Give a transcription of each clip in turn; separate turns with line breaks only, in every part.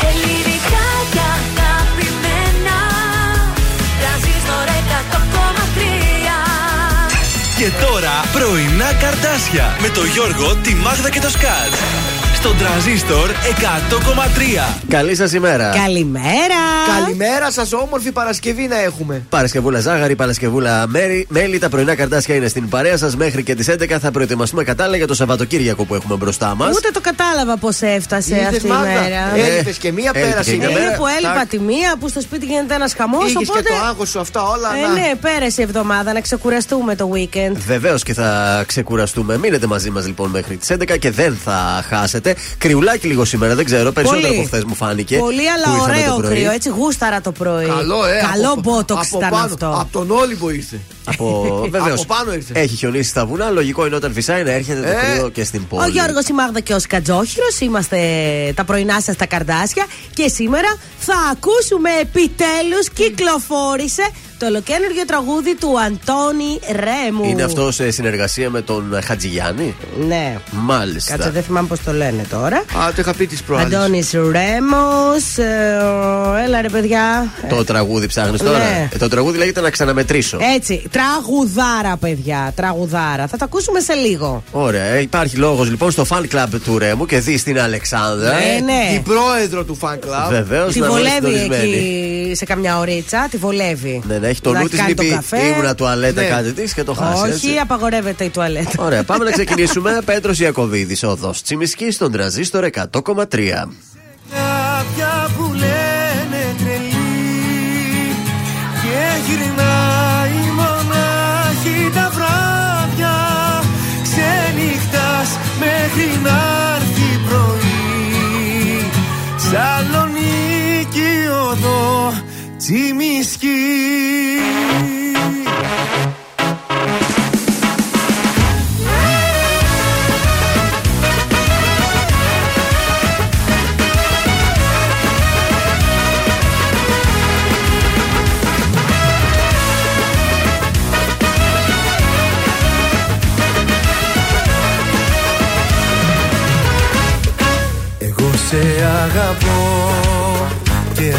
Ελληνικά και αγαπημένα Τρανζίστορ 100,3
Και τώρα πρωινά καρτάσια με το Γιώργο, τη Μάγδα και το Σκάτ. Στον τραζίστορ 100,3.
Καλή σας ημέρα.
Καλημέρα!
Καλημέρα σας, όμορφη Παρασκευή να έχουμε.
Παρασκευούλα Ζάγαρη, Παρασκευούλα Μέρι. Μέλη, τα πρωινά καρτάσια είναι στην παρέα σας. Μέχρι και τις 11 θα προετοιμαστούμε κατάλληλα για το Σαββατοκύριακο που έχουμε μπροστά μας.
Ούτε το κατάλαβα πώς έφτασε
Είδες,
αυτή η
Μάγδα,
μέρα.
ε, Έλειπες και μία,
έλειπε
πέρασε
και
μια
μία
Ε,
μέρα.
που έλειπα
Τάκ.
τη μία, που στο σπίτι γίνεται ένας χαμός.
Είχε
Οπότε.
και το άγχο σου αυτά όλα.
Ε,
να...
ναι, πέρασε η εβδομάδα να ξεκουραστούμε το weekend.
Βεβαίως και θα ξεκουραστούμε. Μείνετε μαζί μας λοιπόν μέχρι τις 11 και δεν θα χάσετε. Κρυουλάκι λίγο σήμερα, δεν ξέρω. Περισσότερο από χθες μου φάνηκε.
Πολύ,
που
αλλά
ήρθαμε
ωραίο
το πρωί.
κρύο. Έτσι γούσταρα το πρωί.
Καλό, ε.
Καλό
από,
μπότοξ
από
ήταν
πάνω,
αυτό.
Από τον Όλυμπο ήρθε.
Από... Βεβαίως.
Από πάνω ήρθες.
Έχει χιονίσει στα βουνά. Λογικό είναι όταν φυσάει να έρχεται το
Ε.
κρύο και στην πόλη.
Ο Γιώργος, η Μάγδα και ο Σκατζόχυρος. Είμαστε τα πρωινά σας τα καρδάσια. Και σήμερα θα ακούσουμε επιτέλους κυκλοφόρησε το ολοκένουργιο τραγούδι του Αντώνη Ρέμου.
Είναι αυτός σε συνεργασία με τον Χατζηγιάννη;
Ναι.
Μάλιστα.
Κάτσε, δεν θυμάμαι πώς το λένε τώρα.
Α, το είχα πει της προάλλης.
Αντώνης Ρέμος. έλα ρε παιδιά.
Το τραγούδι ψάχνεις τώρα;
Ναι.
Ε, το τραγούδι λέγεται Να ξαναμετρήσω.
Έτσι, τραγουδάρα, παιδιά. Τραγουδάρα. Θα τα ακούσουμε σε λίγο.
Ωραία. ε, Υπάρχει λόγος λοιπόν στο fan club του Ρέμου και δει την Αλεξάνδρα.
Ε, ναι.
Την πρόεδρο του fan club.
Βεβαίως.
Τη βολεύει εκεί σε καμιά ωρίτσα. Τη βολεύει.
Ναι, ναι, έχει το
Να
νου της
κάνει τον
λείπει.
καφέ.
Ήμουνα τουαλέτα
Ναι.
κάτι της και το χάσει.
Όχι,
έτσι.
απαγορεύεται η τουαλέτα.
Ωραία, πάμε να ξεκινήσουμε. Πέτρος Ιακοβίδη, οδός Τσιμισκής στον τραζίστορ 100,3.
Μέχρι να έρθει πρωί. Σαλονίκη οδό Τσιμισκή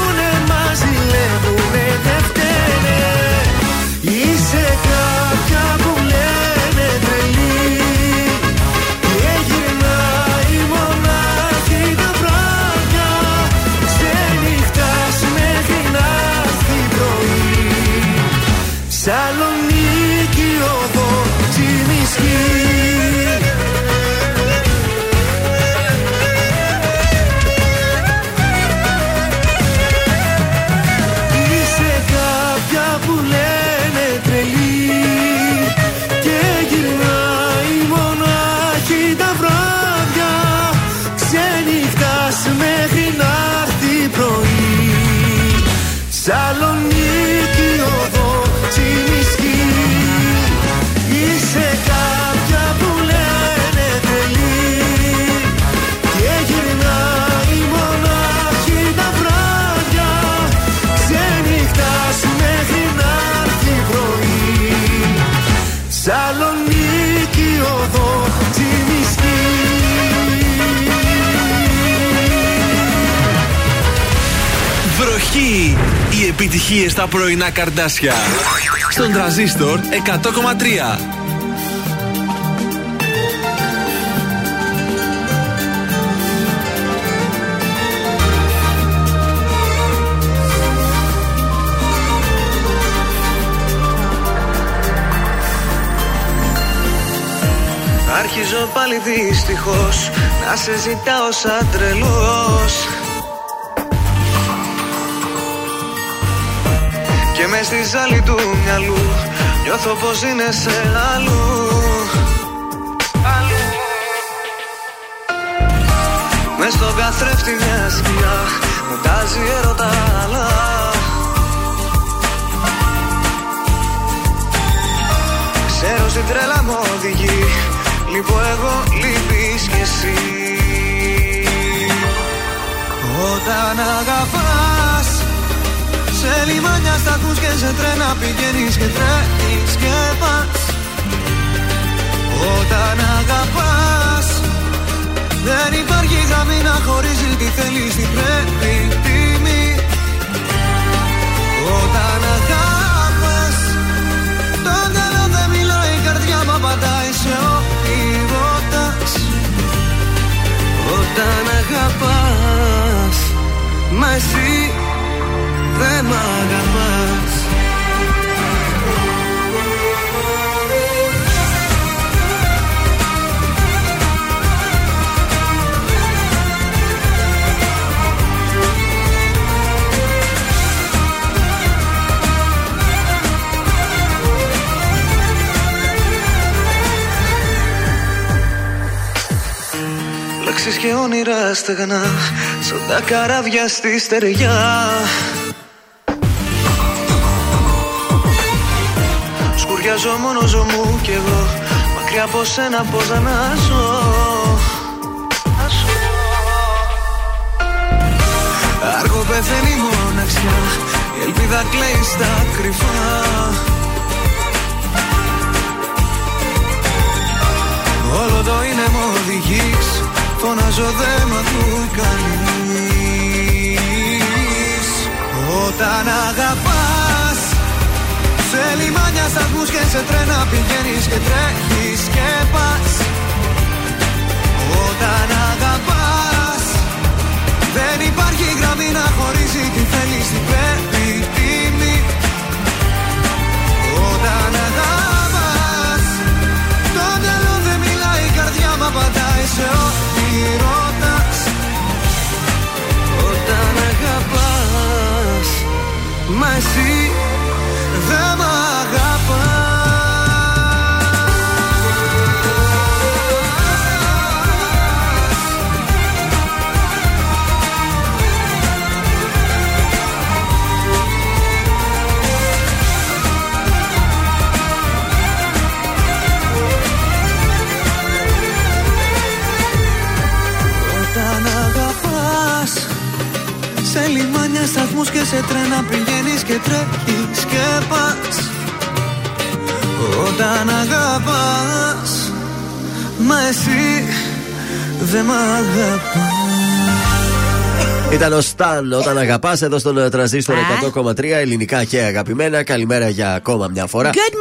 μας ζηλεύουνε δεν φταίνε. Είσαι
Οι επιτυχίες στα πρωινά καρδάσια. Στον τραζίστορ 100,3.
Αρχίζω πάλι δυστυχώς να σε ζητάω σαν τρελός στη ζάλη του μυαλού. Νιώθω πως είναι σε αλλού. Μες στον καθρέφτη μια σκιά Μου τάζει έρωτα αλλά Ξέρω στην τρέλα μου οδηγεί Λείπω εγώ, λείπεις κι εσύ. Όταν αγαπάς Σε λιμάνια σταθμούς και σε τρένα πηγαίνεις και τρέχεις και πας. Όταν αγαπάς Δεν υπάρχει γραμμή να χωρίζει τι θέλεις, τι πρέπει, τιμή Όταν αγαπάς Το μυαλό δεν μιλάει, η καρδιά μου απαντάει σε ό,τι ρωτάς. Όταν αγαπάς Μα εσύ δεν μ' αγαπάς. Λέξεις και όνειρα στεγνά Σαν τα καράβια στη στεριά Σκουριάζω μόνος μου κι εγώ. Μακριά από σένα πως να ζω Άργο πεθαίνει η μοναξιά Η ελπίδα κλαίει στα κρυφά. Όλο το είναι μου οδηγείς Φωνάζω δε μ' ακούει κανείς Όταν αγαπάς Σε λιμάνια σταθμούς και σε τρένα πηγαίνεις και τρέχεις και πας. Όταν αγαπάς Δεν υπάρχει γραμμή να χωρίζει τι θέλεις, τι πρέπει, τιμή. Όταν αγαπάς Το μυαλό δεν μιλάει, η καρδιά μου απαντάει σε ό,τι ρωτάς. Όταν αγαπάς Μα εσύ λιμάνια, σταθμούς και σε τρένα πηγαίνεις και τρέχεις και πας Όταν αγαπάς Μα εσύ δεν μ' αγαπάς
Ήταν ο Σταν όταν αγαπάς εδώ στον ε, τραζίστορ 100,3 ελληνικά και αγαπημένα. Καλημέρα για ακόμα μια φορά.
Good morning!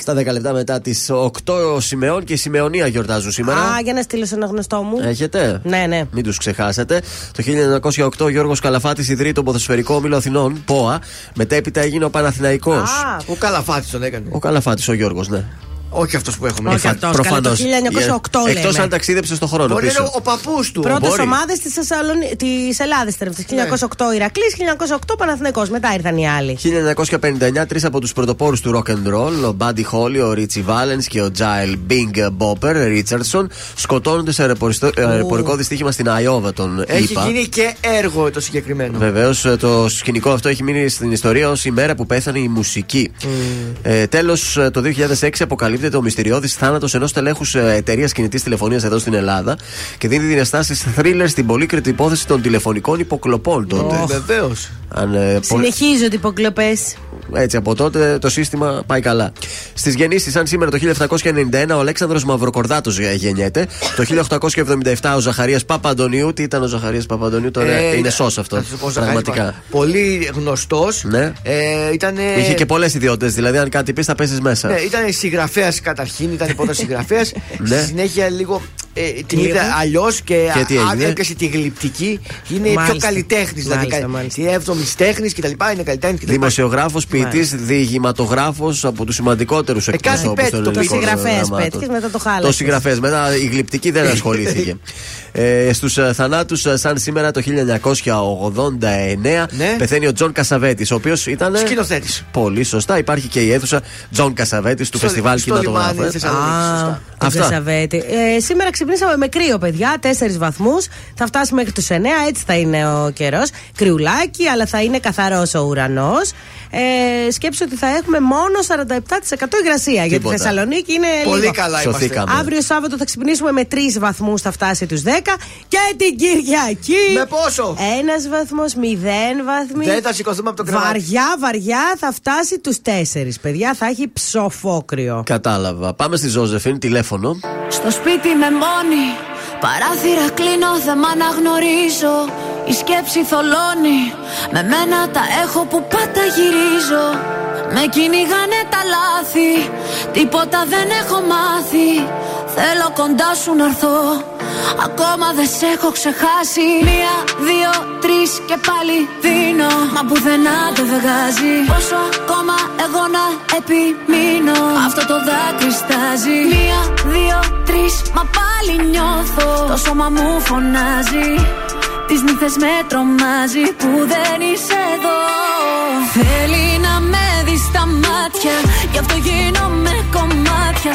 Στα 10 λεπτά μετά τις 8 Σιμεών και η Σημεωνία γιορτάζουν σήμερα.
Α, για να στείλω σε ένα γνωστό μου.
Έχετε;
Ναι, ναι.
Μην τους ξεχάσετε. Το 1908 ο Γιώργος Καλαφάτης ιδρύει τον ποδοσφαιρικό όμιλο Αθηνών, ΠΟΑ. Μετέπειτα έγινε ο Παναθηναϊκός
Α,
Ο Καλαφάτης τον έκανε.
Ο Καλαφάτης, ο Γιώργος, ναι.
Όχι αυτός που έχουμε.
Όχι αυτός, καλά, το 1908 λέμε.
Εκτός αν ταξίδεψε στον χρόνο
Μπορεί να
πίσω.
είναι ο παππούς του.
Πρώτες
μπορεί.
ομάδες της της Ελλάδας ήταν αυτές. 1908 Ηρακλής, 1908 Παναθηναϊκός Μετά ήρθαν οι άλλοι.
1959, τρεις από τους πρωτοπόρους του rock and roll, ο Buddy Holly, ο Richie Valens και ο Giles Bing Bopper Richardson, σκοτώνονται σε αεροποριστο- αεροπορικό δυστύχημα στην Αϊόβα, τον
Έχει
είπα.
γίνει και έργο το συγκεκριμένο.
Βεβαίως, το σκηνικό αυτό έχει μείνει στην ιστορία ως η μέρα που πέθανε η μουσική. Ε, Τέλος, το 2006 αποκαλύπτεται ο μυστηριώδης θάνατος ενός τελέχους εταιρείας κινητής τηλεφωνίας εδώ στην Ελλάδα και δίνει διαστάσει thriller στην πολύκριτη υπόθεση των τηλεφωνικών υποκλοπών τότε.
Βεβαίως.
Αν, ε, πο-
Συνεχίζονται οι υποκλοπές.
έτσι από τότε το σύστημα πάει καλά. Στις γεννήσεις, αν σήμερα το 1791 ο Αλέξανδρος Μαυροκορδάτος γεννιέται. Το 1877 ο Ζαχαρίας Παπαντονίου. Τι ήταν ο Ζαχαρίας Παπαντονίου, τώρα;
Ε,
είναι σω αυτό.
θα σου πω, Ζαχαρής
Πραγματικά.
Πα- Πολύ γνωστός.
Ναι.
Ε, ήταν.
Είχε και πολλές ιδιότητες, δηλαδή αν κάτι πεις θα πέσεις μέσα.
Ναι, ήταν συγγραφέα καταρχήν, ήταν πρώτο συγγραφέας.
Ναι.
Στη συνέχεια λίγο ε, την
Λίγο.
είδα αλλιώς και,
Και τι
αν
έγινε;
έπιασε τη γλυπτική είναι
Μάλιστα.
πιο καλλιτέχνης. Δηλαδή,
Μάλιστα,
κα-
μάλιστα.
τη έβδομης τέχνης κτλ. Είναι καλλιτέχνη κτλ.
Δημοσιογράφος, ποιητής, διηγηματογράφος από τους σημαντικότερους εκπροσώπους
πέτει
των
το
ελληνικών
συγγραφέας
γραμμάτων.
πέτυχες, μετά το χάλασες.
Το συγγραφέας, μετά η γλυπτική δεν ασχολήθηκε. ε, Στους θανάτους, σαν σήμερα το 1989,
Ναι.
πεθαίνει ο Τζον Κασαβέτης, ο οποίος ήταν.
Σκηνοθέτης.
Πολύ σωστά. Υπάρχει και η αίθουσα Τζον Κασαβέτης του
Στο-
Φεστιβάλ
στο λιμάνι
Κινηματογράφου. ε.
Θεσσαλονίκη.
Α,
σωστά.
τον
Αυτά.
Κασαβέτη. Ε, σήμερα ξυπνήσαμε με κρύο, παιδιά. 4 βαθμούς. Θα φτάσει μέχρι τους 9, έτσι θα είναι ο καιρός. Κρυουλάκι, αλλά θα είναι καθαρός ο ουρανός. Ε, σκέψου ότι θα έχουμε μόνο 47% υγρασία. Γιατί
Τίποτα.
η Θεσσαλονίκη είναι
Πολύ
λίγο.
καλά είμαστε.
Σωθήκαμε.
Αύριο Σάββατο θα ξυπνήσουμε με 3 βαθμούς, θα φτάσει τους 10. Και την Κυριακή.
Με πόσο;
Ένας βαθμός, 0 βαθμοί.
Δεν θα σηκωθούμε από το κρεβάτι.
Βαριά, βαριά θα φτάσει τους 4. Παιδιά, θα έχει ψοφόκριο.
Κατάλαβα. Πάμε στη Ζώζεφιν, τηλέφωνο.
Στο σπίτι με μόνη Παράθυρα κλείνω, δεν μ' αναγνωρίζω. Η σκέψη θολώνει. Με μένα τα έχω που πάντα γυρίζω. Με κυνηγάνε τα λάθη. Τίποτα δεν έχω μάθει Θέλω κοντά σου να έρθω. Ακόμα δεν σε έχω ξεχάσει. Μία, δύο, τρεις και πάλι δίνω. Μα πουθενά δεν βγάζει. Πόσο ακόμα εγώ να επιμείνω. Αυτό το δάκρυ στάζει Μία, δύο, τρεις Μα πάλι νιώθω. Το σώμα μου φωνάζει. Τις νύχτες με τρομάζει Που δεν είσαι εδώ. Θέλει να με δει στα μάτια. Γι' αυτό γίνομαι κομμάτια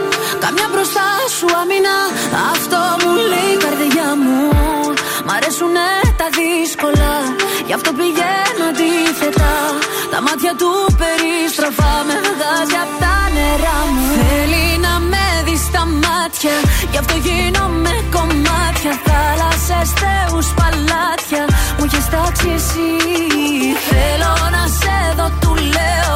Καμιά μπροστά σου αμήνα Αυτό μου λέει η καρδιά μου. Μ' αρέσουνε τα δύσκολα. Γι' αυτό πηγαίνω αντίθετα. Τα μάτια του περιστροφά Με βγάζει απ' τα νερά μου. Θέλει να με δει στα μάτια. Γι' αυτό γίνομαι κομμάτια. Θάλασσες, θεούς, παλάτια. Μου έχεις τάξει εσύ. Θέλω να σε δω, του λέω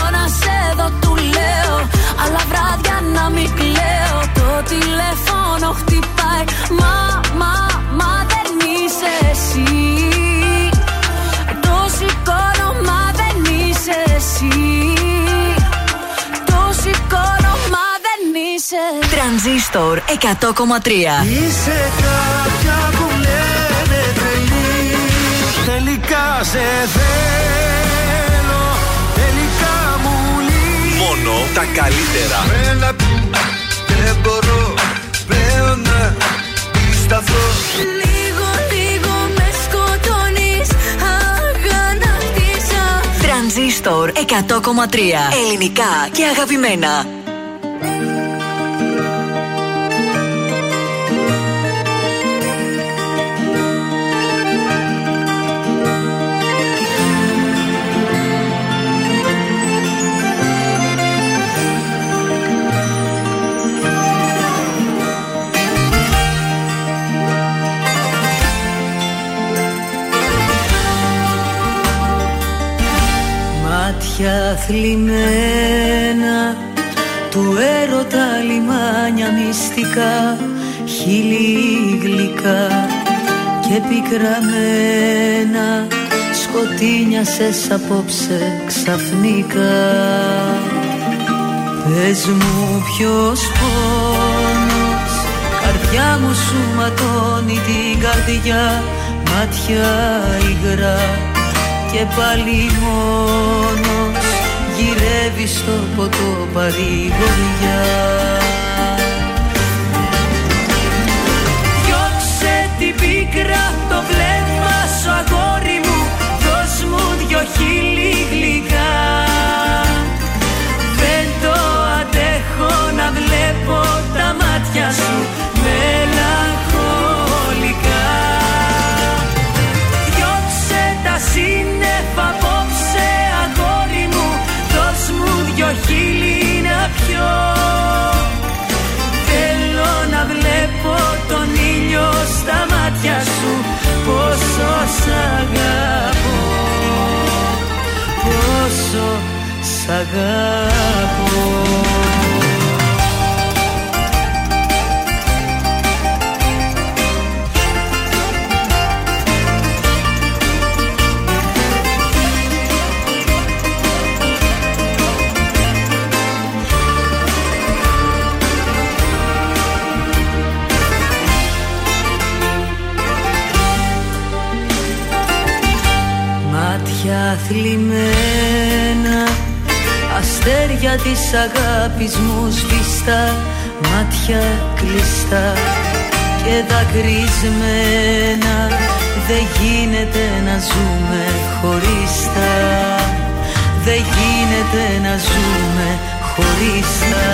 Αλλά βράδια να μην κλαίω. Το τηλέφωνο χτυπάει. Μα, μα, μα δεν είσαι εσύ. Το σηκώνω, μα δεν είσαι εσύ. Το σηκώνω, μα δεν είσαι.
Τρανζίστορ 100,3
Είσαι κάποια που λένε τρελή Τελικά σε θέλω λύνει
Μόνο τα καλύτερα.
Μένα δεν μπορώ πλέον να σταθώ
Λίγο, λίγο με σκοτώνεις Αγανακτήσα
Τρανζίστορ 100,3 Ελληνικά και αγαπημένα.
Μάτια θλιμμένα του έρωτα λιμάνια μυστικά χείλη γλυκά και πικραμένα σκοτίνιασες απόψε ξαφνικά. Πες μου ποιος πόνος Καρδιά μου σου ματώνει την καρδιά Μάτια υγρά και πάλι μόνος Γυρεύει στο ποτό παρηγοριά. Διώξε την πίκρα το βλέμμα σου αγόρι μου. Δώσ' μου δυο χείλη γλυκά. Δεν το αντέχω να βλέπω τα μάτια σου να πιω Θέλω να βλέπω τον ήλιο στα μάτια σου. Πόσο σ' αγαπώ. Πόσο σ' αγαπώ θλιμμένα Αστέρια της αγάπης μου σβηστά Μάτια κλειστά και δακρυσμένα. Δεν γίνεται να ζούμε χωριστά Δεν γίνεται να ζούμε χωριστά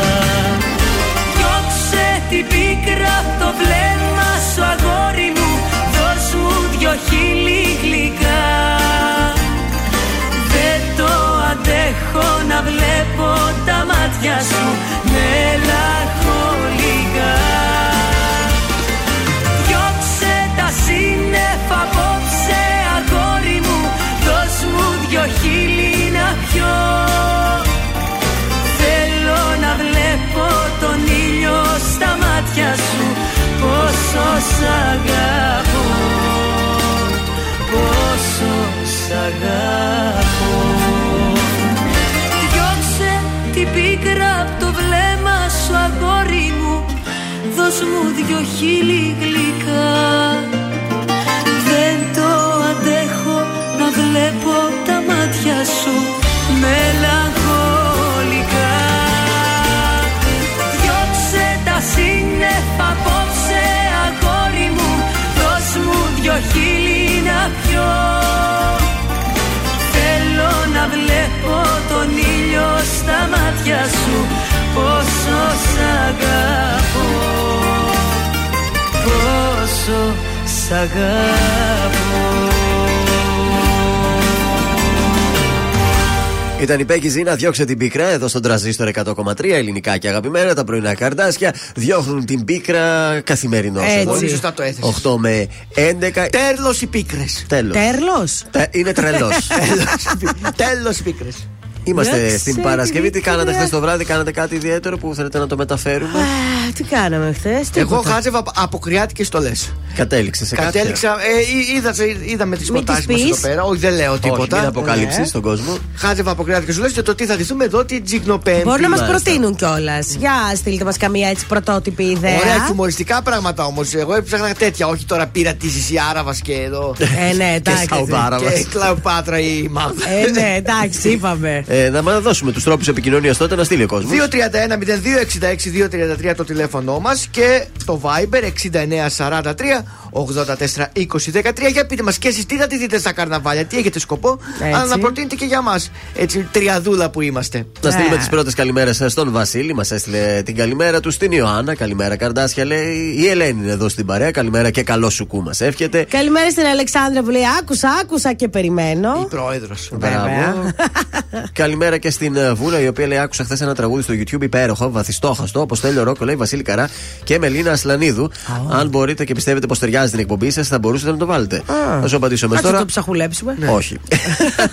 Διώξε την πίκρα απ' το βλέμμα σου αγόρι μου. Δώσ' μου δυο χείλη γλυκά. Δεν το αντέχω να βλέπω τα μάτια σου. Μελαγχολικά Διώξε τα σύννεφα απόψε αγόρι μου. Δώσ' μου δυο χείλη να πιω. Θέλω να βλέπω τον ήλιο στα μάτια σου. Πόσο σ' αγαπώ Πόσο σ' αγαπώ Δώσ' μου δυο χείλη γλυκά. Δεν το αντέχω να βλέπω τα μάτια σου μελαγχολικά. Διώξε τα σύννεφα απόψε αγόρι μου. Δώσ' μου δυο χείλη να πιω. Θέλω να βλέπω τον ήλιο στα μάτια σου. Πόσο σ' Πόσο σ' αγαπώ
Ήταν η Πέκη Ζήνα, διώξε την πίκρα εδώ στον τραζίστορ 100,3 ελληνικά και αγαπημένα. Τα πρωινά καρδάσια διώχνουν την πίκρα καθημερινώς.
Έτσι.
Πολύ σωστά το έθεσες.
8 με 11.
Τέρλο οι πίκρες.
Τέλος.
Τέρλο.
Είναι τρελός.
Τέλος οι πίκρες.
Είμαστε
Διώξε
στην
την
Παρασκευή. Τι κάνατε
πίκρα.
χθες το βράδυ, κάνατε κάτι ιδιαίτερο που θέλετε να το μεταφέρουμε;
Τι κάναμε χθες.
Εγώ χάζευα αποκριάτικε στολέ.
Κατέληξε σε κάτι;
Κατέληξα, ε, εί- είδα, είδαμε τις
Μην
προτάσει
τις
μας εδώ
πεις.
πέρα. Όχι, δεν λέω
Όχι,
τίποτα.
μην αποκάλυψει
Ναι.
στον κόσμο.
Χάζευα αποκριάτικε στολέ και το τι θα δούμε εδώ την Τζιγνοπέμπτη.
Μπορεί να μας
Μάλιστα.
προτείνουν κιόλας. Για στείλτε μας καμία έτσι πρωτότυπη ιδέα.
Ωραία, χιουμοριστικά πράγματα όμως. Εγώ έψαχνα τέτοια, όχι τώρα πήρα τη Ζησή Άραβας και εδώ.
Ε, ναι, εντάξει.
Σαουδάραβας.
και Κλαοπάτρα ή Μάγδα.
Ε, ναι, εντάξει, είπαμε.
Ε, να μα δώσουμε τους τρόπους επικοινωνίας τότε να στείλει ο κόσμος.
231-0266-233 το τηλέφωνό μας και το Viber 6943 84 20 13. Για πείτε μας και εσείς τι θα τη δείτε στα καρναβάλια, τι έχετε σκοπό,
Έτσι.
αλλά να προτείνετε και για μας. Έτσι, τριαδούλα που είμαστε.
Να στείλουμε
Ε.
τις πρώτες καλημέρες στον Βασίλη. Μας έστειλε την καλημέρα του στην Ιωάννα. Καλημέρα, Καρδάσια λέει. Η Ελένη είναι εδώ στην παρέα. Καλημέρα και καλό σου κου μας εύχεται.
Καλημέρα στην Αλεξάνδρα που λέει Άκουσα, άκουσα και
Η
περιμένω.
πρόεδρο.
Μπράβο. Καλημέρα και στην ε, Βούλα, η οποία λέει: Άκουσα χθες ένα τραγούδι στο YouTube υπέροχο, βαθιστόχαστο, όπως θέλει ο Ρόκο, λέει Βασίλη Καρά και Μελίνα Ασλανίδου. Αν μπορείτε και πιστεύετε πως ταιριάζει σχολιάζει την εκπομπή σας, θα μπορούσατε να το βάλετε.
Α.
Θα σου απαντήσω με
Κάτσε
τώρα.
το ψαχουλέψουμε.
Ναι.
Όχι.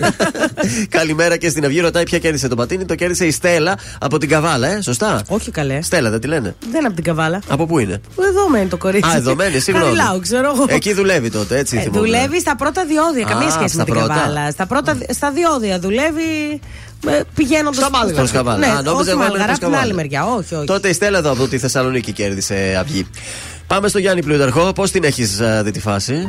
Καλημέρα και στην Αυγή. Ρωτάει ποια κέρδισε το πατίνι. Το κέρδισε η Στέλλα από την Καβάλα, ε, σωστά;
Όχι καλέ.
Στέλλα, δεν τη λένε;
Δεν είναι από την καβάλα.
Από πού είναι;
Εδώ μένει το κορίτσι.
Α, εδώ μένει, συγγνώμη.
Χαριλάου, ξέρω εγώ.
Εκεί δουλεύει τότε, έτσι
Ε,
θυμόμαι.
δουλεύει στα πρώτα διόδια. Καμία
Α,
σχέση
στα
με την
πρώτα.
καβάλα. Στα, πρώτα, στα διόδια δουλεύει πηγαίνοντας
Στα Μάλγαρα.
Προς Καβάλα.
Ναι,
Α, νόμιζα
όχι
εγώ έλεγα
Μάλγαρα,
προς
από την
Καβάλα.
άλλη μεριά. Όχι, όχι.
Τότε η Στέλλα εδώ από τη Θεσσαλονίκη κέρδισε αυγή. Πάμε στο Γιάννη Πλούταρχο. Πώς την έχεις δει τη φάση;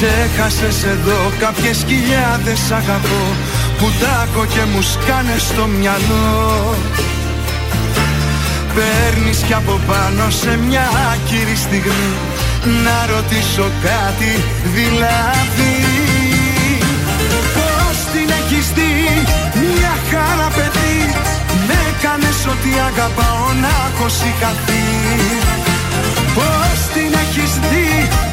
Ξέχασες εδώ κάποιες χιλιάδες αγαπώ Που τάκω και μου σκάνε στο μυαλό. Παίρνεις κι από πάνω σε μια άκυρη στιγμή Να ρωτήσω κάτι δηλαδή. Πώς την έχεις δει μια χαρά παιδί Με κάνες ότι αγαπάω να έχω σηκαθεί Πώς την έχεις δει,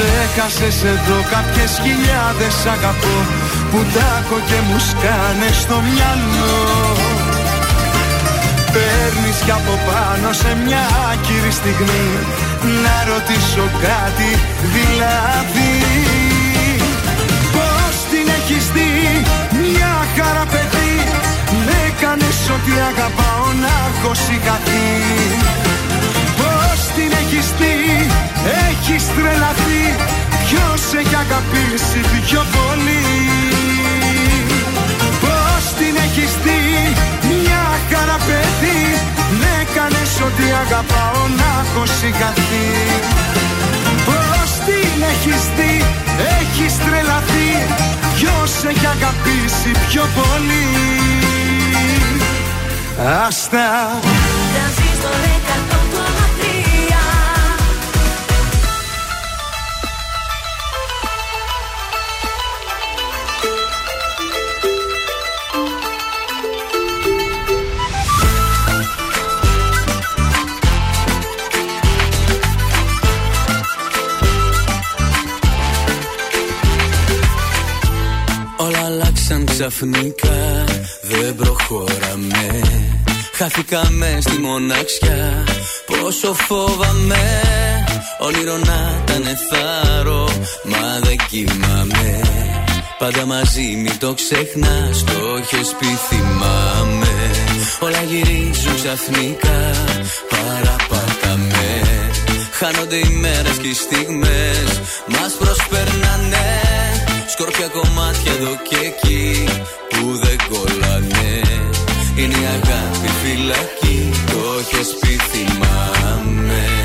Ξέχασες εδώ κάποιες χιλιάδες αγαπώ Που τάκω και μου σκάνε στο μυαλό. Παίρνεις κι από πάνω σε μια άκυρη στιγμή Να ρωτήσω κάτι δηλαδή. Πώς την έχεις δει μια χαρά παιδί Με έκανες ότι αγαπάω να έχω σηκαθεί Πώς την έχεις δει, έχεις τρελαθεί. Ποιος έχει αγαπήσει πιο πολύ; Πώς την έχεις δει, μια χαρά παιδί Με έκανες ότι αγαπάω να έχω σηκαθεί Πώς την έχεις δει, έχεις τρελαθεί. Ποιος έχει αγαπήσει πιο πολύ; Άστα
ξαφνικά, δεν προχωράμε Χάθηκαμε στη μοναξιά, πόσο φόβαμαι Όνειρο να ήταν θάρρο, μα δεν κοιμάμαι. Πάντα μαζί μην το ξεχνάς, το έχεις πει θυμάμαι. Όλα γυρίζουν ξαφνικά, παραπάταμε Χάνονται οι μέρες και οι στιγμές Μας προσπέρνανε Σκόρπια κομμάτια εδώ και εκεί Που δεν κολλάνε. Είναι η αγάπη φυλακή Το έχεις πει θυμάμαι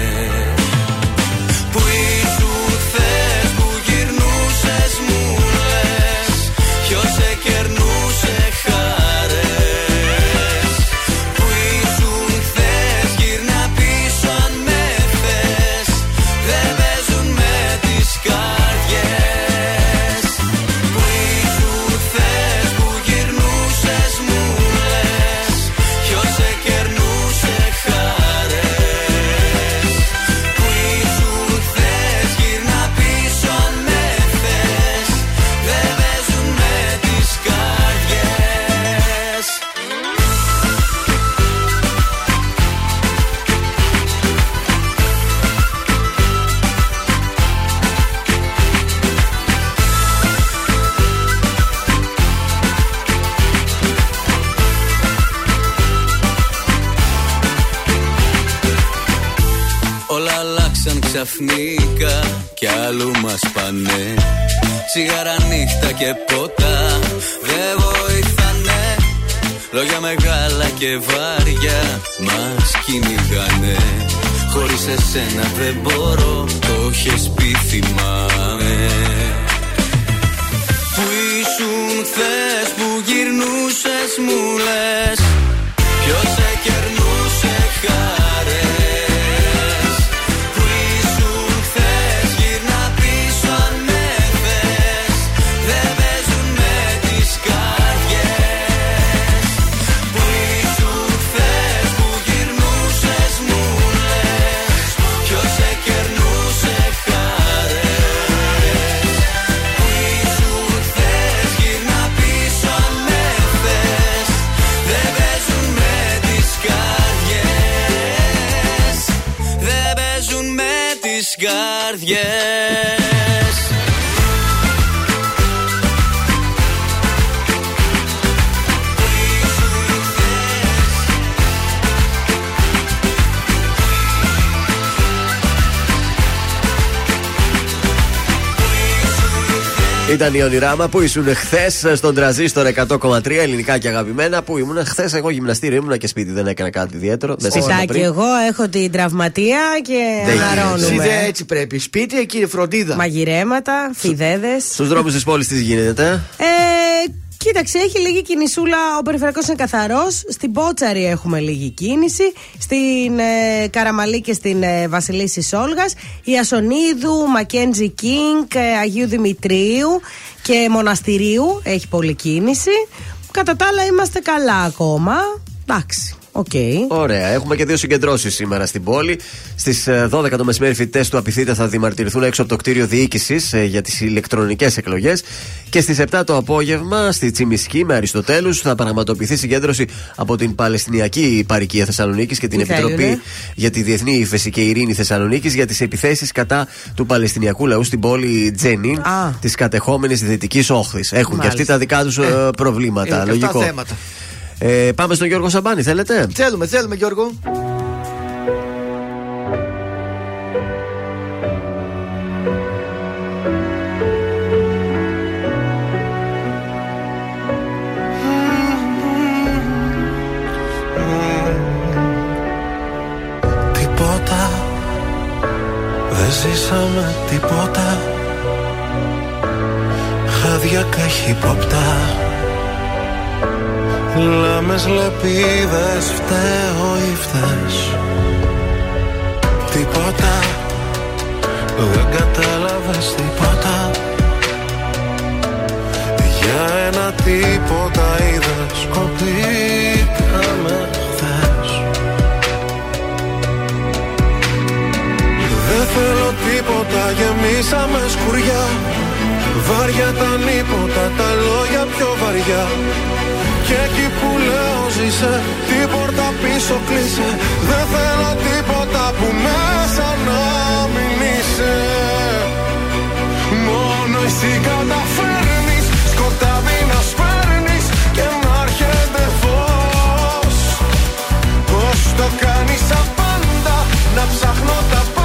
ξαφνικά κι άλλου μας πάνε. Σιγάρα νύχτα και ποτά δεν βοηθάνε. Λόγια μεγάλα και βάρια μας κυνηγάνε. Χωρίς εσένα δεν μπορώ, το έχεις πει θυμάμαι. Που ήσουν θες που γυρνούσες μου λες
Ήταν η Ονειράμα που ήσουν χθες στον τραζίστορ 100,3 ελληνικά και αγαπημένα. Που ήμουν χθες, εγώ γυμναστήριο ήμουν και σπίτι, δεν έκανα κάτι ιδιαίτερο. Δεν σας είπα
Σπιτάκι,
πριν.
εγώ έχω την τραυματία και
Δεν
Εσύ
αναρώνουμε.
δεν έτσι πρέπει. Σπίτι εκεί φροντίδα.
Μαγειρέματα, φιδέδες.
Στους δρόμους της πόλης τι γίνεται;
Ε, κοίταξε, έχει λίγη κινησούλα. Ο περιφερειακός είναι καθαρός. Στην Πότσαρη έχουμε λίγη κίνηση. Στην ε, Καραμαλή και στην ε, Βασιλίση Σόλγα. Η Ασονίδου, Μακέντζι Κίνγκ, ε, Αγίου Δημητρίου και Μοναστηρίου έχει πολλή κίνηση. Κατά τα άλλα είμαστε καλά ακόμα. Εντάξει, οκ.
Ωραία. Έχουμε και δύο συγκεντρώσεις σήμερα στην πόλη. Στις 12 το μεσημέρι, φοιτητές του ΑΠΘ θα διαμαρτυρηθούν έξω από το κτίριο διοίκησης για τις ηλεκτρονικές εκλογές. Και στις 7 το απόγευμα, στη Τσιμισκή με Αριστοτέλους, θα πραγματοποιηθεί συγκέντρωση από την Παλαιστινιακή Παροικία Θεσσαλονίκης και την
Τι θα
Επιτροπή
έγινε;
για τη Διεθνή Ήφεση και Ειρήνη Θεσσαλονίκης για τις επιθέσεις κατά του Παλαιστινιακού λαού στην πόλη Τζένιν
Α.
της κατεχόμενης Δυτικής Όχθης. Έχουν και αυτοί
Μάλιστα.
τα δικά τους προβλήματα.
Είναι και αυτά
Λογικό.
θέματα.
Ε, πάμε στον Γιώργο Σαμπάνη, θέλετε;
Θέλουμε, θέλουμε Γιώργο.
Τίποτα Δεν ζήσαμε τίποτα Χάδια καχύποπτα Λάμες λεπίδες φταίω ή φταίς. Τίποτα Δεν κατάλαβες τίποτα. Για ένα τίποτα είδες Σκοτήκαμε χθες. Δεν θέλω τίποτα, γεμίσαμε σκουριά. Βάρια τα νύποτα, τα λόγια πιο βαριά Και εκεί που λέω ζήσε, την πόρτα πίσω κλείσε. Δεν θέλω τίποτα που μέσα να μην είσαι. Μόνο εσύ καταφέρνεις σκοτάδι να σπέρνεις Και να έρχεται φως. Πώς το κάνεις απάντα Να ψάχνω τα πάντα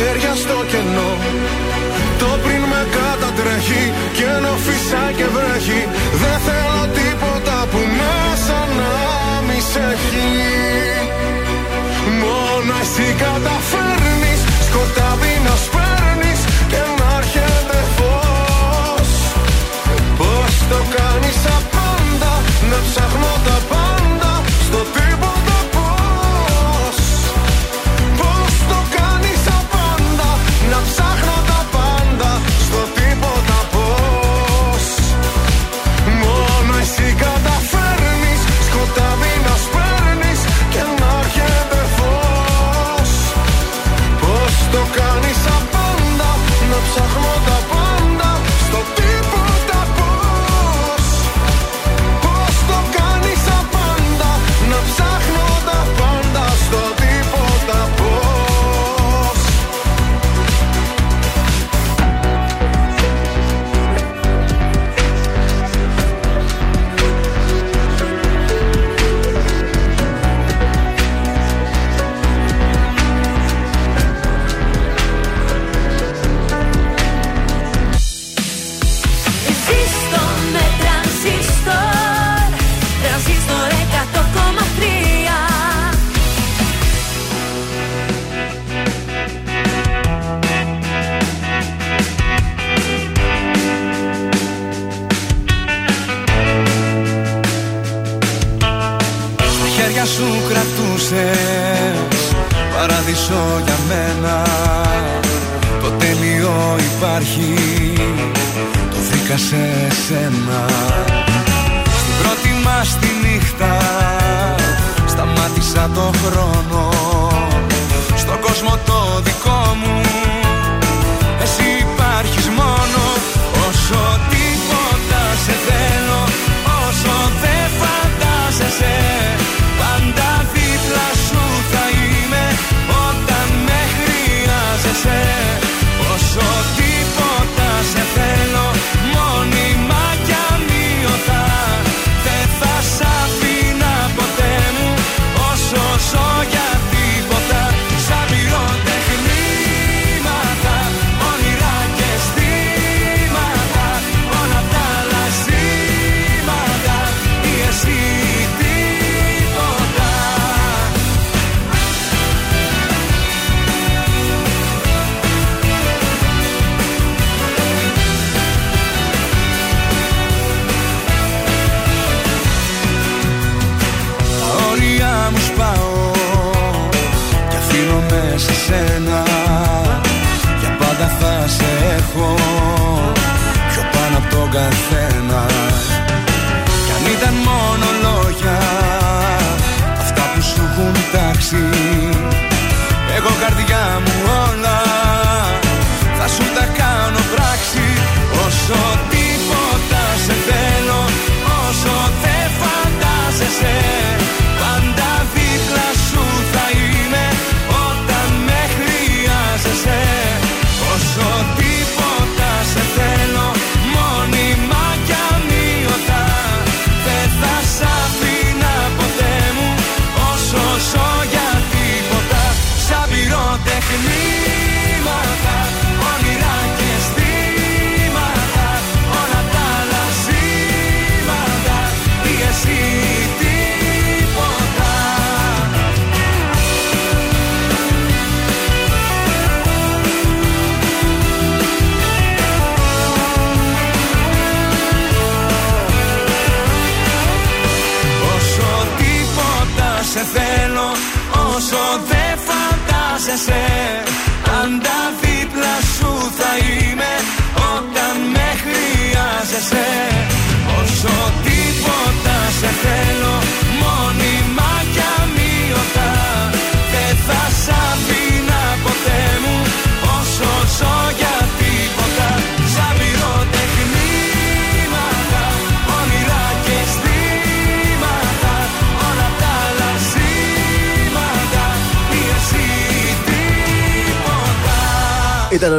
χέρια στο κενό. Το πριν με κατατρέχει και ενώ φυσά και βρέχει Δεν θέλω τίποτα που μέσα να μη σε έχει. Μόνο εσύ
καταφέρει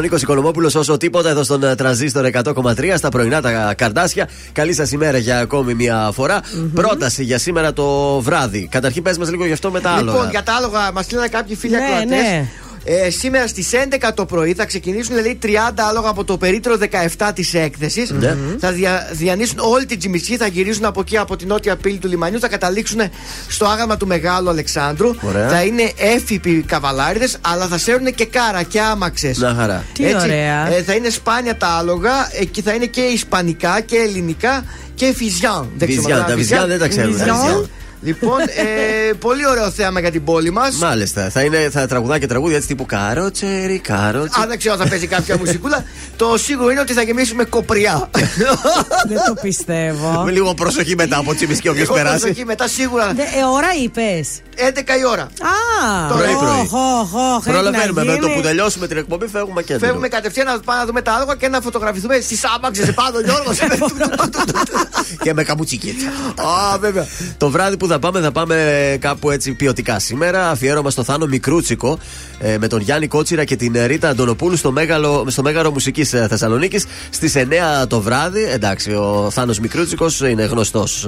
Νίκος Οικονομόπουλος όσο τίποτα
εδώ στον ε, τραζίστορ 100,3 στα πρωινά τα καρδάσια. Καλή σας ημέρα για ακόμη μια φορα Πρόταση για σήμερα το βράδυ. Καταρχήν, πες μας λίγο γι' αυτό με τα άλογα.
Λοιπόν, για τα άλογα μας λένε κάποιοι φίλοι
Ναι,
ακροατές.
ναι.
Ε, σήμερα στις 11 το πρωί θα ξεκινήσουν δηλαδή 30 άλογα από το περίτρο 17 της έκθεσης.
Ναι.
Θα δια, διανύσουν όλη την Τζιμισή, θα γυρίζουν από εκεί από την νότια πύλη του λιμανιού, θα καταλήξουν στο άγαλμα του Μεγάλου Αλεξάνδρου.
Ωραία.
Θα είναι έφυποι καβαλάριδες, αλλά θα σέρνουν και κάρα και άμαξες.
Να χαρά.
Τι ωραία.
Ε, θα είναι σπάνια τα άλογα, εκεί θα είναι και ισπανικά και ελληνικά και φιζιάν. Δεν ξέρω
Βυζιάν,
μετά,
τα βυζιάν δεν τα ξέρουμε.
Βυζιάν.
Βυζιάν.
Λοιπόν, ε, πολύ ωραίο θέαμα για την πόλη μας.
Μάλιστα. Θα, είναι, θα τραγουδά και τραγούδια έτσι τύπου Κάροτσερι, κάροτσερι.
Αν δεν ξέρω αν θα παίζει κάποια μουσικούλα, το σίγουρο είναι ότι θα γεμίσουμε κοπριά.
Δεν το πιστεύω.
Με λίγο προσοχή μετά από τσιμισκή όποιος
Εγώ
περάσει.
προσοχή μετά σίγουρα.
Δε- ε, ώρα είπες.
11 η ώρα.
Α,
Πρωί,
οχ,
πρωί.
οχ, οχ, έχει
Προλαβαίνουμε
να
με το
γίνει.
που τελειώσουμε την εκπομπή, φεύγουμε κέντρο.
Φεύγουμε κατευθείαν να πάμε να δούμε τα άλογα και να φωτογραφηθούμε στις άμαξες πάνω, Γιώργος.
και με καμπουτσίκι.
Α, βέβαια.
Το βράδυ που θα πάμε, θα πάμε κάπου έτσι ποιοτικά σήμερα. Αφιέρωμα στο Θάνο Μικρούτσικο ε, με τον Γιάννη Κότσιρα και την ε, Ρίτα Αντωνοπούλου στο Μέγαλο, στο Μέγαρο Μουσικής Θεσσαλονίκης στις 9 το βράδυ. Εντάξει, ο Θάνος Μικρούτσικος είναι γνωστός.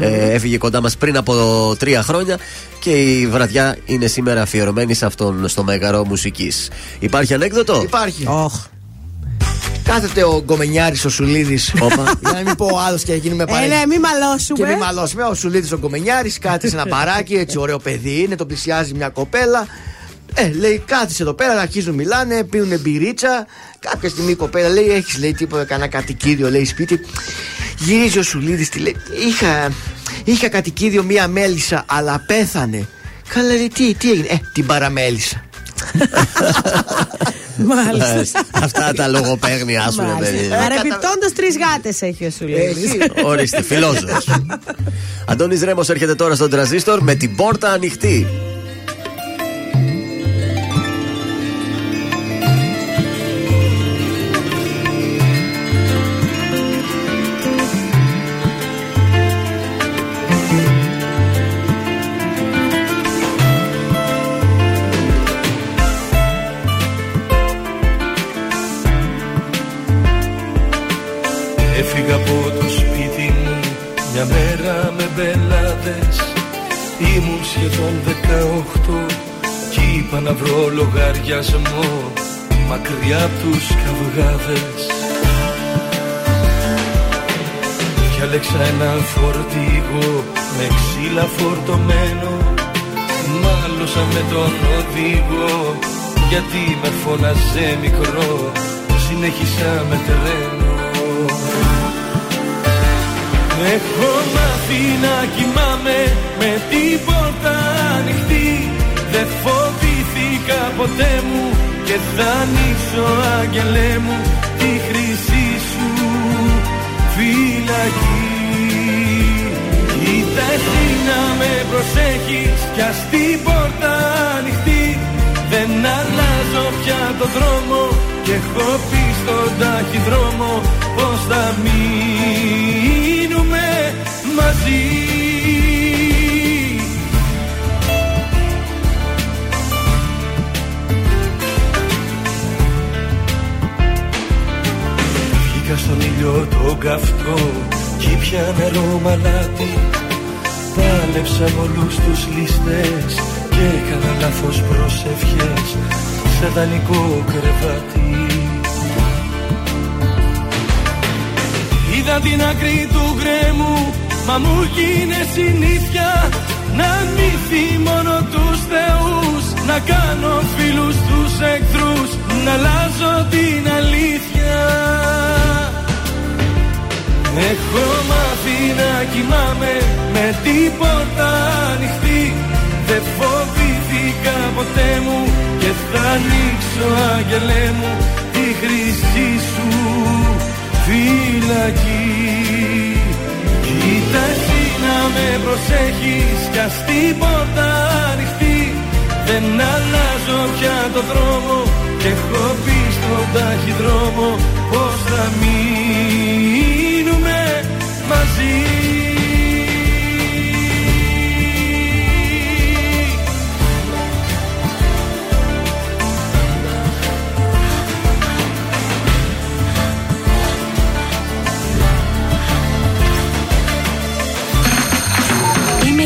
Ε, έφυγε κοντά μας πριν από τρία χρόνια και η βραδιά είναι σήμερα αφιερωμένη σε αυτόν στο Μέγαρο Μουσικής. Υπάρχει ανέκδοτο;
Υπάρχει.
Οχ.
Κάθεται ο Γκομενιάρης ο Σουλίδης.
Όπα.
Για να μην πω ο άλλος και να γίνουμε
Ε,
παρέα.
ναι, μην
Και
μαλώσουμε.
μην μαλώσουμε. Ο Σουλίδης ο Γκομενιάρης κάθεται σε ένα παράκι, έτσι ωραίο παιδί είναι, τον πλησιάζει μια κοπέλα. Ε, λέει, κάθισε εδώ πέρα, αρχίζουν μιλάνε, πίνουν μπυρίτσα. Κάποια στιγμή η κοπέλα λέει: Έχεις λέει τίποτα, κανένα κατοικίδιο, λέει σπίτι. Γυρίζει ο Σουλίδης, τη λέει: Είχα, είχα κατοικίδιο μία μέλισσα, αλλά πέθανε. Καλά, λέει, τι, τι έγινε, Ε, την παραμέλισσα.
Μάλιστα.
Αυτά τα λογοπαίγνια σου, ρε παιδί.
Μάλιστα. Παρεμπιπτόντω τρεις γάτες έχει ο Σουλίδη.
Έχει.
Ορίστε, φιλόζωος. Αντώνης Ρέμος έρχεται τώρα στον τραζίστορ με την πόρτα ανοιχτή.
Λογαριασμό μακριά απ' τους καυγάδες. Διάλεξα ένα φορτηγό με ξύλα φορτωμένο. Μάλωσα με τον οδηγό γιατί με φώναζε μικρό. Συνέχισα με τρένο. Έχω μάθει να κοιμάμαι με την πόρτα ανοιχτή. Δεν φοβήθηκα ποτέ μου και θα ανοίξω άγγελέ μου τη χρυσή σου φυλακή. Κοίτα εσύ να με προσέχεις κι ας την πόρτα ανοιχτή. Δεν αλλάζω πια το δρόμο και έχω πει στον ταχυδρόμο πως θα μείνουμε μαζί στον ήλιο τον καυτό κι ήπια νερό μαλάτι. Πάλεψα με όλους τους ληστές και έκανα λάθος προσευχές σε δανεικό κρεβάτι. Είδα την άκρη του γκρέμου Μα μου γίνε συνήθεια Να μη μόνο τους θεούς Να κάνω φίλους τους εχθρούς Να αλλάζω την αλήθεια Έχω μάθει να κοιμάμαι Με την πόρτα ανοιχτή. Δεν φοβήθηκα ποτέ μου Και θα ανοίξω άγγελέ μου Τη χρυσή σου φυλακή. Κοίτα εσύ να με προσέχεις κι ας την πόρτα ανοιχτή. Δεν αλλάζω πια το δρόμο και έχω πει στον ταχυδρόμο πως θα μείνουμε magia.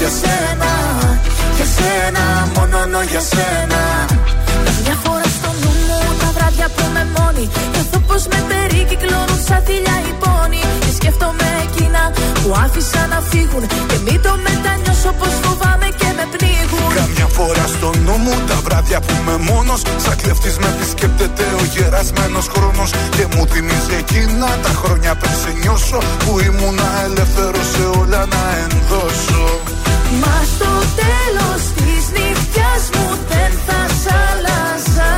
για σένα, για σένα Μόνο για σένα. Μια φορά στο νου μου τα βράδια που με μόνη Νιώθω πως με περικυκλώνουν σαν θηλιά οι πόνοι. Και σκέφτομαι εκείνα που άφησα να φύγουν Και μην το μετανιώσω πως φοβάμαι και με πνίγουν. Καμιά φορά στο νου μου τα βράδια που είμαι μόνος Σαν κλεφτής με επισκέπτεται ο γερασμένος χρόνος. Και μου θυμίζει εκείνα τα χρόνια πριν σε νιώσω Που ήμουνα ελεύθερος σε όλα να ενδώσω
Μα στο τέλος της νύχτιας μου δεν θα σ' άλλαζα.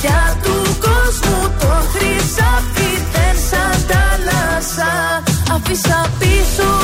Για του κόσμου το χρυσάφι δεν σ' αντάλλαζα. Αφήσα πίσω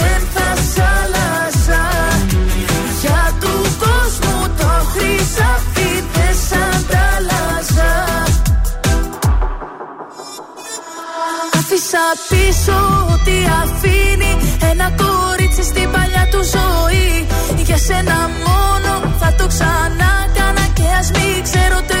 χρυσάφι δεν σ' αντάλλαζα. Άφησα πίσω ό,τι αφήνει ένα κορίτσι στην παλιά του ζωή. Για σένα μόνο θα το ξανά κάνα και ας μην ξέρω τελικά που θα βγει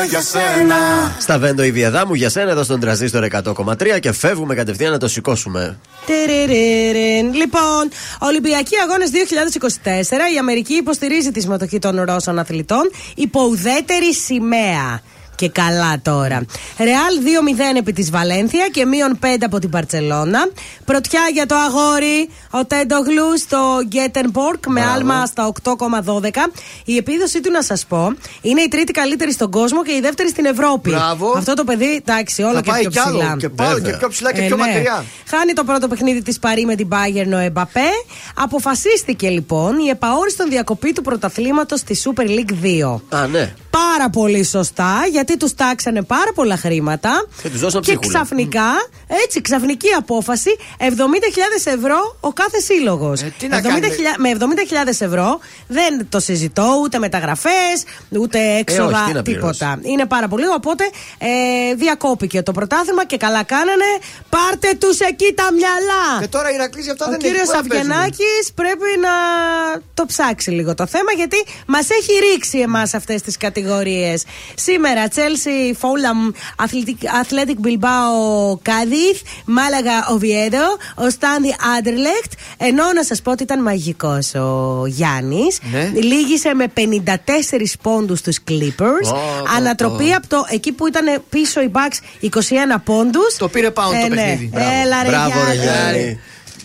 μόνο για σένα
Στα βέντο η βιαδά μου για σένα εδώ στον τραζίστορ 100,3 και φεύγουμε κατευθείαν να το σηκώσουμε.
Τερερερεν. Λοιπόν, Ολυμπιακοί Αγώνες 2024. Η Αμερική υποστηρίζει τη συμμετοχή των Ρώσων αθλητών υπό ουδέτερη σημαία. Και καλά τώρα. Ρεάλ 2-0 επί της Βαλένθια και μείον 5 από την Παρσελώνα. Πρωτιά για το αγόρι, ο Τέντογλου στο Γκέτενπορκ με
Μπράβο.
άλμα στα 8,12. Η επίδοσή του, να σας πω, είναι η τρίτη καλύτερη στον κόσμο και η δεύτερη στην Ευρώπη.
Μπράβο.
Αυτό το παιδί, εντάξει, όλο
Θα
και
πάει
πιο
κι άλλο.
ψηλά.
Και πάνω
Βέβαια.
και πιο ψηλά και
Ε,
πιο
ναι.
μακριά.
Χάνει το πρώτο παιχνίδι της Παρή με την Bayern ο Εμπαπέ. Αποφασίστηκε λοιπόν η επαόριστον διακοπή του πρωταθλήματος στη Super League 2.
Α, ναι.
Πάρα πολύ σωστά, γιατί τους τάξανε πάρα πολλά χρήματα.
Και τους δώσαν
Και
ψίχουλα.
ξαφνικά, έτσι, ξαφνική απόφαση, 70.000 ευρώ ο κάθε σύλλογος.
Ε, τι να κάνει.
με 70.000 ευρώ δεν το συζητώ, ούτε μεταγραφές, ούτε έξοδα,
όχι, τι να
τίποτα. Είναι πάρα πολύ. Οπότε ε, διακόπηκε το πρωτάθλημα και καλά κάνανε. Πάρτε τους εκεί τα μυαλά.
Και τώρα η Ηρακλή γι' αυτό
Ο
δεν
κύριος
έχει πού να παίζουμε.
Αυγενάκης πρέπει να το ψάξει λίγο το θέμα γιατί μας έχει ρίξει εμάς αυτές τις κατηγορίε. Ιστορίε. Σήμερα Chelsea, Fulham, Athletic, Athletic Bilbao, Cádiz, Μάλαγα, Οβιέδο, ο Στάνδη Άντερλεχτ. Ενώ να σας πω ότι ήταν μαγικός ο Γιάννης.
Ναι.
Λίγησε με 54 πόντους τους Clippers.
Ω,
Ανατροπή
ω.
από το εκεί που ήταν πίσω οι Bucks 21 πόντους.
Το πήρε πάνω το παιχνίδι. Μπράβο.
Έλα, ρε,
Μπράβο, ρε
Γιάννη.
Γιάννη.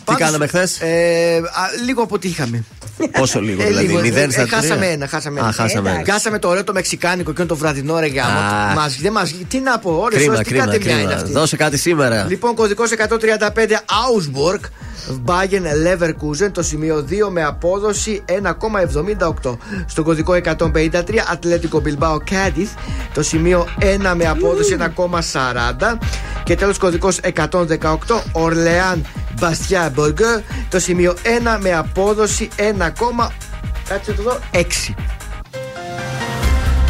Τι
Πάντως,
κάναμε χθες,
Ε, α, λίγο αποτύχαμε.
Πόσο λίγο
ε,
δηλαδή. 0
ε,
στα 3.
Χάσαμε ένα. Χάσαμε
ε, ένα.
Χάσαμε το ωραίο το μεξικάνικο και το βραδινό ρε γάμο. Δεν μαζί Τι να πω, ώρες είναι
Δώσε κάτι σήμερα.
Λοιπόν, κωδικός 135 Augsburg. Bayern Leverkusen το σημείο 2 με απόδοση 1,78. Στο κωδικό 153 Ατλέτικο Bilbao Cadiz το σημείο 1 με απόδοση 1,40. Και τέλος κωδικός 118 Ορλεάν Μπαστιά Burger το σημείο 1 με απόδοση 1,40. 1,6.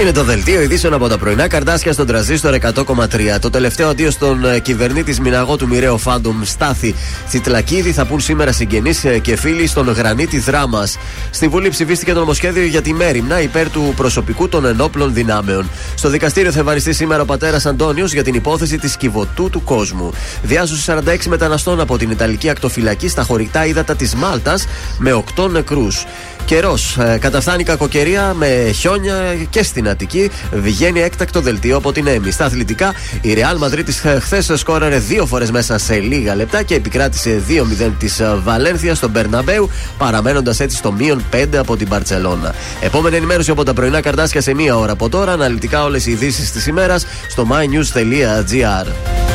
Είναι το δελτίο ειδήσεων από τα πρωινά καρτάσια στον τραζίστορ 100,3. Το τελευταίο αντίο στον ε, κυβερνήτη Μιναγό του μοιραίου Φάντομ Στάθη Τσιτλακίδη θα πούν σήμερα συγγενείς και φίλοι στον γρανίτη δράμας. Στη Βουλή ψηφίστηκε το νομοσχέδιο για τη μέρημνα υπέρ του προσωπικού των ενόπλων δυνάμεων. Στο δικαστήριο θα εμφανιστεί σήμερα ο πατέρας Αντώνιος για την υπόθεση της κυβωτού του κόσμου. Διάσωση 46 μεταναστών από την Ιταλική ακτοφυλακή στα χωρικά ύδατα της Μάλτας με 8 νεκρούς. Καιρός. Ε, καταφθάνει η κακοκαιρία με χιόνια και στην Αττική. Βγαίνει έκτακτο δελτίο από την Έμι. Στα αθλητικά, η Real Madrid χθες σκόραρε δύο φορές μέσα σε λίγα λεπτά και επικράτησε 2-0 της Βαλένθια στον Μπερναμπέου, παραμένοντας έτσι στο μείον 5 από την Παρσελώνα. Επόμενη ενημέρωση από τα πρωινά καρτάσια σε μία ώρα από τώρα. Αναλυτικά όλες οι ειδήσεις της ημέρας στο mynews.gr.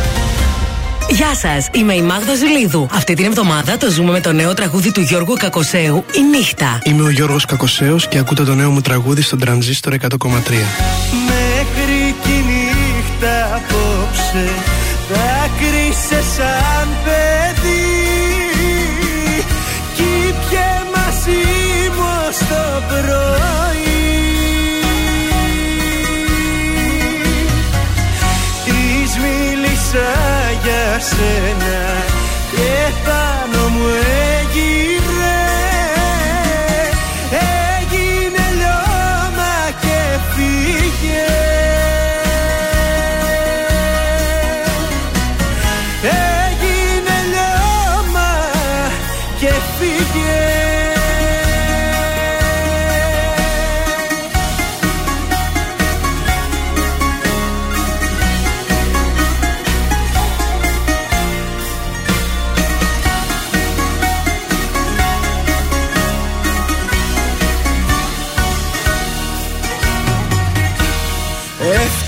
Γεια σας, είμαι η Μάγδα Ζηλίδου. Αυτή την εβδομάδα το ζούμε με το νέο τραγούδι του Γιώργου Κακοσέου, Η Νύχτα.
Είμαι ο Γιώργος Κακοσέος και ακούτε το νέο μου τραγούδι στον Τρανζίστορ 100,3.
Μέχρι κι η νύχτα απόψε Δάκρυσε σαν σένα. Και πάνω μου έγειρε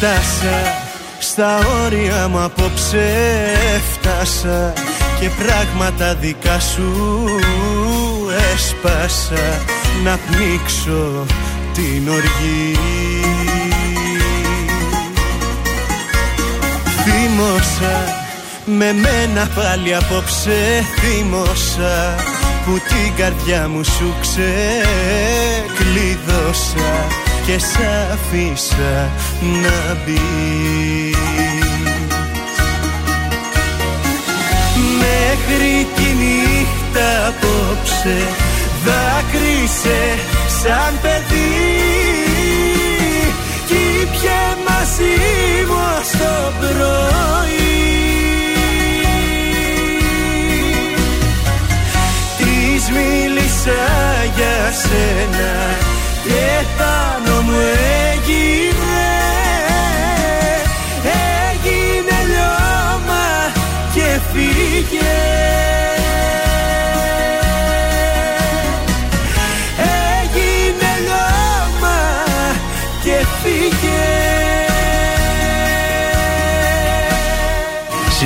Έφτασα στα όρια μου απόψε Έφτασα και πράγματα δικά σου έσπασα. Να πνίξω την οργή. Θύμωσα με μένα πάλι απόψε Θύμωσα που την καρδιά μου σου ξεκλείδωσα και σ' αφήσα να μπει. Μέχρι τη νύχτα απόψε δάκρυσε σαν παιδί. Κι πιε μαζί μου ως το πρωί. Της μίλησα για σένα και πάνω μου έγειρε Έγινε λιώμα και φύγε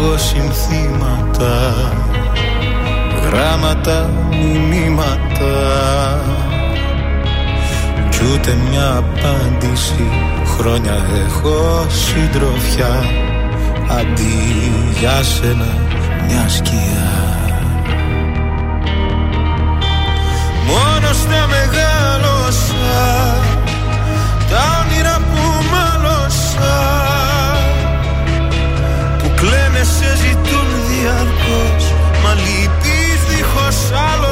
εγώ συνθήματα γράμματα, μηνύματα. Κι ούτε μια απάντηση χρόνια έχω συντροφιά. Αντί για σένα μια σκιά. Μόνος στα Μα λυπείς δίχως
άλλο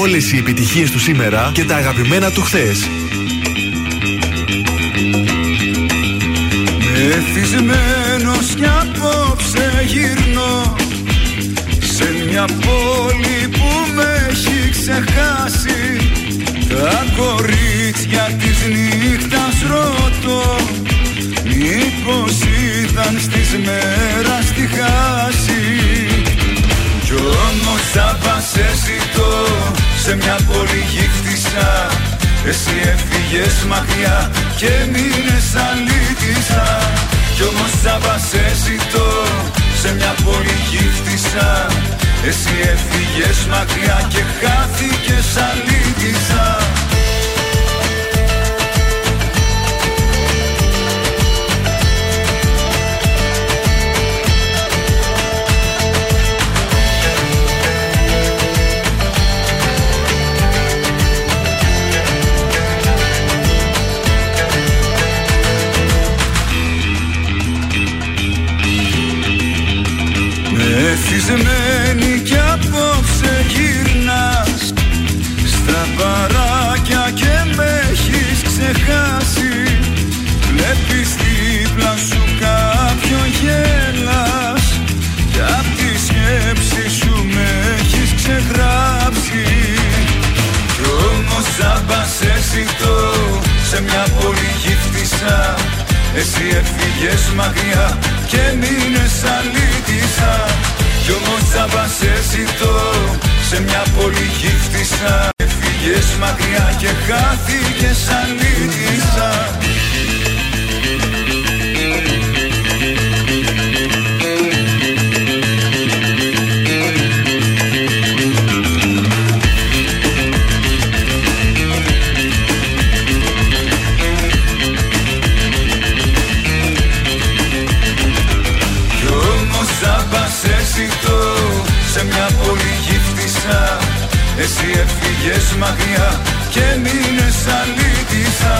Όλες οι επιτυχίες του σήμερα και τα αγαπημένα του χθες.
σε μια πόλη γύχτησα Εσύ έφυγες μακριά και μείνες αλήτησα Κι όμως θα σε σε μια πόλη γύχτησα Εσύ έφυγες μακριά και χάθηκες αλήτησα Εσύ έφυγες μακριά και μείνες αλήτησα. Κι όμως τσάμπας το
σε μια πολύ γύφτησα Έφυγες μακριά και χάθηκες Εσύ έφυγες μακριά και μείνες αλήτησα.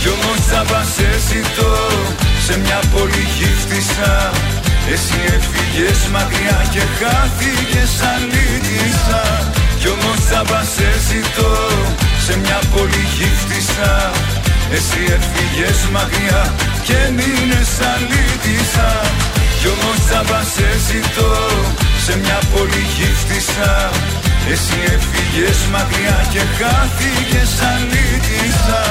Κι όμως θα πας εσύ το σε μια πόλη γύφτησα Εσύ έφυγες μακριά και χάθηκες αλήτησα. Κι όμως θα πας εσύ το σε μια πόλη γύφτησα Εσύ έφυγες μακριά και μείνες αλήτησα. Κι όμως θα πας εσύ το σε μια πόλη γύφτησα Εσύ έφυγες μακριά και χάθηκες αλήτησα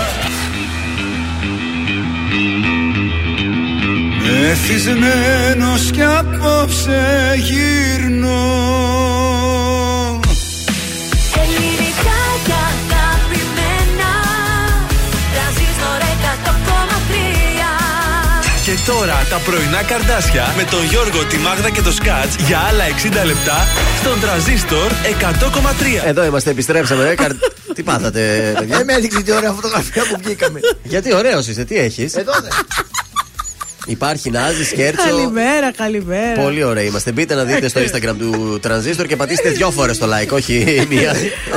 Εθισμένος κι απόψε γύρνω
Και
τώρα τα πρωινά καρδάσια με τον Γιώργο, τη Μάγδα και το Σκάτς για άλλα 60 λεπτά στον τραζίστορ 100,3.
Εδώ είμαστε, επιστρέψαμε. ε, καρ- Τι πάθατε, παιδιά;
Δεν με έδειξε τη ωραία φωτογραφία που βγήκαμε.
Γιατί ωραίος είσαι, τι έχεις;
Εδώ δεν.
Υπάρχει Νάζης, Σκέρτσο.
Καλημέρα, καλημέρα.
Πολύ ωραία είμαστε. Μπείτε να δείτε στο Instagram του Transistor και πατήστε δυο φορές το like, όχι μία.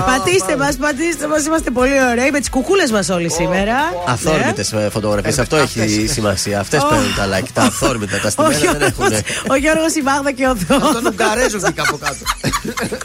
Πατήστε μας, πατήστε μας. Είμαστε πολύ ωραίοι με τις κουκούλες μας όλοι σήμερα.
Αθόρμητες φωτογραφίες. Αυτό έχει σημασία. Αυτές
Oh.
παίρνουν τα like. Τα αθόρμητα, τα
Ο
στημένα δεν
Γιώργος,
έχουν.
ο Γιώργος, η Μάγδα και ο Θεός.
Τον Ουγγαρέζο βγήκα από κάτω.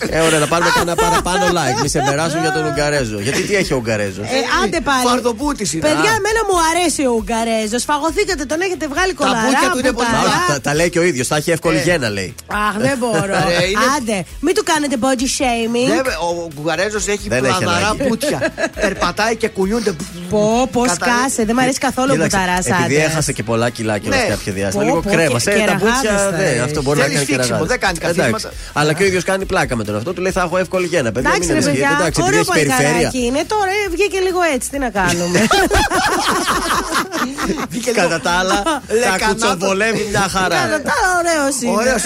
Ε, ωραία, να πάρουμε και ένα παραπάνω like. Μη σε περάσουν για τον Ουγγαρέζο. Γιατί τι έχει ο Ουγγαρέζος;
Ε, άντε πάλι.
Φαρδοπούτης είναι.
Παιδιά,
Α.
εμένα μου αρέσει ο Ουγγαρέζος. Φαγωθήκατε, τον έχετε βγάλει κολαρά.
μπούκια του είναι πολύ
πουταρά.
Μα, τα, τα λέει και ο ίδιος. Θα έχει εύκολη γέννα, λέει.
Αχ, δεν μπορώ.
Ρε, είναι-
Άντε, μην του κάνετε body shaming.
Δεν, ο Ουγγαρέζος έχει
Δεν έχει
πλαδαρά
ανάγκη.
πουτια. Περπατάει και κουνιούνται.
Πω, πώ
Κατα-
κάσε. Δεν μ' αρέσει καθόλου που
Κοίταξε,
τα
Επειδή έχασε και πολλά κιλά και
Ναι.
κάποιο διάστημα.
Πω,
Λίγο
πω,
κρέμα.
και-
Ε, τα
κεραγάδες
μπούτια
θα
δεν.
έχεις.
Αυτό μπορεί να
Θέλεις
κάνει
φίξιμο,
κεραγάδες.
δεν κάνει
Εντάξει.
καθίσματα.
Αλλά και ο ίδιος κάνει πλάκα με τον αυτό. Του λέει θα έχω εύκολη γέννα. Παιδιά, μην
Εντάξει, ρε
ανησυχείτε.
παιδιά,
Εντάξει, επειδή
ωραίο
έχεις περιφέρεια.
παλικάράκι είναι. Τώρα ε, βγήκε λίγο έτσι. Τι να κάνουμε.
Κατά τα άλλα, τα
Λεκανάτο.
κουτσοβολεύει μια χαρά.
Κατά τα άλλα, ωραίος είναι.
Ωραίος,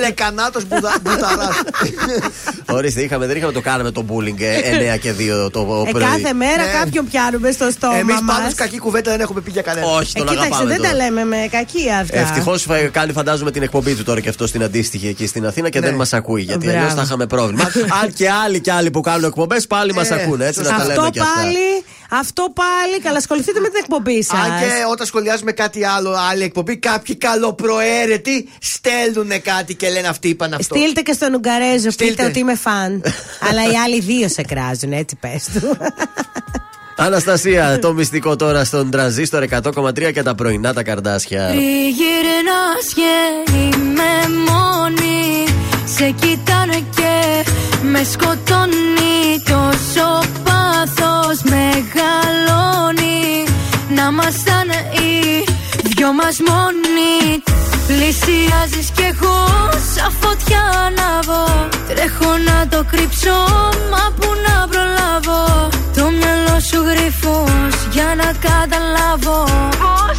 λεκανάτος μπουταρά.
Ορίστε, είχαμε, δεν είχαμε το κάναμε το bullying ε, 9 και 2 το
Ε,
πρωί.
κάθε μέρα
Ναι.
κάποιον πιάνουμε στο στόμα
Εμείς πάντω
μας.
κακή κουβέντα δεν έχουμε πει για κανένα.
Όχι,
Ε,
τον
κοίταξε,
αγαπάμε.
δεν τα
τώρα.
λέμε με κακία αυτά.
Ευτυχώς κάνει, φαντάζομαι, την εκπομπή του τώρα και αυτό στην αντίστοιχη εκεί στην Αθήνα και
Ναι.
δεν μας ακούει. Γιατί
Μπράβο.
αλλιώς θα είχαμε πρόβλημα. Αν και άλλοι και άλλοι που κάνουν εκπομπές πάλι μας
Ε,
ακούνε. Έτσι να τα
Αυτό
λέμε και αυτά.
πάλι, αυτό πάλι, καλά ασχοληθείτε με την εκπομπή σας.
Αν και όταν σχολιάζουμε κάτι άλλο, άλλη εκπομπή, κάποιοι καλοπροαίρετοι στέλνουν κάτι και λένε αυτοί είπαν αυτό.
Στείλτε και στον Ουγγαρέζο,
Στείλτε.
πείτε ότι είμαι φαν. Αλλά οι άλλοι δύο σε κράζουν, έτσι πες του.
Αναστασία, το μυστικό τώρα στον τρανζίστορ 100,3 και τα πρωινά τα καρδάσια.
Τριγυρνάς και είμαι μόνη Σε κοιτάνε και με σκοτώνει Τόσο πάθος μεγαλώνει Να ήμασταν οι δυο μας μόνοι Πλησιάζεις κι εγώ σαν φωτιά ανάβω Τρέχω να το κρύψω μα που να προλάβω. Το μυαλό σου γρυφός για να καταλάβω. Πως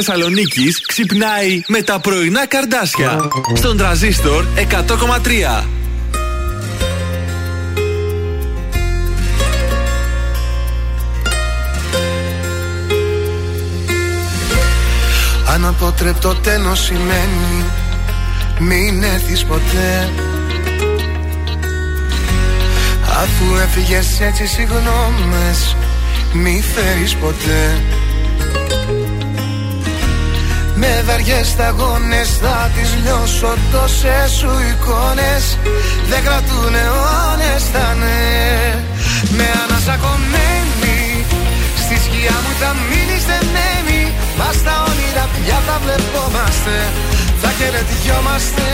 Η πόλη της Θεσσαλονίκης ξυπνάει με τα πρωινά καρδάσια. Στον τραζίστορ 100,3.
Αναποτρεπτό τέλος σημαίνει Μην έρθεις ποτέ Αφού έφυγες έτσι συγγνώμες Μη φέρεις ποτέ Με βαριές σταγόνες θα τις λιώσω Τόσες σου εικόνες. Δεν κρατούν αιώνες θα ναι. Με ανασακωμένη Στη σκιά μου θα μείνεις δεμένη. Μας στα όνειρα πια θα βλεπόμαστε. Θα χαιρετιόμαστε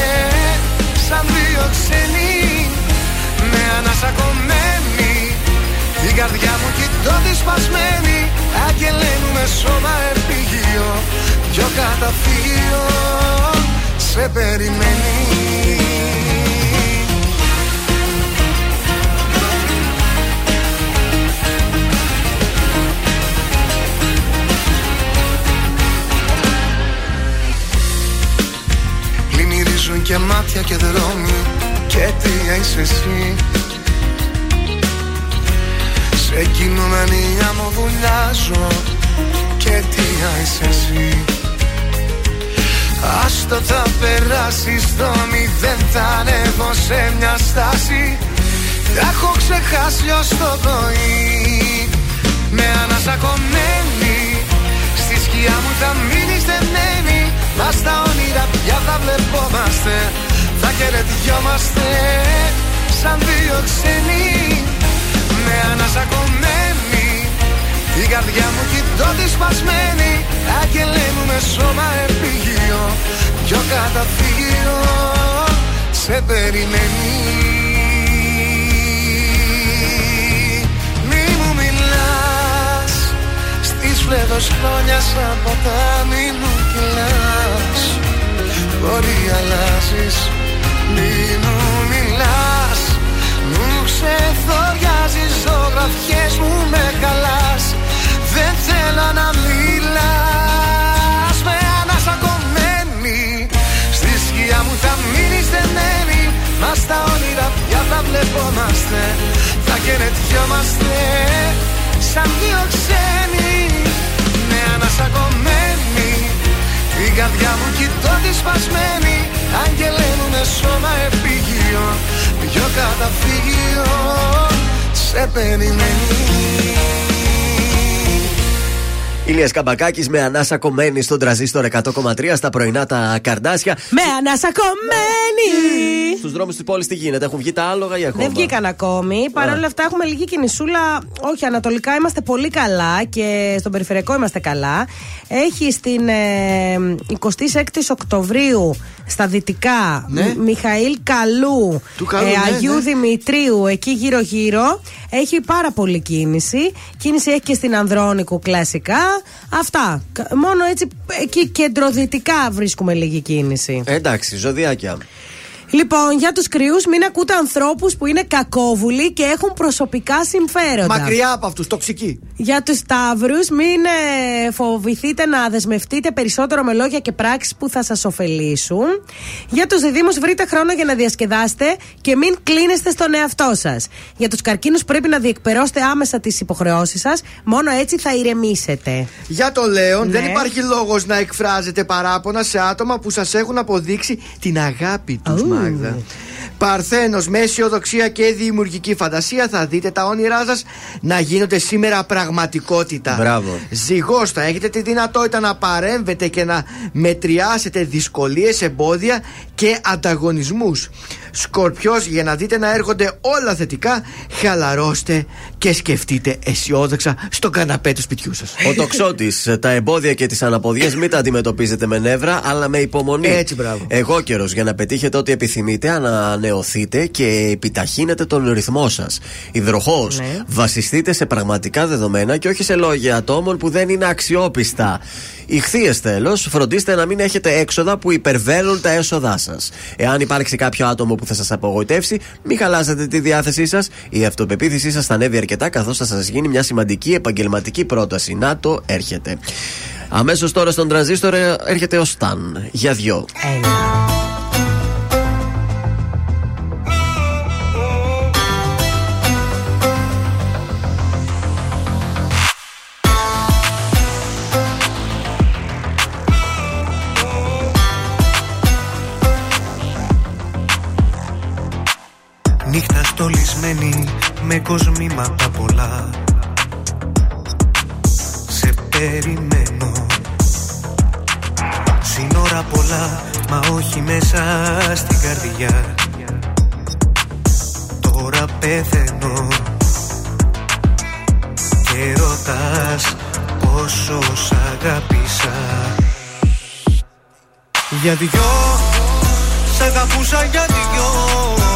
Σαν δύο ξένοι. Με ανασακωμένη Την καρδιά μου κοιτώ τη σπασμένη Αγγελένουμε σώμα επίγειο Πιο καταφύγιο Σε περιμένει. Πλημμυρίζουν και μάτια και δρόμοι. Και τι είσαι εσύ; Σε κινούμενη μου βουλιάζω Και τι είσαι εσύ. Άστο θα περάσεις στο μηδέν Θα ανέβω σε μια στάση. Τα έχω ξεχάσει ως το πρωί. Με ανασακωμένη Στη σκιά μου θα μείνεις δεμένη. Μας στα όνειρα πια θα βλεπόμαστε. Θα χαιρετιόμαστε Σαν δύο ξένοι Με ανασακωμένη Την καρδιά μου κοιτώ τη σπασμένη Αγγελένουμε σώμα επίγειο. Πιο καταφύγιο Σε περιμένει. Μη μου μιλάς Στις φλέβες χρόνια σαν ποτάμι μου κυλάς Μπορεί αλλάζεις Μη μου μιλάς Μου ξεθοριάζεις Ζωγραφιές μου με χαλάς Δεν θέλω να μιλάς Με ανασακωμένη. Στη σκιά μου θα μείνεις δεμένη Μας στα όνειρα πια θα βλεπόμαστε. Θα χαιρετιόμαστε Σαν δύο ξένοι. Με ανασακωμένη Την καρδιά μου κοιτώ τη σπασμένη Αγγελένουμε σώμα επίγειο Πιο καταφύγιο Σε περιμένει
Ηλίας Καμπακάκης με ανάσα κομμένη στον τραζίστορ 100,3 στα πρωινά τα καρδάσια.
Με ανασακωμένη!
Στους δρόμους της πόλης τι γίνεται, έχουν βγει τα άλογα ή ακόμα;
Δεν βγήκαν ακόμη. Παρ' όλα αυτά έχουμε λίγη κινησούλα. Όχι, ανατολικά είμαστε πολύ καλά και στον περιφερειακό είμαστε καλά. Έχει στην ε, 26η Οκτωβρίου στα δυτικά
Ναι.
Μ- Μιχαήλ Καλού,
Του Καλού,
ε,
ναι,
Αγίου
ναι.
Δημητρίου, εκεί γύρω-γύρω. Έχει πάρα πολύ κίνηση. Κίνηση έχει και στην Ανδρώνικου κλασικά. Αυτά. Κα- Μόνο έτσι εκεί κεντροδυτικά βρίσκουμε λίγη κίνηση.
Ε, εντάξει, ζωδιάκια.
Λοιπόν, για τους κρυούς, μην ακούτε ανθρώπους που είναι κακόβουλοι και έχουν προσωπικά συμφέροντα.
Μακριά από αυτούς, τοξικοί.
Για τους Σταύρους, μην ε, φοβηθείτε να δεσμευτείτε περισσότερο με λόγια και πράξεις που θα σας ωφελήσουν. Για τους Διδήμου, βρείτε χρόνο για να διασκεδάσετε και μην κλείνεστε στον εαυτό σας. Για τους Καρκίνους, πρέπει να διεκπαιρώσετε άμεσα τις υποχρεώσεις σας. Μόνο έτσι θα ηρεμήσετε.
Για το Λέον,
Ναι.
δεν υπάρχει λόγος να εκφράζετε παράπονα σε άτομα που σας έχουν αποδείξει την αγάπη τους, Μάγδα. Παρθένος, με αισιοδοξία και δημιουργική φαντασία θα δείτε τα όνειρά σας να γίνονται σήμερα πραγματικότητα.
Μπράβο.
Ζυγός, θα έχετε τη δυνατότητα να παρέμβετε και να μετριάσετε δυσκολίες, εμπόδια και ανταγωνισμούς. Σκορπιός, για να δείτε να έρχονται όλα θετικά, χαλαρώστε και σκεφτείτε αισιόδοξα στον καναπέ του σπιτιού σας.
Ο τοξότης, τα εμπόδια και τις αναποδιές μην τα αντιμετωπίζετε με νεύρα, αλλά με υπομονή.
Έτσι, μπράβο.
Εγώ καιρο για να πετύχετε ό,τι επιθυμείτε, ανανεωθείτε και επιταχύνετε τον ρυθμό σας. Υδροχός,
Ναι.
βασιστείτε σε πραγματικά δεδομένα και όχι σε λόγια ατόμων που δεν είναι αξιόπιστα. Ηχθείες τέλος, φροντίστε να μην έχετε έξοδα που υπερβαίνουν τα έσοδά σας. Εάν υπάρξει κάποιο άτομο που θα σας απογοητεύσει, μην χαλάσετε τη διάθεσή σας. Η αυτοπεποίθησή σας θα ανέβει αρκετά, καθώς θα σας γίνει μια σημαντική επαγγελματική πρόταση. Να το έρχεται. Αμέσως τώρα στον τραζίστορ ε, έρχεται ο Σταν. Για δυο.
Νύχτα στολισμένη με κοσμήματα πολλά. Σε περιμένω. Σύνορα πολλά μα όχι μέσα στην καρδιά. Τώρα πεθαίνω. Και ρωτάς πόσο σ' αγάπησα Για δυο Σ' αγαπούσα για δυο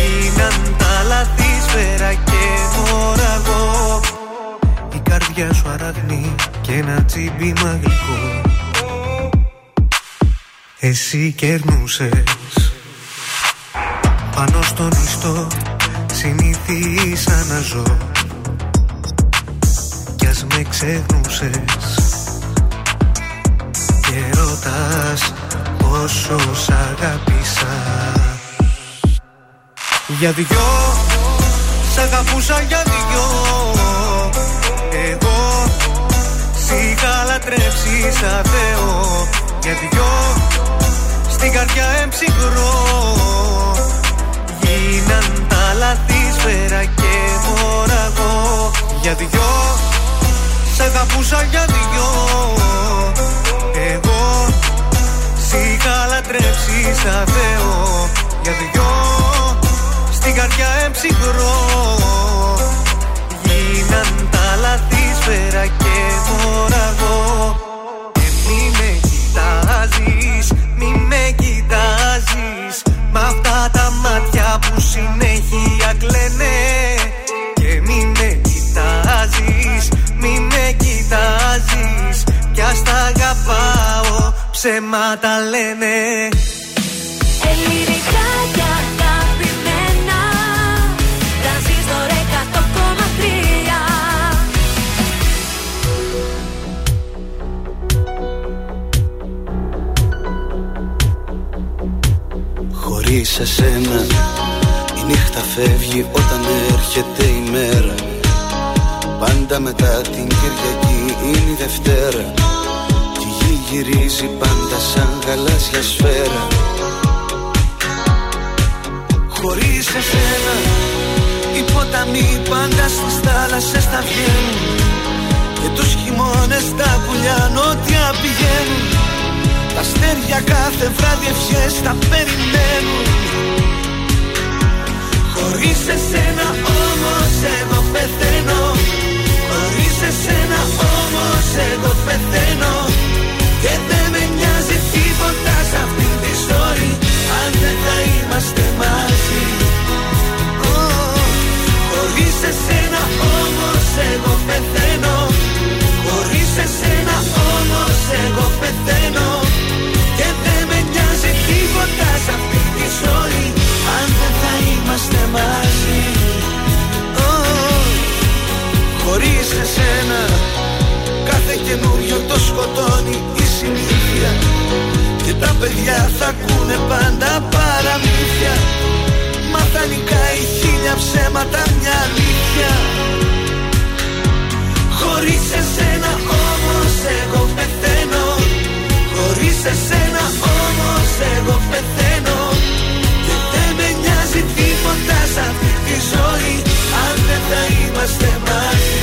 Γίναν τα λαθή σφαίρα και μοραγό. Η καρδιά σου αραγνή και ένα τσίμπημα γλυκό. Εσύ κερνούσες. Πάνω στον ιστό συνήθισα να ζω Κι ας με ξεχνούσες. Και ρωτάς πόσο σ' αγάπησα Για δυο Σ' αγαπούσα για δυο. Εγώ Σ' είχα λατρέψεις σαν Θεό. Για δυο Στην καρδιά εμψυχρό. Γίναν τα λαθή σφαίρα και μοραγό. Για δυο Σ' αγαπούσα για δυο. Εγώ Σ' είχα λατρέψεις σαν Θεό. Για δυο Στην καρδιά εμψυχρό. Γίναν τα λαθή σφαίρα και μοραγό Και μη με κοιτάζεις, μη με κοιτάζεις. Μ' αυτά τα μάτια που συνέχεια κλαίνε. Και μη με κοιτάζεις, μη με κοιτάζεις. Κι ας τα αγαπάω, ψέματα λένε.
Ελληνικά
Χωρίς εσένα η νύχτα φεύγει όταν έρχεται η μέρα. Πάντα μετά την Κυριακή είναι η Δευτέρα. Κι η γη γυρίζει πάντα σαν γαλάζια σφαίρα. Χωρίς εσένα οι ποταμοί πάντα στις θάλασσες θα βγαίνουν. Και τους χειμώνες τα πουλιά νότια πηγαίνουν. Τα αστέρια κάθε βράδυ ευχές τα περιμένουν.
Χωρίς εσένα όμως εγώ πεθαίνω. Χωρίς εσένα όμως εγώ πεθαίνω. Και δεν με νοιάζει τίποτα σε αυτή τη ζωή Αν δεν θα είμαστε μαζί. Ω, Χωρίς εσένα όμως εγώ πεθαίνω. Χωρίς εσένα όμως εγώ πεθαίνω Και δεν με νοιάζει τίποτα σε αυτή τη ζωή Αν δεν θα είμαστε μαζί. Ω, Χωρίς εσένα Κάθε καινούριο το σκοτώνει η συνήθεια. Και τα παιδιά θα ακούνε πάντα παραμύθια. Μα θα νικάει χίλια ψέματα μια αλήθεια. Χωρίς εσένα όμως εγώ πεθαίνω Χωρίς εσένα όμως εγώ πεθαίνω. Και δεν με νοιάζει τίποτα σε αυτή τη ζωή Αν δεν θα είμαστε μαζί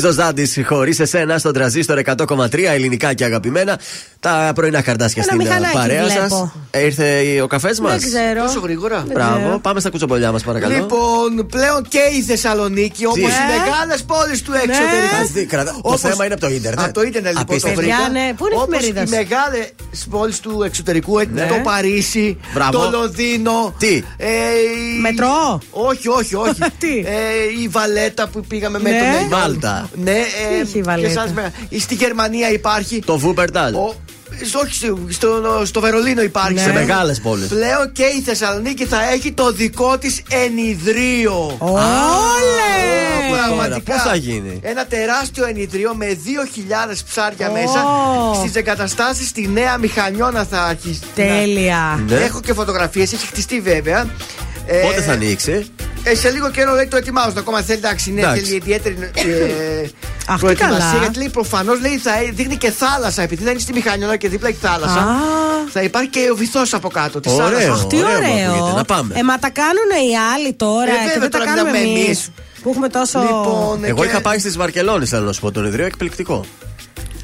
Χρήστος Δάντης, χωρίς εσένα
στον τραζίστορ 100,3 ελληνικά και αγαπημένα. Τα πρωινά καρτάσια
Ένα
στην ε,
μηχανάκι
παρέα
βλέπω.
σας. Ήρθε ο καφές μας;
Δεν ξέρω.
Τόσο γρήγορα.
Δεν
Μπράβο,
ξέρω.
πάμε στα κουτσομπολιά μας, παρακαλώ.
Λοιπόν, πλέον και η Θεσσαλονίκη, όπως
Τι;
οι
Ε;
μεγάλες πόλεις του εξωτερικού.
Ας δει, κρατά- Το
Όπως-
θέμα είναι από το ίντερνετ.
Από το ίντερνετ λοιπόν το
Απίστευτο.
βρήκα.
Παιδιά, ναι. Πού είναι η
Όπως
εφημερίδα
οι
σου;
μεγάλες πόλεις του εξωτερικού, ε,
Ναι.
το Παρίσι,
Μπράβο.
το Λονδίνο.
Τι;
ε, η-
Μετρό;
Όχι, όχι, όχι.
Τι;
Ε, η Βαλέτα που πήγαμε με
Ναι.
τον Αιγιό.
Μάλτα.
Ναι, ε,
είχε η Βαλέτα;
και σας με- Στη Γερμανία υπάρχει.
Το Βούπερταλ.
Ο- όχι, στο, στο, στο Βερολίνο υπάρχει.
Σε μεγάλες πόλεις.
Πλέον και η Θεσσαλονίκη θα έχει το δικό της ενιδρίο.
Όλε!
Πραγματικά.
Πώς θα γίνει;
Ένα τεράστιο ενιδρίο με 2.000 ψάρια
Ω.
μέσα. Στις εγκαταστάσεις στη Νέα Μηχανιώνα θα αρχίσει.
Τέλεια.
Ναι.
Έχω και φωτογραφίες, έχει χτιστεί βέβαια. Ε,
Πότε θα ανοίξει;
ε, σε λίγο καιρό λέει το ετοιμάζουν ακόμα. Θέλει εντάξει, ναι,
Εντάξει.
θέλει ιδιαίτερη ε,
Αχ, τι
προετοιμασία.
καλά.
Γιατί λέει προφανώς λέει θα δείχνει και θάλασσα. Επειδή δεν είναι στη Μηχανιώνα και δίπλα έχει θάλασσα.
Α.
Θα υπάρχει και ο βυθός από κάτω της
Ωραίο.
θάλασσας.
Αχ, τι
Ωραίο μου
ωραίο.
ακούγεται. Να πάμε.
Ε, μα τα κάνουν οι άλλοι τώρα
Ε,
και
βέβαια,
δεν τα
τώρα
κάνουμε
μιλάμε
εμείς.
εμείς.
Που έχουμε τόσο.
Λοιπόν,
Εγώ
και-
είχα πάει στις Βαρκελόνε, θέλω να σου πω. Το ιδρύο εκπληκτικό.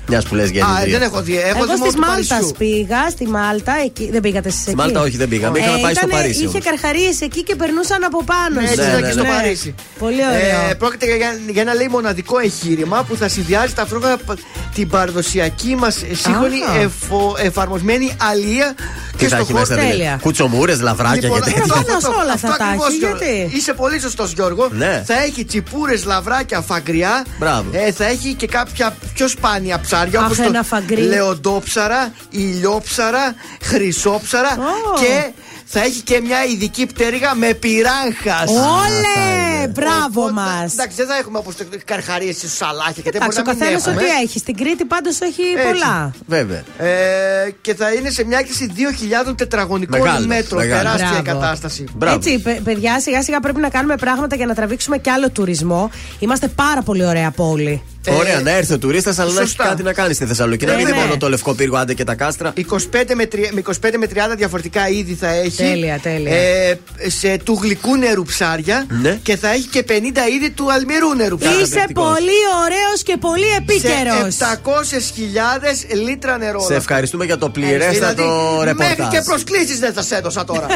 Μιας που λες για
Α,
ενιδρίο.
δεν έχω δει. Έχω
Εγώ
δει μόνο
στη
του
Μάλτας
Παρισιού.
πήγα, στη Μάλτα, εκεί. Δεν πήγατε εσεί εκεί.
Μάλτα όχι, δεν πήγαμε. Είχαμε πάει στο
ήτανε-
Παρίσι.
Είχε
όμως.
καρχαρίες εκεί και περνούσαν από πάνω.
Ναι,
σου.
έτσι
Ναι,
ήταν
ναι,
και
ναι.
στο Παρίσι.
Πολύ ωραίο.
Ε, πρόκειται για, για ένα λέει μοναδικό εγχείρημα που θα συνδυάζει ταυτόχρονα π- την παραδοσιακή μας σύγχρονη
Α.
εφο- εφαρμοσμένη αλληλεία
Τι
και
θα
στο
έχει
χώρο.
μέσα, δηλαδή.
Τέλεια.
Κουτσομούρες, λαβράκια
Λοιπόν,
και τέτοια.
αυτό-
Προφανώς
αυτό-
όλα
αυτό
θα τα
ακριβώς,
έχει,
Γιώργο.
γιατί;
Είσαι πολύ σωστός, Γιώργο.
Ναι.
Θα έχει τσιπούρες, λαβράκια, φαγκριά.
Μπράβο.
Ε, θα έχει και κάποια πιο σπάνια ψάρια
Αχ,
όπως
ένα
το
φαγκρί.
λεοντόψαρα, ηλιόψαρα, χρυσόψαρα
Ω.
και θα έχει και μια ειδική πτέρυγα με πυράγχα.
Όλε! Μπράβο
Οπότε,
μας.
Εντάξει, δεν θα έχουμε όπως καρχαρίες ή σαλάκια και
Εντάξει, ο
μπορεί να μην
καθένας
έχουμε.
ό,τι έχει. Στην Κρήτη πάντως έχει
Έτσι.
πολλά.
Βέβαια.
Ε, και θα είναι σε μια έκταση 2.000 τετραγωνικών
Μεγάλος,
μέτρων.
μεγάλος.
Τεράστια
Μπράβο.
κατάσταση.
Μπράβο.
Έτσι, παι- παιδιά, σιγά σιγά πρέπει να κάνουμε πράγματα για να τραβήξουμε και άλλο τουρισμό. Είμαστε πάρα πολύ ωραία πόλη.
Ωραία, να έρθει ο τουρίστας, αλλά να έχει
σωστά.
κάτι να κάνεις στη Θεσσαλονίκη. Να
Ναι,
μην δει
ναι.
μόνο το λευκό πύργο, άντε και τα κάστρα.
25 με, 3, με 25 με 30 διαφορετικά είδη θα έχει.
Τέλεια, τέλεια.
Ε, σε του γλυκού νερού ψάρια
Ναι.
και θα έχει και 50 είδη του αλμυρού νερού ψάρια.
Είσαι πολύ ωραίος και πολύ επίκαιρος.
Σε 700.000 λίτρα νερό.
Σε ευχαριστούμε για το πληρέστατο
Δηλαδή, Μέχρι και
ρεπορτάζ.
προσκλήσεις δεν θα σε έδωσα τώρα.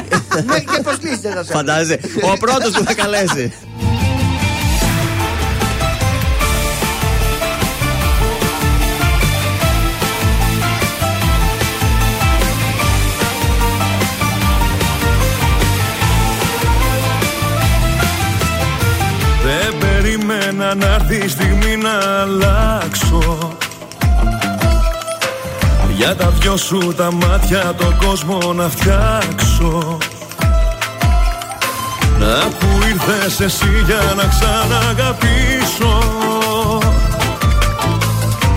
μέχρι και προσκλήσεις δεν θα σε έδωσα.
Φαντάζεσαι. Ο πρώτος που θα καλέσει.
να έρθει η στιγμή να αλλάξω. Για τα δυο σου τα μάτια το κόσμο να φτιάξω. Να που ήρθες εσύ για να ξαναγαπήσω.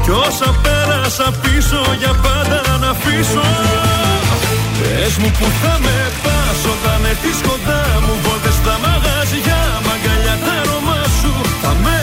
Κι όσα πέρασα πίσω για πάντα να αφήσω. Πες μου που θα με πας όταν έρθεις κοντά μου Βόλτες στα μαγαζιά, μαγκαλιά τα αρώμα σου. Θα με φυλάς, θα με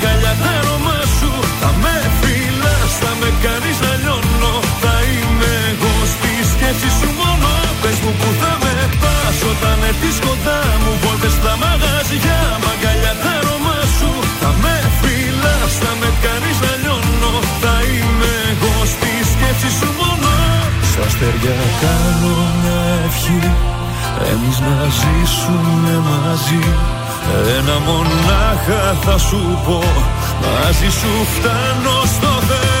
έρθεις κοντά μου. Βόλτες στα μαγαζιά, μαγκαλιά τα αρώμα σου. Θα με φυλάς, θα με κάνεις να λιώνω. Θα είμαι εγώ στη σκέψη σου μόνο. Στα αστέρια κάνω μια ευχή. Εμείς να ζήσουμε μαζί. Ένα μονάχα θα σου πω. Μαζί σου φτάνω στο Θεό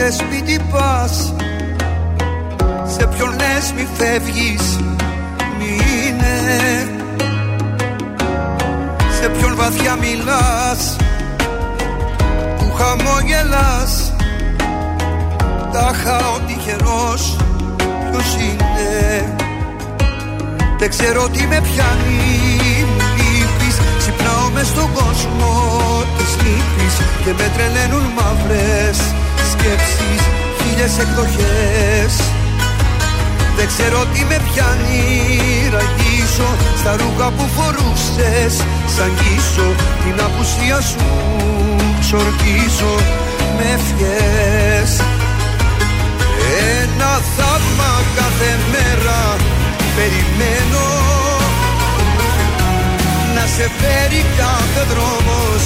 Πότε σπίτι πας Σε ποιον λες μη φεύγεις Μείνε Σε ποιον βαθιά μιλάς Που χαμόγελας. Τάχα ο τυχερός Ποιος είναι. Δεν ξέρω τι με πιάνει Μου λείπεις. Ξυπνάω μες στον κόσμο της λύπης Και με τρελαίνουν μαύρες σκέψεις Χίλιες εκδοχές. Δεν ξέρω τι με πιάνει Ραγίζω στα ρούχα που φορούσες. Σαν γύσω την απουσία σου Ξορκίζω. Με ευχές. Ένα θαύμα κάθε μέρα περιμένω. Να σε φέρει κάθε δρόμος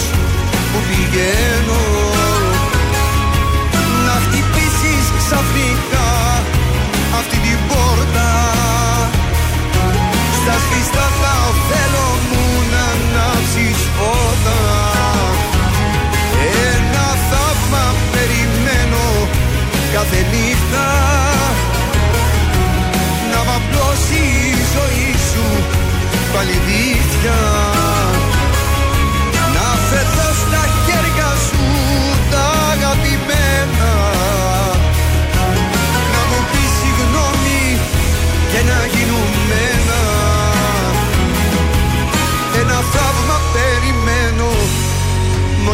που πηγαίνω. Να χτυπήσεις ξαφνικά αυτή την πόρτα. Στα σβηστά τα θέλω μου να ανάψεις φώτα. Ένα θαύμα περιμένω κάθε νύχτα. Να μ' απλώσει πάλι δίχτυα. Να φεθώ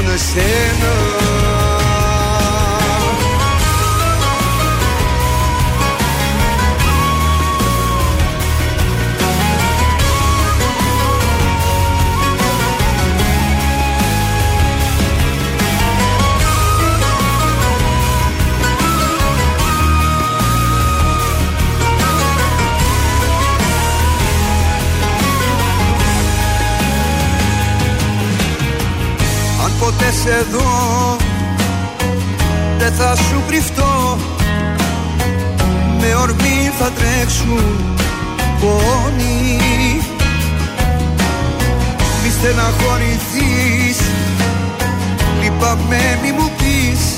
μόνο εσένα Αν ποτέ σε δω Δεν θα σου κρυφτώ. Με ορμή θα τρέξουν πόνοι Μη στεναχωρηθείς Λυπάμαι μη μου πεις.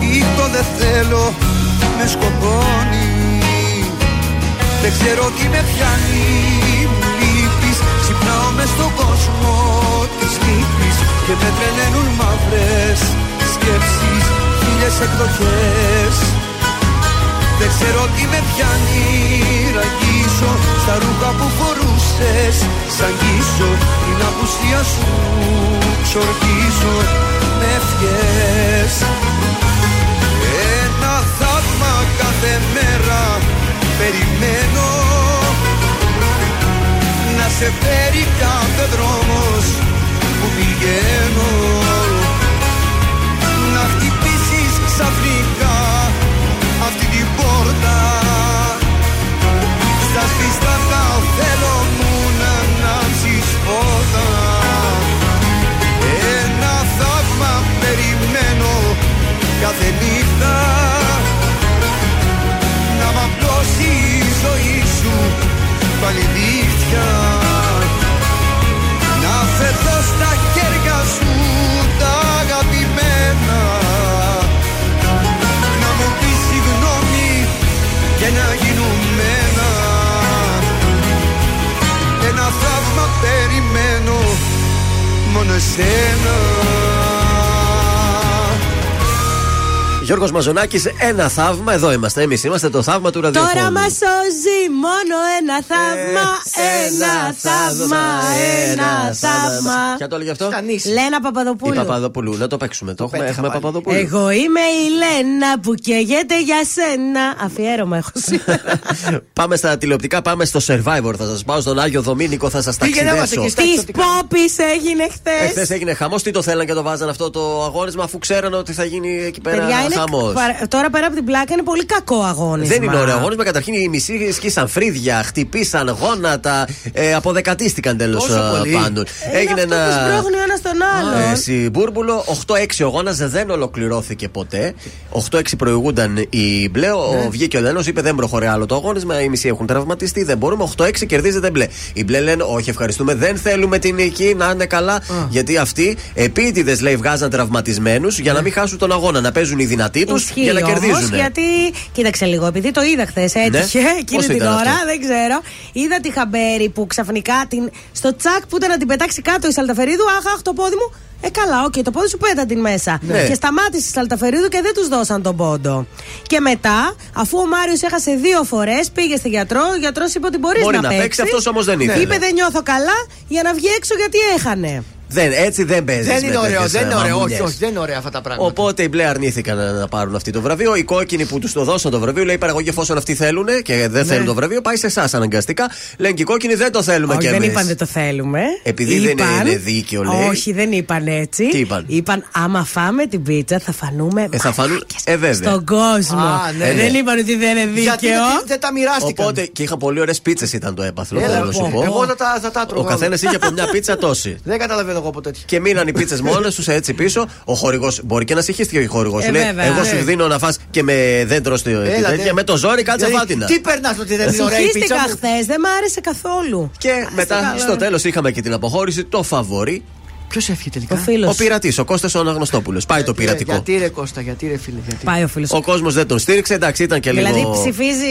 Ή το δεν θέλω με σκοτώνει. Δεν ξέρω τι με πιάνει μου λείπεις. Ξυπνάω μες στον κόσμο της λύπης Και με τρελαίνουν μαύρες σκέψεις Χίλιες εκδοχές. Δεν ξέρω τι με πιάνει Ραγίσω στα ρούχα που φορούσες. Σ' αγγίσω την απουσία σου Ξορκίζω με ευχές. Ένα θαύμα κάθε μέρα Περιμένω. Να σε φέρει κάθε δρόμος που πηγαίνω. Να χτυπήσεις ξαφνικά Γιώργος Μαζονάκης, ένα θαύμα.
Εδώ είμαστε. Εμείς είμαστε το θαύμα του ραδιοφώνου.
Τώρα μας σώζει μόνο ένα θαύμα.
Ε,
Ένα θαύμα. Ένα θαύμα.
Ποια το έλεγε αυτό;
Λένα
Η
Παπαδοπούλου.
Παπαδοπούλου. Να το παίξουμε. Το έχουμε, έχουμε Παπαδοπούλου.
Εγώ είμαι η Λένα που καίγεται για σένα. Αφιέρωμα έχω σήμερα.
Πάμε στα τηλεοπτικά, πάμε στο survivor. Θα σας πάω στον Άγιο Δομήνικο, θα σας ταξιδέψω.
Της Πόπης έγινε χθες.
Εχθές έγινε χαμός. Τι το θέλαν και το βάζαν αυτό το αγώνισμα, αφού ξέραν ότι θα γίνει εκεί πέρα
Παιδιά, είναι,
χαμός.
παρα- τώρα πέρα από την πλάκα είναι πολύ κακό αγώνισμα.
Δεν είναι ωραίο αγώνισμα. Καταρχήν οι μισοί σκίσαν φρύδια, χτυπήσαν γόνατα, ε, αποδεκατίστηκαν τέλος
Τόσο πολύ.
πάντων.
Ε,
Έγινε
είναι αυτό που σπρώχνει ο ένας τον άλλον.
Ε, Συμπούρμπουλο, 8-6 ο γόνας δεν ολοκληρώθηκε ποτέ. 8-6 προηγούνταν οι μπλε. Ο
Ναι.
βγήκε ο Λένος, είπε δεν προχωρεί άλλο το αγώνισμα. Οι μισοί έχουν τραυματιστεί, δεν μπορούμε. 8-6 κερδίζεται μπλε. Οι μπλε λένε όχι, ευχαριστούμε, δεν θέλουμε την νική, να είναι καλά. Γιατί αυτοί επίτηδες λέει βγάζαν τραυματισμένους για να μην χάσουν τον αγώνα. Να παίζουν οι δυνατοί τους
Ισχύει
για να
όμως,
κερδίζουν.
γιατί, κοίταξε λίγο, επειδή το είδα χθες, έτυχε
Ναι.
εκείνη
Πώς
την
ήταν
ώρα,
αυτό;
δεν ξέρω. Είδα τη χαμπέρι που ξαφνικά την, στο τσακ που ήταν να την πετάξει κάτω η Σαλταφερίδου, αχ, αχ, το πόδι μου. Ε, καλά, οκ, το πόδι σου πέτα την μέσα.
Ναι.
Και σταμάτησε η Σαλταφερίδου και δεν τους δώσαν τον πόντο. Και μετά, αφού ο Μάριος έχασε δύο φορές, πήγε στη γιατρό, ο γιατρός είπε ότι μπορείς
Μπορεί
να,
να
παίξει.
παίξεις, αυτός όμως δεν ήθελε.
Είπε δεν νιώθω καλά για να βγει έξω γιατί έχανε.
Δεν, έτσι δεν παίζεις.
Δεν είναι ωραίο, δεν είναι ωραίο. Όχι, όχι, δεν είναι ωραία αυτά τα πράγματα.
Οπότε οι μπλε αρνήθηκαν να- να πάρουν αυτή το βραβείο. Οι κόκκινοι που τους το δώσαν το βραβείο λέει παραγωγή εφόσον αυτοί θέλουν και δεν
Ναι.
θέλουν το βραβείο, πάει σε εσάς αναγκαστικά. Λένε και οι κόκκινοι δεν το θέλουμε
Όχι,
κι
δεν
εμείς.
είπαν δεν το θέλουμε.
Επειδή δεν είναι δίκαιο, λέει.
Όχι, δεν είπαν έτσι.
Τι είπαν;
Είπαν άμα φάμε την πίτσα θα φανούμε
Ε, θα φανούν. Ε, βέβαια.
στον κόσμο.
Α, ναι,
δεν
ναι.
είπαν ότι δεν είναι δίκαιο.
Γιατί δεν, δεν τα μοιράστηκαν.
Οπότε και είχαν πολύ ωραίες πίτσες ήταν το έπαθλο.
Έλα,
θέλω να σου
πω.
πω.
Εγώ θα τα, θα τα
Ο
τρώγα.
καθένας είχε από μια πίτσα τόση.
Δεν καταλαβαίνω εγώ από τέτοια.
Και μείναν οι πίτσες μόνες τους έτσι πίσω. Ο χορηγός μπορεί και να συγχύστηκε ο χορηγός.
Ε,
Σου λέει:
βέβαια.
Εγώ
Ναι.
σου δίνω να φας και με δέντρο στη
Έλα,
τέτοια.
ναι.
Με το ζόρι κάτσε
Δηλαδή,
φάτινα.
Τι περνάς ότι δεν είναι ωραία η πίτσα
Συγχύστηκα
μου;
χθες, δεν μ' άρεσε καθόλου.
Και μετά
καλό.
στο τέλος είχαμε και την αποχώρηση. Το φαβορή
Ποιος έφυγε τελικά;
Ο φίλος.
Ο πειρατής, ο Κώστας ο Αναγνωστόπουλος. Πάει το πειρατικό.
Γιατί ρε Κώστα, γιατί ρε φίλε. Γιατί;
Πάει ο φίλος.
Ο κόσμος δεν τον στήριξε, εντάξει, ήταν και λίγο.
Δηλαδή ψηφίζει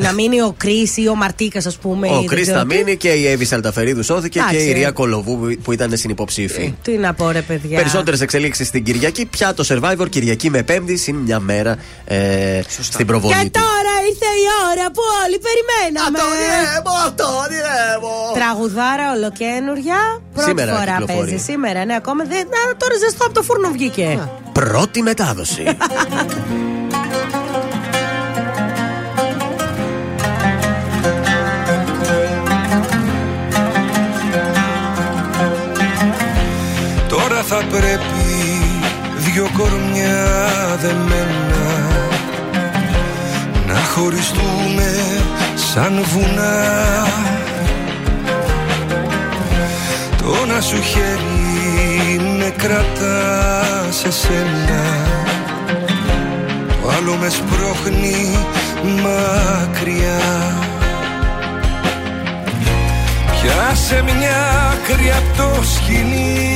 να μείνει ο Κρι ή ο Μαρτίκας, ας πούμε.
Ο
ή δεν
Κρι
ξέρω
θα
τι.
μείνει και η Εύη Σαλταφερίδου σώθηκε και
Εντάξει.
η Ρία Κολοβού που- που ήταν συνυποψήφοι.
Τι να πω, ρε παιδιά.
Περισσότερες εξελίξεις στην Κυριακή. Πια το survivor Κυριακή με Πέμπτη συν μια μέρα ε, στην προβολή.
Και
του.
τώρα ήρθε η ώρα που όλοι περιμέναμε.
Το ονειρεύω, το ονειρεύω.
Τραγουδάρα ολοκένουργια. Πρώτη
Σήμερα
φορά
κυκλοφορεί.
παίζει. Σήμερα, ναι, ακόμα δεν. Να, τώρα ζεστό από το φούρνο βγήκε.
Πρώτη μετάδοση.
Τώρα θα πρέπει δυο κορμιά δεμένα Να χωριστούμε σαν βουνά Το να σου χέρι με κρατά σε σένα. Το άλλο με σπρώχνει μακριά. Πιάσε μια άκρη απ' το σκηνή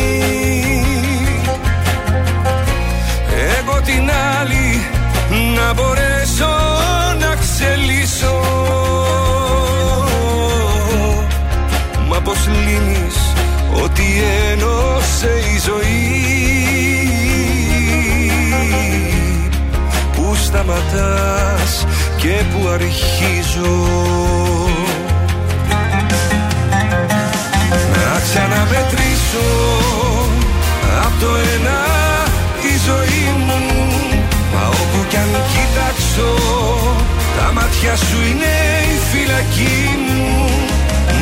Εγώ την άλλη να μπορέσω να ξελίσω. Μα πως λύνεις ότι ένωσε η ζωή Πού σταματάς και που αρχίζω. Να ξαναμετρήσω Απ' το ένα τη ζωή μου. Μα όπου κι αν κοιτάξω Τα μάτια σου είναι η φυλακή μου.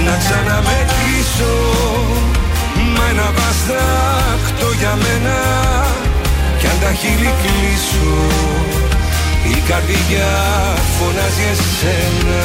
Να ξαναμετρήσω Μα ένα βαστάκτο για μένα. Κι αν τα χείλη κλείσω Η καρδιά φωνάζει εσένα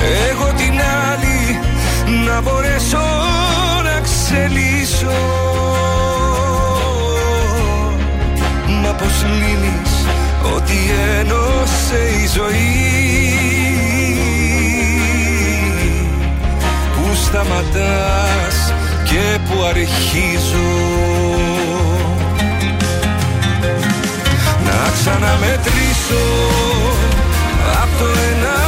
Εγώ την άλλη να μπορέσω να ξελίσω. Μα πως λύνεις ότι ένωσε η ζωή; Πού σταματάς και που αρχίζω; Να ξαναμετρήσω Απ' το ένα τη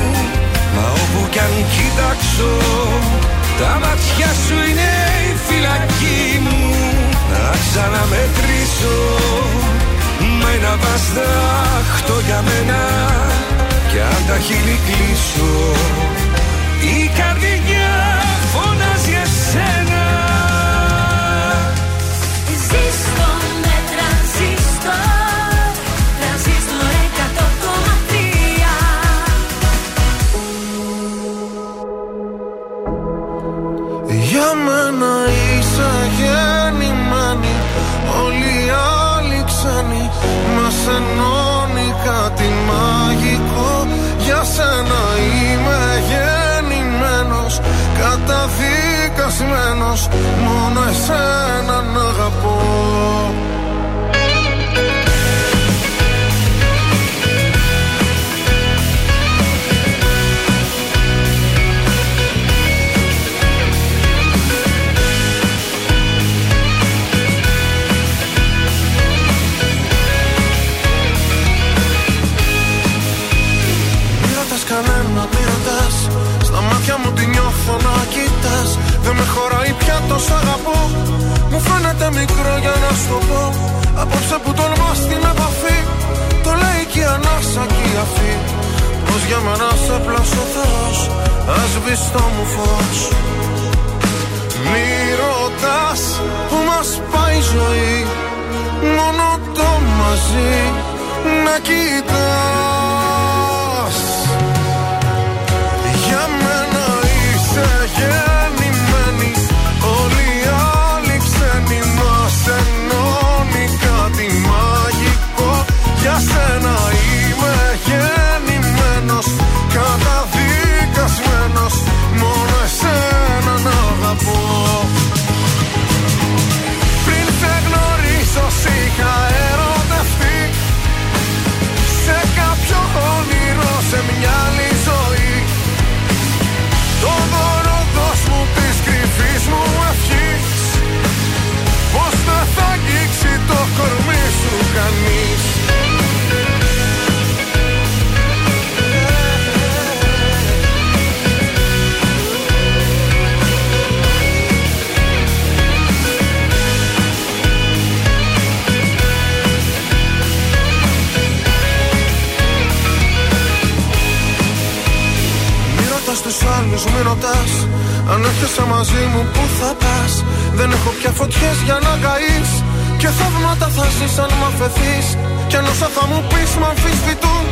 κι αν κοιτάξω Τα μάτια σου είναι η φυλακή μου. Να ξαναμετρήσω Μα ένα βαστάχτο για μένα. Κι αν τα χείλη κλείσω Η καρδιά φωνάζει εσένα.
Ζήστο
Για σένα είμαι γεννημένος Καταδίκα καταδικασμένος Μόνο εσένα να αγαπώ σ' αγαπώ. Μου φαίνεται μικρό για να σου το πω. Απόψε που τολμάς στην επαφή Το λέει και η ανάσα και η αφή. Πως για μένα σε πλάσω Θεός Ας το μου φως. Μη ρωτάς που μας πάει η ζωή Μόνο το μαζί να κοιτάς. Για μένα είσαι γεννημένη να αγαπώ. Πριν σε γνωρίσω σ' είχα ερωτευτεί. Σε κάποιο όνειρο σε μια άλλη τους άλλους, μη ρωτάς Αν έρχεσαι μαζί μου που θα πας; Δεν έχω πια φωτιές για να καείς. Και θαύματα θα ζεις αν μ' αφαιθείς. Κι αν όσα θα μου πεις μ' αμφισβητούν.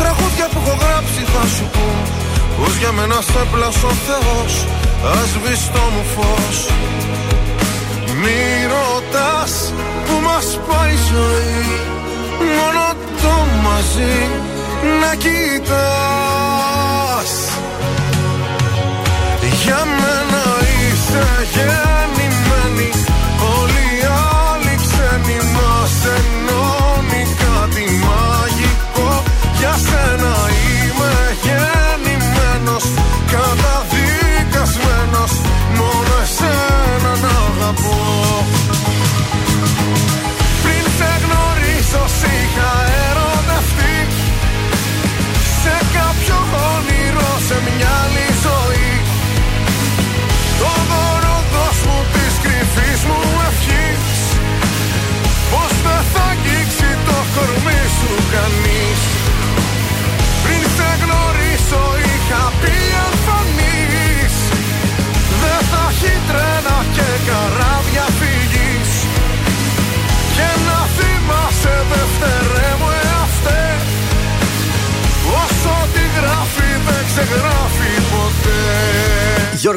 Τραγούδια που έχω γράψει θα σου πούν. Πως για μένα σε πλάσω ο Θεός Ας το μου φως. Μη ρωτάς που μας πάει η ζωή. Μόνο το μαζί να κοιτάς για μένα είσαι γεννημένη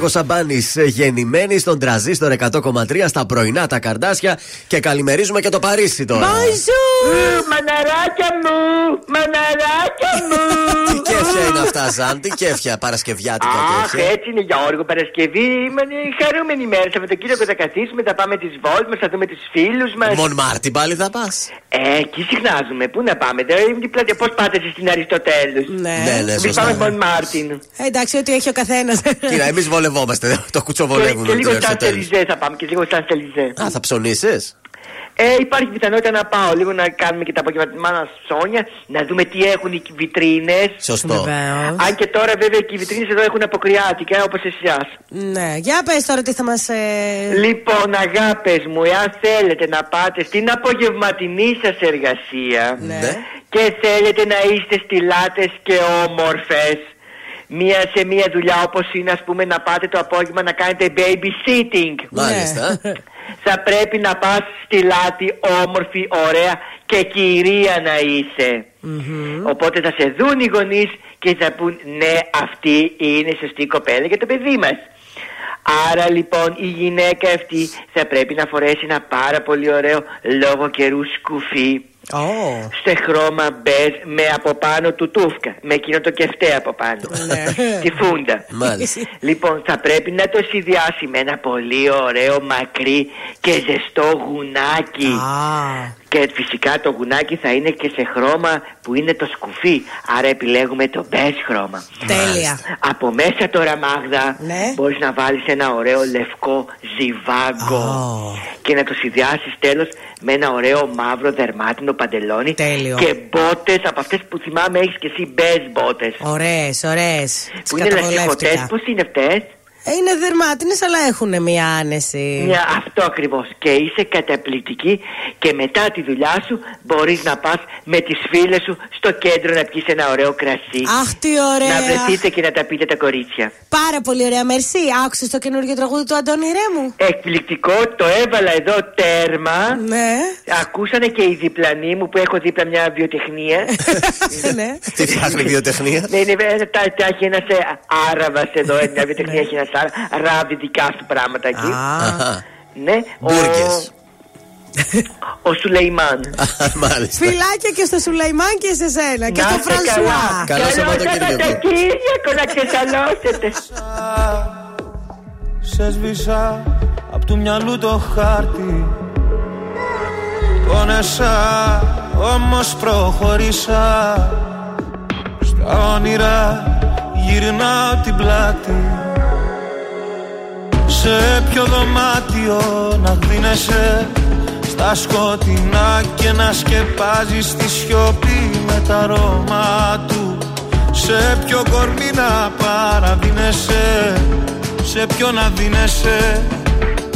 Γιώργος Σαμπάνης, γεννημένη στον τρανζίστορ 100,3 στα πρωινά τα καρντάσια και καλημερίζουμε και το Παρίσι τώρα.
Μαναράκια μου! Μαναράκια μου!
Τι κέφια είναι αυτά, Ζαν, τι κέφια Παρασκευιάτικα
Αχ,
κέφια.
έτσι είναι Γιώργο, Παρασκευή. Είμαι χαρούμενη μέρα. Σαββατοκύριακο θα καθίσουμε, θα πάμε τις βόλτες μας, θα δούμε τους φίλους
μας. Μονμάρτη πάλι θα πας;
Ε, εκεί συχνάζουμε. Πού να πάμε, δεν είναι δίπλα. Πώς πάτε εσείς στην Αριστοτέλους;
Ναι.
Ναι, ναι,
Εμείς
σωστά.
πάμε Μονμάρτη.
Ε, εντάξει, ό,τι έχει ο καθένας.
Κοίτα, εμείς βολευόμαστε. Το
Και,
κουτσοβολεύουμε.
και
με
λίγο
την
σαν
Αριστοτέλους.
Σελιζέ θα πάμε, και λίγο σαν Σελιζέ.
Α, θα ψωνίσει.
Ε, υπάρχει πιθανότητα να πάω λίγο να κάνουμε και τα απογευματινά ψώνια, να δούμε τι έχουν οι βιτρίνες.
Σωστό. Βεβαίως.
Αν και τώρα βέβαια και οι βιτρίνες εδώ έχουν αποκριάτικα όπως εσά.
ναι, για πες τώρα τι θα μας. Ε...
Λοιπόν, αγάπες μου, εάν θέλετε να πάτε στην απογευματινή σας εργασία
Ναι.
και θέλετε να είστε στυλάτε και όμορφες, μία σε μία δουλειά όπως είναι, ας πούμε, να πάτε το απόγευμα να κάνετε babysitting.
Μάλιστα.
Θα πρέπει να πας στη λάτη όμορφη, ωραία και κυρία να είσαι. Οπότε θα σε δουν οι γονείς και θα πούν ναι αυτή είναι σωστή κοπέλα για το παιδί μας. Άρα λοιπόν η γυναίκα αυτή θα πρέπει να φορέσει ένα πάρα πολύ ωραίο λόγο καιρού σκουφί. Σε χρώμα μπέζ με από πάνω του τούφκα. Με εκείνο το κεφτέ από πάνω. Τη φούντα.
Μάλιστα.
Λοιπόν, θα πρέπει να το συνδυάσει με ένα πολύ ωραίο μακρύ και ζεστό γουνάκι. Και φυσικά το γουνάκι θα είναι και σε χρώμα που είναι το σκουφί. Άρα επιλέγουμε το μπέζ χρώμα.
Τέλεια.
Από μέσα τώρα, Μάγδα,
Ναι.
μπορείς να βάλεις ένα ωραίο λευκό ζιβάγκο και να το συνδυάσεις τέλος με ένα ωραίο μαύρο δερμάτινο παντελόνι
Τέλειο.
και μπότες από αυτές που θυμάμαι έχεις και εσύ μπέζ μπότες.
Ωραίες, ωραίες.
Που είναι λασιχωτές, πώς είναι αυτές;
Είναι δερμάτινες, αλλά έχουν μια άνεση.
Μια, αυτό ακριβώς και είσαι καταπληκτική και μετά τη δουλειά σου μπορείς να πας με τις φίλες σου στο κέντρο να πιεις ένα ωραίο κρασί.
Αχ, τι ωραία.
Να βρεθείτε και να τα πείτε τα κορίτσια.
Πάρα πολύ ωραία. Μερσή. Άκουσες το καινούργιο τραγούδι του Αντώνη Ρέμου;
Εκπληκτικό, το έβαλα εδώ τέρμα.
Ναι.
Ακούσανε και οι διπλανοί μου που έχω δίπλα μια βιοτεχνία.
ναι.
Τι φτιάχνει η βιοτεχνία;
Ναι, είναι, ε, τα, τα έχει ένας Άραβας εδώ, ε, μια βιοτεχνία έχει ένας ράβει δικά του πράγματα εκεί.
Αχα.
Ναι, ο,
Μπουργκες.
ο Σουλεϊμάν.
Μάλιστα.
Φιλάκια και στο Σουλαϊμάν και σε σένα. Και
Να
στο
είστε
Φρανσουά.
καλά.
Καλό
Καλό
Σαββατοκύριακο.
Σαββατοκύριακο να ξεσαλώσετε.
Σε σβήσα απ' του μυαλού το χάρτη Πόνεσα όμως προχωρήσα Στα όνειρα γυρνάω την πλάτη Σε ποιο δωμάτιο να δίνεσαι Στα σκοτεινά και να σκεπάζεις τη σιωπή με τα αρώμα του. Σε ποιο κορμί να παραδίνεσαι; Σε ποιο να δίνεσαι;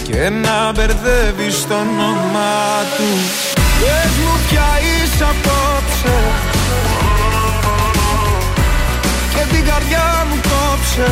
Και να μπερδεύεις το όνομά του. Πες μου ποια είσαι απόψε. Και την καρδιά μου κόψε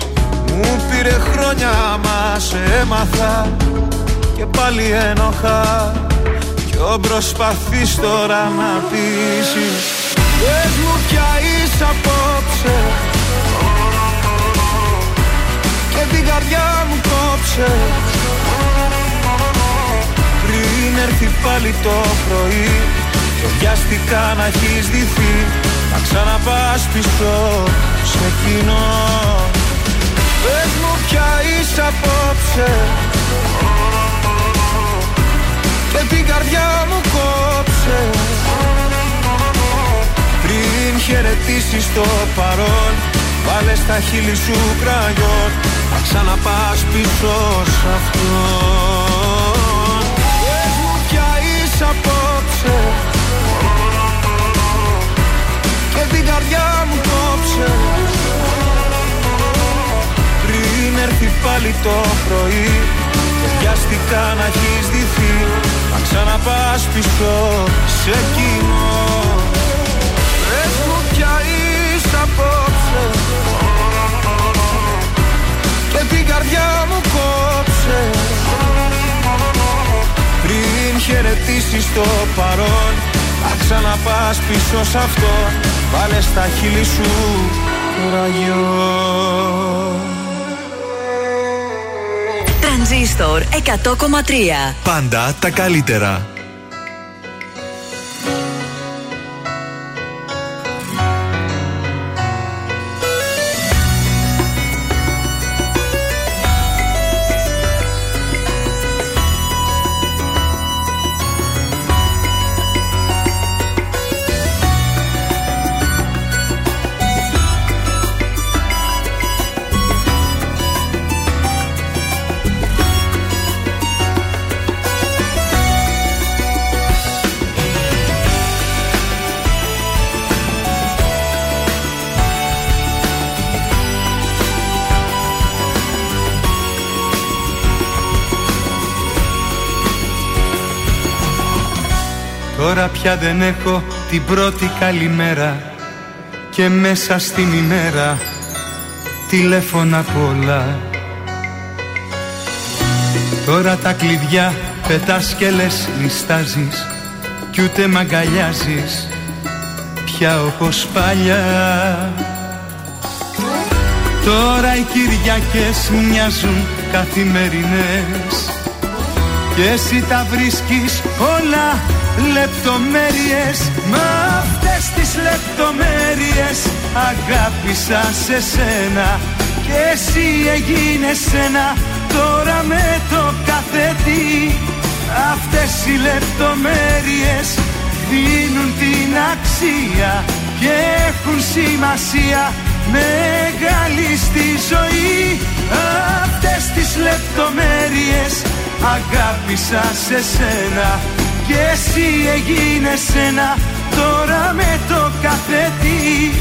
Μου πήρε χρόνια μα σε έμαθα Και πάλι ένοχα. Κι ο προσπαθείς τώρα να πείσεις Πες μου ποια είσαι απόψε. Και την καρδιά μου κόψε. Πριν έρθει πάλι το πρωί Και βιαστικά να έχεις δυθεί Να ξαναπάς πίσω σε κοινό Πες μου ποια είσαι απόψε. Και την καρδιά μου κόψε. Πριν χαιρετήσεις το παρόν Βάλε στα χείλη σου κραγιόν. Να ξαναπάς πίσω σ' αυτόν. Πες μου ποια είσαι απόψε. Και την καρδιά μου κόψε Πριν έρθει πάλι το πρωί. Και βιαστικά να έχεις δυθεί Να ξαναπάς πίσω σε κοινό. Πες μου ποια είσαι απόψε. Και την καρδιά μου κόψε. Πριν χαιρετήσεις το παρόν Θα ξαναπάς πίσω σ' αυτό. Βάλε στα χείλη σου ραγιό
Τρανζίστορ 100,3
Πάντα τα καλύτερα.
Τώρα πια δεν έχω την πρώτη καλημέρα Και μέσα στην ημέρα τηλέφωνα πολλά. Τώρα τα κλειδιά πετάς και λες νιστάζεις Κι ούτε μ' αγκαλιάζεις πια όπως παλιά. Τώρα οι Κυριακές μοιάζουν καθημερινές Και εσύ τα βρίσκεις όλα λεπτομέρειες Μα αυτές τις λεπτομέρειες αγάπησα σε σένα. Και εσύ έγινες ένα τώρα με το καθετή. Αυτές οι λεπτομέρειες δίνουν την αξία Και έχουν σημασία μεγάλη στη ζωή. Αυτές τις λεπτομέρειες αγάπησα σε σένα Και εσύ έγινες ένα τώρα με το καθετή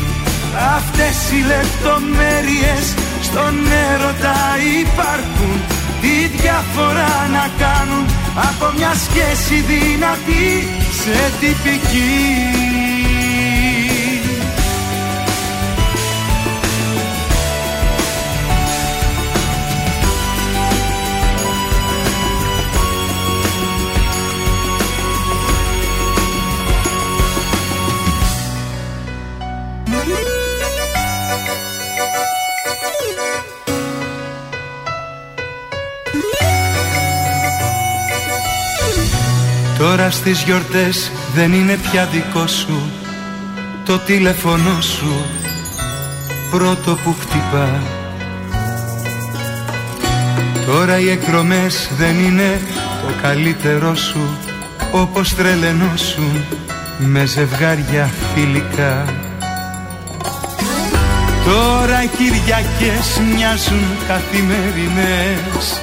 Αυτές οι λεπτομέρειες στον έρωτα υπάρχουν. Τι διαφορά να κάνουν από μια σχέση δυνατή σε τυπική Τώρα στις γιορτές δεν είναι πια δικό σου Το τηλεφωνό σου πρώτο που χτυπά. Τώρα οι εκδρομές δεν είναι το καλύτερό σου Όπως τρελαινόσουν με ζευγάρια φιλικά. Τώρα οι Κυριακές μοιάζουν καθημερινές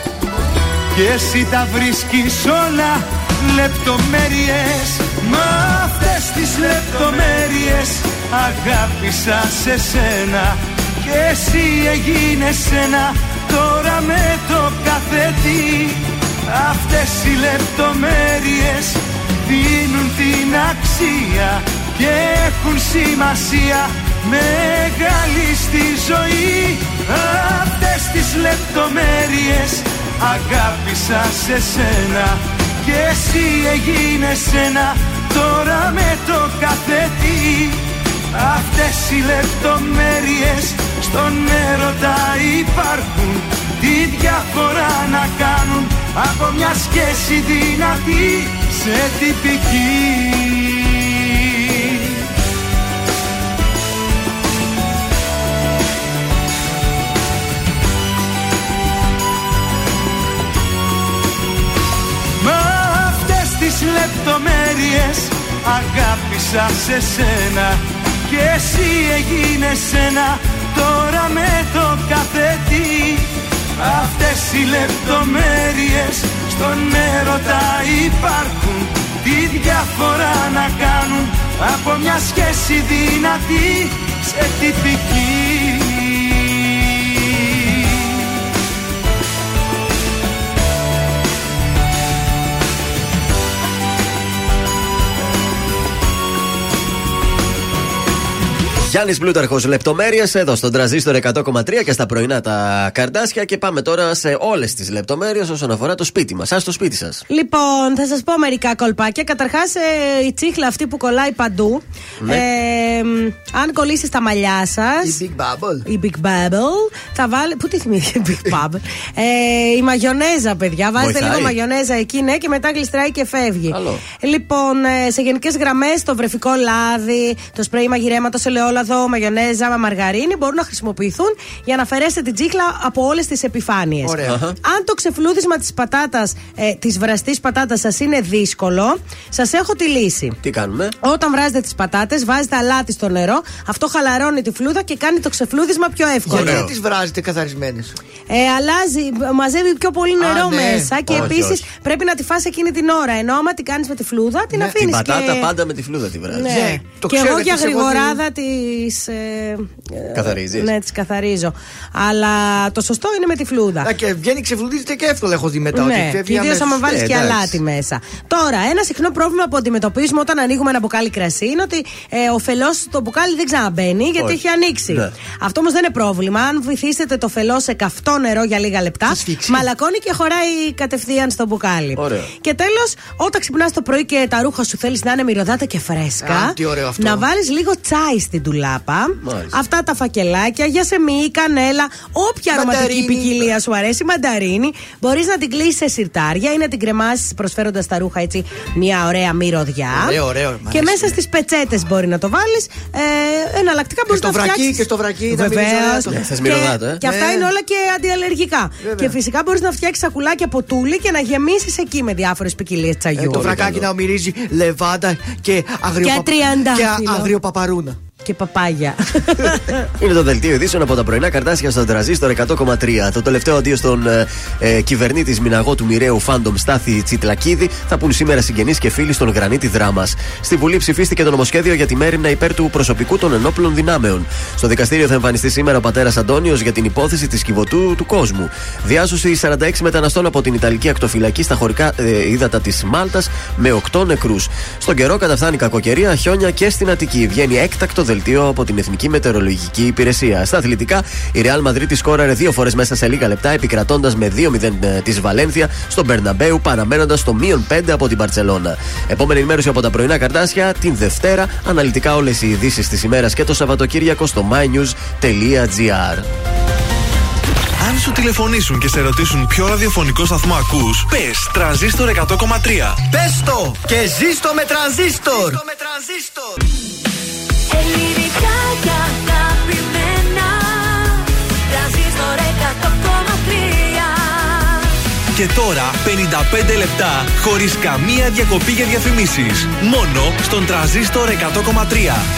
Και εσύ τα βρίσκεις όλα λεπτομέρειες Μα αυτές τις λεπτομέρειες αγάπησα σε σένα. Και εσύ έγινες ένα τώρα με το καθετή. Αυτές οι λεπτομέρειες δίνουν την αξία Και έχουν σημασία μεγάλη στη ζωή. Αυτές τις λεπτομέρειες αγάπησα σε σένα και εσύ έγινες ένα τώρα με το καθετή. Αυτές οι λεπτομέρειες στον έρωτα υπάρχουν. Τι διαφορά να κάνουν από μια σχέση δυνατή σε τυπική λεπτομέρειες αγάπησα σε σένα και εσύ έγινες ένα τώρα με το καθετή. Αυτές οι λεπτομέρειες στον έρωτα υπάρχουν Τι διαφορά να κάνουν από μια σχέση δυνατή σε τυπική
Γιάννης Πλούταρχος, λεπτομέρειες εδώ στον τραζίστορ 100,3 και στα πρωινά τα καρδάσια. Και πάμε τώρα σε όλες τις λεπτομέρειες όσον αφορά το σπίτι μας. Α το σπίτι σας.
Λοιπόν, θα σας πω μερικά κολπάκια. Καταρχάς, ε, η τσίχλα αυτή που κολλάει παντού.
Ναι.
Ε, αν κολλήσεις τα μαλλιά σας.
Η Big Bubble.
Η Big Bubble. Θα βάλει. Πού τη θυμήθηκε η Big Bubble; ε, η μαγιονέζα, παιδιά. Βάζετε
Βοηθάει.
λίγο μαγιονέζα εκεί, ναι, και μετά γλιστράει και φεύγει.
Καλό.
Λοιπόν, ε, σε γενικές γραμμές, το βρεφικό λάδι, το σπρέι μαγειρέματο, ελαιόλαδο, μαγιονέζα, με μαργαρίνη μπορούν να χρησιμοποιηθούν για να αφαιρέσετε την τσίχλα από όλες τις επιφάνειες.
Ωραία. Αχα.
Αν το ξεφλούδισμα της πατάτας, ε, της βραστής πατάτας σας είναι δύσκολο, σας έχω τη λύση.
Τι κάνουμε;
Όταν βράζετε τις πατάτες, βάζετε αλάτι στο νερό. Αυτό χαλαρώνει τη φλούδα και κάνει το ξεφλούδισμα πιο εύκολο.
Γιατί δεν τις βράζετε καθαρισμένες;
Ε, αλλάζει, μαζεύει πιο πολύ νερό
ναι.
μέσα και
Όχι,
επίσης
όχι.
πρέπει να τη φας εκείνη την ώρα. Ενώ άμα τη κάνεις με τη φλούδα, την
Την
αφήνεις.
πατάτα
και...
πάντα με τη φλούδα τη βράζεις.
Ναι.
Ναι, το
και
ξέρω
εγώ για
γιατί σε έχω
γρηγοράδα τη τις. Ε,
Καθαρίζεις.
Ναι, τις καθαρίζω. Αλλά το σωστό είναι με τη φλούδα.
Α, και βγαίνει ξεφλουδίζεται και εύκολα, έχω δει μετά.
Ναι,
ότι φεύγει
και ιδίως
αμέσως.
άμα βάλεις
Ε,
και
εντάξει.
αλάτι μέσα. Τώρα, ένα συχνό πρόβλημα που αντιμετωπίζουμε όταν ανοίγουμε ένα μπουκάλι κρασί είναι ότι ε, ο φελός στο μπουκάλι δεν ξαναμπαίνει γιατί
Όχι.
έχει ανοίξει.
Ναι.
Αυτό όμως δεν είναι πρόβλημα. Αν βυθίσετε το φελό σε καυτό νερό για λίγα λεπτά, μαλακώνει και χωράει κατευθείαν στο μπουκάλι.
Ωραίο.
Και τέλος, όταν ξυπνάς το πρωί και τα ρούχα σου θέλεις να είναι μυρωδάτα και φρέσκα,
Α, τι ωραίο αυτό.
να βάλεις λίγο τσάι στην τουλάπα.
Μάλιστα.
Αυτά τα φακελάκια, γιασεμί, κανέλα, όποια αρωματική
Μανταρίνι.
ποικιλία σου αρέσει, μανταρίνη. Μπορείς να την κλείσεις σε σιρτάρια ή να την κρεμάσεις προσφέροντας τα ρούχα έτσι μια ωραία μυρωδιά.
Ωραίο, ωραίο, μ'
Και
αρέσει,
μέσα στις πετσέτες μπορεί να το βάλεις. Ε, εναλλακτικά μπορείς
στο
να
βρακί,
φτιάξεις-
και στο βρακί θα μυρίζεις
Βεβαίως.
ωραία το- Ναι, θες μυρωδάτο, ε.
Και αυτά
Ναι.
είναι όλα και αντιαλλεργικά. Και φυσικά μπορείς να φτιάξεις σακουλάκια από τούλι και να γεμίσεις εκεί με διάφορες ποικιλίες τσαγιού.
Ε, το βρακάκι να μυρίζει λεβάντα και αγριο,
Και τριαντάφυλλο.
και αγριο παπαρούνα.
Και παπάγια.
Είναι το δελτίο ειδήσεων από τα πρωινά καρτάσια στον τραζίστορ 100,3. Το τελευταίο αντίο στον ε, ε, κυβερνήτη Μιναγό του Μοιραίου Φάντομ Στάθη Τσιτλακίδη θα πούν σήμερα συγγενείς και φίλοι στον γρανίτη δράμας. Στη Βουλή ψηφίστηκε το νομοσχέδιο για τη μέρημνα υπέρ του προσωπικού των ενόπλων δυνάμεων. Στο δικαστήριο θα εμφανιστεί σήμερα ο πατέρας Αντώνιος για την υπόθεση της κυβωτού του κόσμου. Διάσωση 46 μεταναστών από την Ιταλική ακτοφυλακή στα χωρικά ε, ύδατα της Μάλτας με 8 νεκρούς. Στον καιρό καταφθάνει κακοκαιρία, χιόνια και στην Αττική. Βγαίνει έκτακτο δελτίο από την Εθνική Μετεωρολογική Υπηρεσία. Στα αθλητικά, η Real Madrid σκόραρε δύο φορές μέσα σε λίγα λεπτά, επικρατώντας με 2-0 της Βαλένθια στον Μπερναμπέου, παραμένοντας το μείον 5 από την Παρσελώνα. Επόμενη ενημέρωση από τα πρωινά καρτάσια την Δευτέρα. Αναλυτικά όλες οι ειδήσεις της ημέρας και το Σαββατοκύριακο στο mynews.gr.
Αν σου τηλεφωνήσουν και σε ρωτήσουν ποιο ραδιοφωνικό σταθμό ακούς, πες τρανζίστορ 100,3.
Πες το και ζήστο με τρανζίστορ.
Ελληνικά και αγαπημένα Τρανζίστορ 100,3
Και τώρα 55 λεπτά χωρίς καμία διακοπή για διαφημίσεις. Μόνο στον τρανζίστορ 100,3.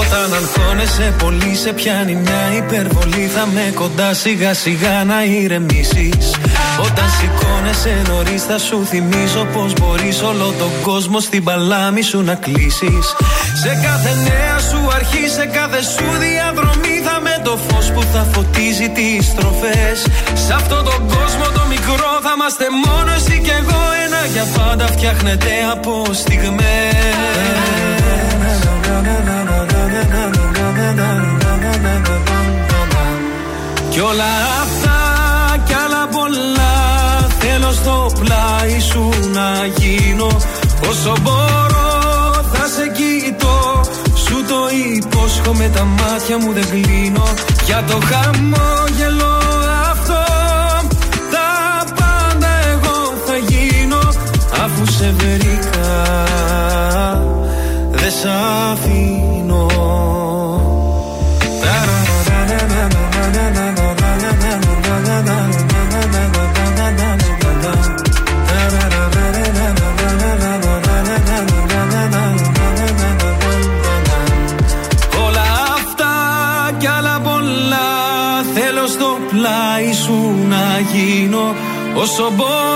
Όταν αγχώνεσαι πολύ σε πιάνει μια υπερβολή. Θα με κοντά σιγά σιγά να ηρεμήσεις. Όταν σηκώνεσαι νωρίς θα σου θυμίζω Πως μπορείς όλο τον κόσμο στην παλάμη σου να κλείσεις. Σε κάθε νέα σου αρχή, σε κάθε σου διαδρομή Θα με το φως που θα φωτίζει τις στροφές. Σε αυτόν τον κόσμο το μικρό θα είμαστε μόνος εσύ κι εγώ Ένα για πάντα φτιάχνεται από Κι όλα αυτά κι άλλα πολλά Θέλω στο πλάι σου να γίνω. Όσο μπορώ θα σε κοιτώ Σου το υπόσχομαι τα μάτια μου δεν κλείνω. Για το χαμόγελο που σε βρήκα. Δεν Όλα αυτά κι άλλα πολλά θέλω στο πλάι σου να γίνω. Όσο μπορώ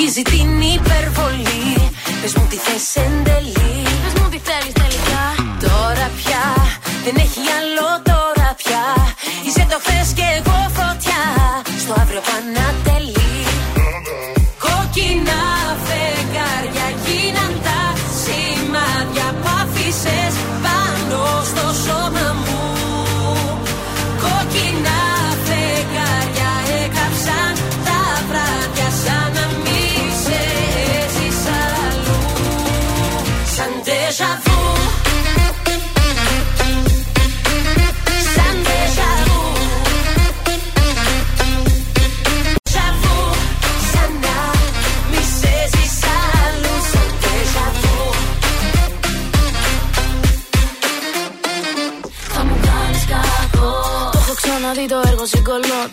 Αγγίζει την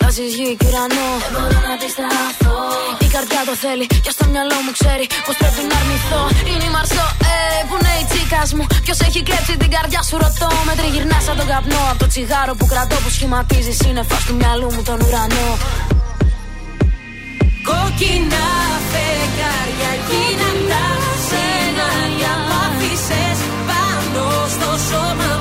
συγκολώ Τάσεις γη και ουρανό Δεν μπορώ να αντισταθώ Η καρδιά το θέλει και στο μυαλό μου ξέρει Πως πρέπει να αρνηθώ. Είναι η Μαρσό, ε, που είναι η τσίκας μου. Ποιος έχει κλέψει την καρδιά σου ρωτώ. Με τριγυρνάς σαν τον καπνό. Από το τσιγάρο που κρατώ που σχηματίζεις σύννεφα του μυαλού μου τον ουρανό. Κόκκινα φεγγάρια γίναν τα σενάρια που άφησες πάνω στο σώμα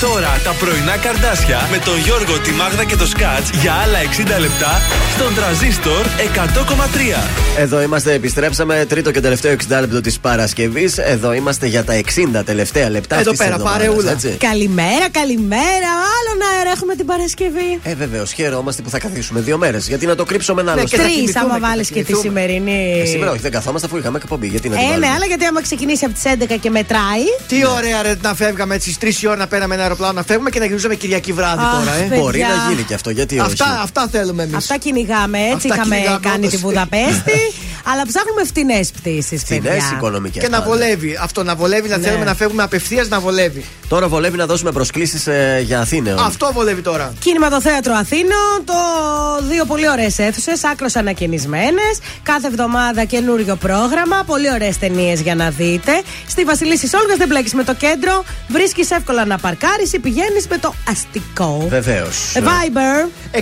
τώρα τα πρωινά καρδάσια με τον Γιώργο, τη Μάγδα και το Σκάτς για άλλα 60 λεπτά στον τραζίστορ 100,3.
Εδώ είμαστε, επιστρέψαμε. Τρίτο και τελευταίο 60 λεπτό της Παρασκευής. Εδώ είμαστε για τα 60 τελευταία λεπτά
Εδώ
αυτής της
πέρα,
εβδομάδας,
παρεούλα.
έτσι.
Καλημέρα, καλημέρα. Άλλον αέρα έχουμε την Παρασκευή.
Ε, βεβαίως, χαιρόμαστε που θα καθίσουμε δύο μέρες. Γιατί να το κρύψουμε ένα άλλο
Τρεις, άμα βάλεις και τη σημερινή.
Ε, σήμερα όχι, δεν καθόμαστε αφού είχαμε εκπομπή. Γιατί να την
Ε, ναι,
βάλουμε;
αλλά γιατί άμα ξεκινήσει από τις 11 και μετράει.
Τι ωραία ρε να φεύγαμε έτσι στις 3 η ώρα να παίρναμε ένα αεροπλάνο να φεύγουμε και να γυρίζουμε Κυριακή βράδυ
Αχ,
τώρα. Ε.
παιδιά.
Μπορεί να γίνει και αυτό, γιατί όχι;
Αυτά, αυτά θέλουμε εμείς.
Αυτά κυνηγάμε. Έτσι
Αυτά
είχαμε
κυνηγάμε,
κάνει
όντως.
τη Βουδαπέστη. Αλλά ψάχνουμε φτηνές πτήσεις.
Φθηνέ οικονομικές.
Και να βολεύει. Αυτό να βολεύει, να
Ναι.
θέλουμε να φεύγουμε απευθείας να βολεύει.
Τώρα βολεύει να δώσουμε προσκλήσεις για Αθήνα.
Αυτό βολεύει τώρα.
Κινηματοθέατρο Αθήνων, το δύο πολύ ωραίες αίθουσες, άκρο ανακαινισμένες. Κάθε εβδομάδα καινούριο πρόγραμμα, πολύ ωραίες ταινίες για να δείτε. Στη Βασιλίση Όλγας δεν μπλέκεις με το κέντρο, βρίσκεις εύκολα να παρκάρεις ή πηγαίνεις με το αστικό.
Βεβαίως.
Ε, Viber
69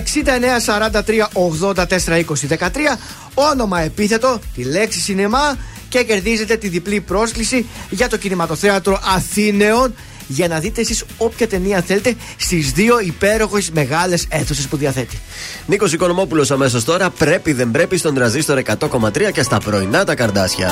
43 84 20 13. Όνομα επίθετο, τη λέξη σινεμά και κερδίζετε τη διπλή πρόσκληση για το κινηματοθέατρο Αθήνεων για να δείτε εσείς όποια ταινία θέλετε στις δύο υπέροχες μεγάλες αίθουσες που διαθέτει.
Νίκος Οικονομόπουλος αμέσως τώρα. Πρέπει δεν πρέπει στον τραζίστορ 100,3 και στα πρωινά τα καρδάσια.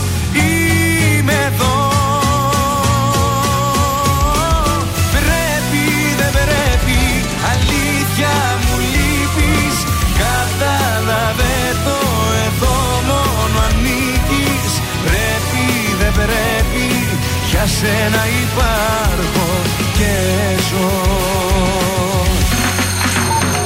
σένα υπάρχω και ζω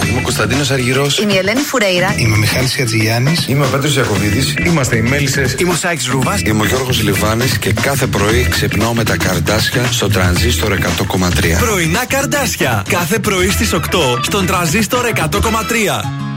Είμαι ο Κωνσταντίνος Αργυρός.
Είμαι η Ελένη Φουρέιρα.
Είμαι ο Μιχάλης Χατζηγιάννης. Είμαι ο Πέτρος Ιακοβίδη. Είμαστε οι Μέλισσες. Είμαι ο Σάιξ Ρούβα. Είμαι ο Γιώργος Λιβάνης και κάθε πρωί ξυπνάω με τα καρδάσια στο τρανζίστορ 100,3.
Πρωινά καρδάσια. Κάθε πρωί στις 8 στον τραζίστορ 100,3.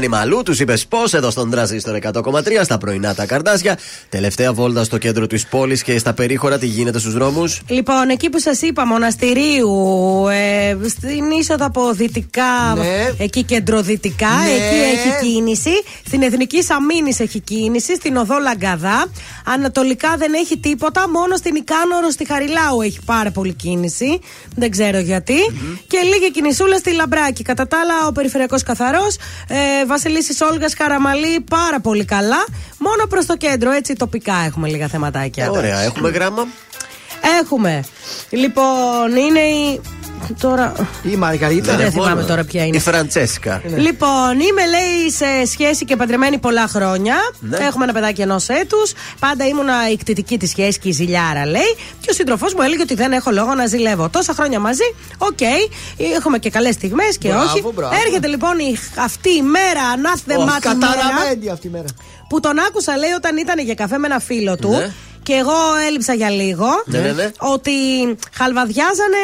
Ήταν η Μαλού, τους είπες πώς εδώ στον Τραζίστορ 100,3 στα πρωινά τα καρδάσια. Τελευταία βόλτα στο κέντρο της πόλης και στα περίχωρα, τι γίνεται στους δρόμους;
Λοιπόν, εκεί που σας είπα, μοναστηρίου, ε, στην είσοδο από δυτικά,
Ναι.
εκεί κεντροδυτικά,
Ναι.
εκεί έχει κίνηση. Στην Εθνική Αμήνη έχει κίνηση. Στην οδό Λαγκαδά. Ανατολικά δεν έχει τίποτα. Μόνο στην Ικάνορο στη Χαριλάου έχει πάρα πολύ κίνηση. Δεν ξέρω γιατί. Και λίγη κινησούλα στη Λαμπράκη. Κατά τα άλλα, ο περιφερειακός καθαρός. Ε, Βασιλίσσης Όλγας Καραμανλή πάρα πολύ καλά. Μόνο προς το κέντρο, έτσι τοπικά έχουμε λίγα θεματάκια.
Ωραία, έχουμε γράμμα.
Έχουμε. Λοιπόν, είναι η. Τώρα.
Η Μαργαρίτα.
Δεν θυμάμαι τώρα ποια είναι.
Η Φραντσέσκα.
Λοιπόν, είμαι λέει σε σχέση και παντρεμένη πολλά χρόνια.
Ναι.
Έχουμε ένα παιδάκι ενός έτους. Πάντα ήμουνα η κτητική της σχέσης και η ζηλιάρα, λέει. Και ο σύντροφός μου έλεγε ότι δεν έχω λόγο να ζηλεύω. Τόσα χρόνια μαζί, οκ. Έχουμε και καλές στιγμές και
Μπράβο,
όχι.
μπράβο.
Έρχεται λοιπόν η, αυτή η μέρα, ανάθεμα
Όχι,
τη μέρα.
Καταραμένη αυτή η μέρα.
Που τον άκουσα, λέει, όταν ήταν για καφέ με ένα φίλο του.
Ναι.
Και εγώ έλειψα για λίγο.
Ναι, ναι, ναι.
Ότι χαλβαδιάζανε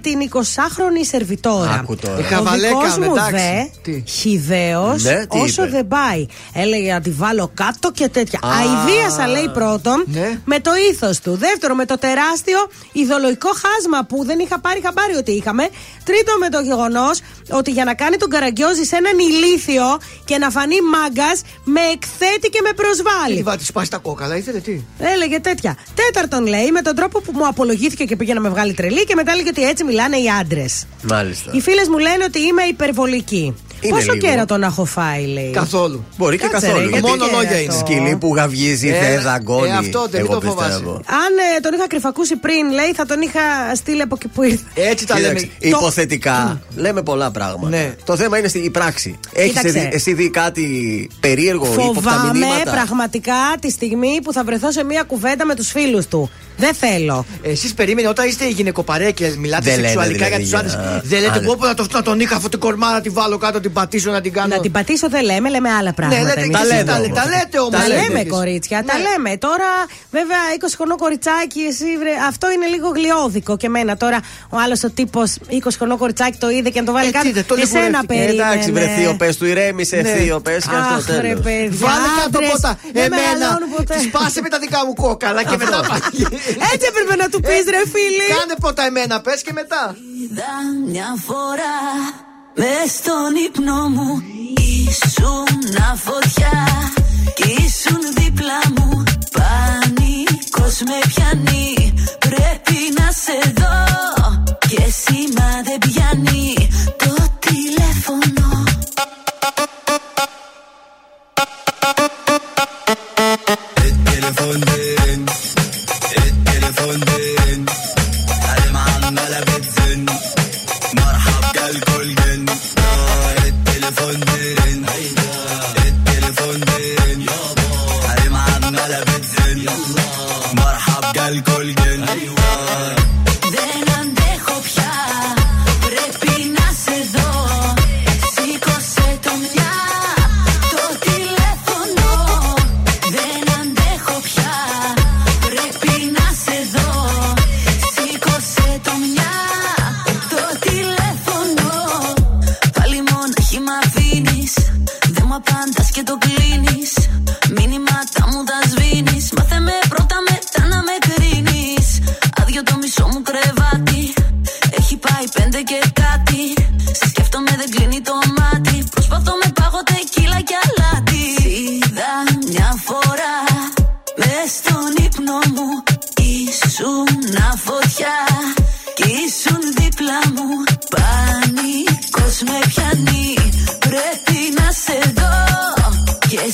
την 20χρονη σερβιτόρα.
Άκου τώρα.
Η
Ο
Χαβαλέκα,
δικός μου
εντάξει.
δε,
Τι;
χιδαίο,
Ναι, τι
όσο
είπε;
δεν πάει. Έλεγε να τη βάλω κάτω και τέτοια.
Α.
Αηδίασα, λέει πρώτον,
Ναι.
με το ήθος του. Δεύτερο, με το τεράστιο ιδεολογικό χάσμα που δεν είχα πάρει χαμπάρι ότι είχαμε. Τρίτο, με το γεγονός ότι για να κάνει τον καραγκιόζη σε έναν ηλίθιο και να φανεί μάγκας, με εκθέτει και με
Τι
προσβάλλει.
βά τη σπάσει τα κόκαλα, ήθελε τι;
Έλεγε τέτοια. Τέταρτον, λέει, με τον τρόπο που μου απολογήθηκε και πήγε να με βγάλει τρελή και μετά έλεγε ότι έτσι μιλάνε οι άντρες.
Μάλιστα.
Οι φίλες μου λένε ότι είμαι υπερβολική.
Είναι
Πόσο
λίγο.
κέρατο να έχω φάει, λέει.
Καθόλου.
Μπορεί και
Κάτσε,
καθόλου.
ρε,
γιατί
μόνο λόγια είναι.
Σκυλί που γαυγίζει,
Ε,
θε δαγκώνει.
ε, αυτό δεν
Εγώ
το φοβάσαι.
πιστεύω.
Αν ε, τον είχα κρυφακούσει πριν, λέει, θα τον είχα στείλει από εκεί που ήρθε.
Έτσι τα λέμε.
Κοίταξε, υποθετικά λέμε πολλά πράγματα.
Ναι.
Το θέμα είναι στη η πράξη. Έχεις
Κοίταξε.
εσύ δει κάτι περίεργο υπό τα
Φοβάμαι
μηνύματα;
πραγματικά τη στιγμή που θα βρεθώ σε μία κουβέντα με τους φίλους του. Δεν θέλω.
Εσείς περίμενε όταν είστε γυναικοπαρέα και μιλάτε
Δεν λένε
σεξουαλικά
δηλαδή
για τους άντρες.
για-
Δεν λέτε
Άντε.
πω πω να, το, να τον είχα αυτή την κορμάρα, τη βάλω κάτω, την πατήσω να την κάνω.
Να την πατήσω δεν λέμε, λέμε άλλα πράγματα.
Ναι, λέτε
εμείς.
και εσείς τα, τα λέτε όμως.
Τα λέμε, κορίτσια, τα
Ναι.
λέμε. Τώρα, βέβαια, 20 χρονών κοριτσάκι, εσύ βρε, αυτό είναι λίγο γλιώδικο και εμένα. Τώρα, ο άλλος ο τύπος 20 χρονών κοριτσάκι το είδε και να το βάλει
Έτσι
κάτω.
είδε, το
Εσένα
λιγουρεύτηκε.
περίμενε.
Εντάξει, βρε θείο, πες του ηρέμησε,
Ναι.
θείο, πες και αυτό
Αχ, ρε
τέλος.
παιδιά.
Βάλε κάτω
άντρες,
ποτά.
δεν
Εμένα.
μεγαλώνουν ποτέ.
Σπάσε με τα δικά μου κόκαλα και μετά πάει.
Έτσι έπρεπε να του πεις, ρε φίλοι.
Κάνε πρώτα εμένα, πες και μετά.
Είδα μια φορά μες στον ύπνο μου Ήσουν φωτιά κι ήσουν δίπλα μου Πανικός με πιάνει Πρέπει να σε δω Και σήμα δεν πιάνει Το τηλέφωνο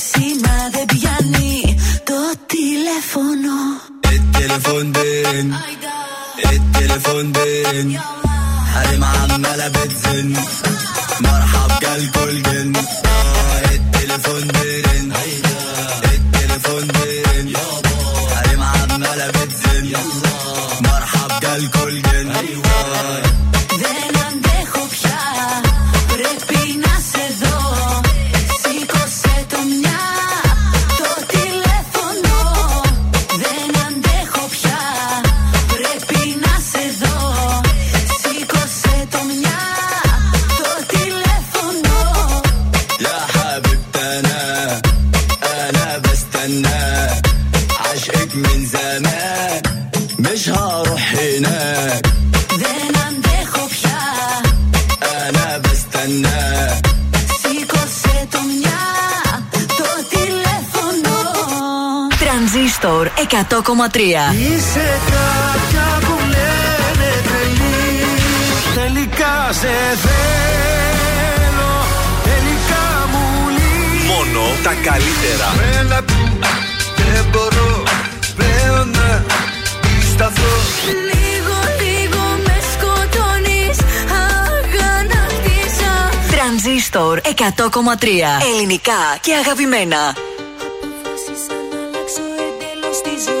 Και σήμα δεν πιάνει Το τηλέφωνο
التليفون دين التليفون دين حريم عمالة بتزن مرحب جالكوا الجن التليفون دين التليفون دين حريم عمالة بتزن مرحب جالكوا الجن
Δεν
100,3.
Είσαι κάποια που λένε τρελή Τελικά σε θέλω Τελικά μου λύνει
Μόνο τα καλύτερα.
Μένα δεν μπορώ πλέον να σταθώ
Λίγο λίγο με σκοτώνεις Αγανάκτησα
Τρανζίστορ 100,3. Ελληνικά και αγαπημένα.
Αποφάσισα να αλλάξω εντελώς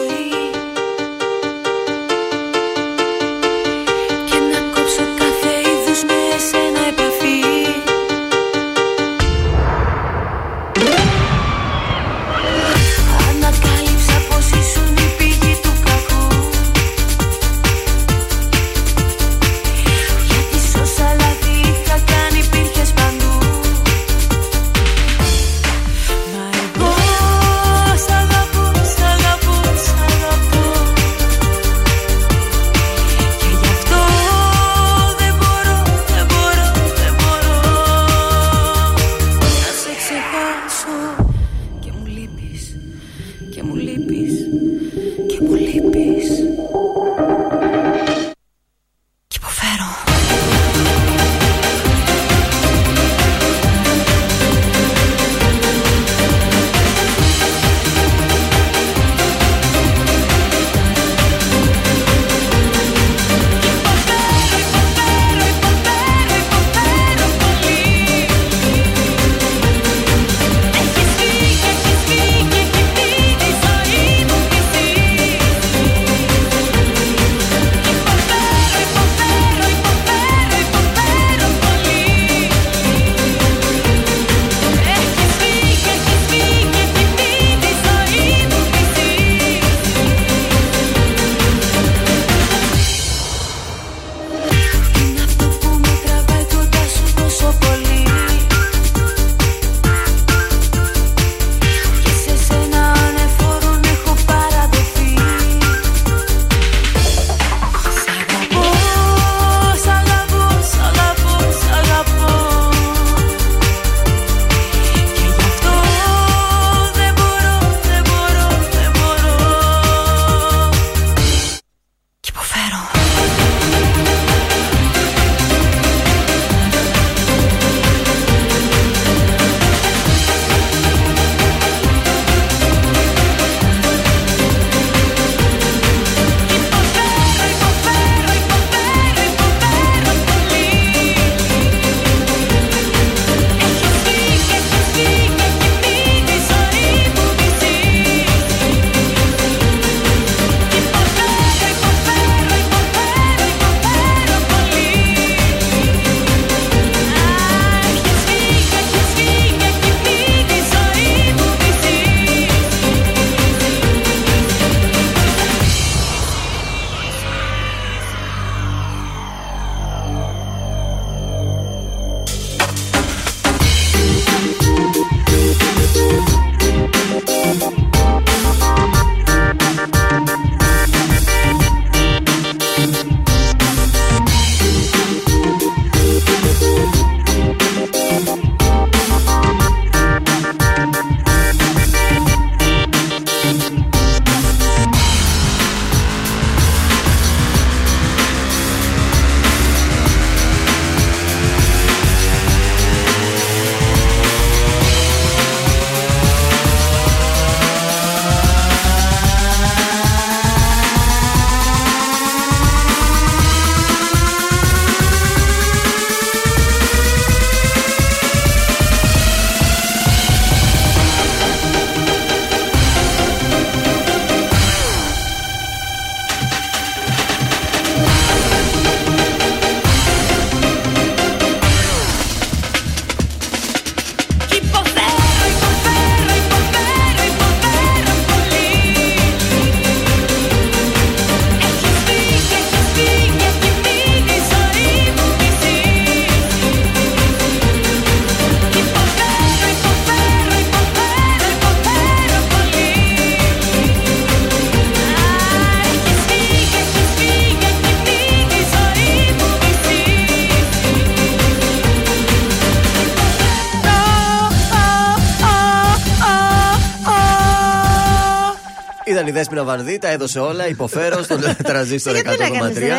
η
Δέσποινα Βανδύ, τα έδωσε όλα, υποφέρω στον τραζίστορ 100,3.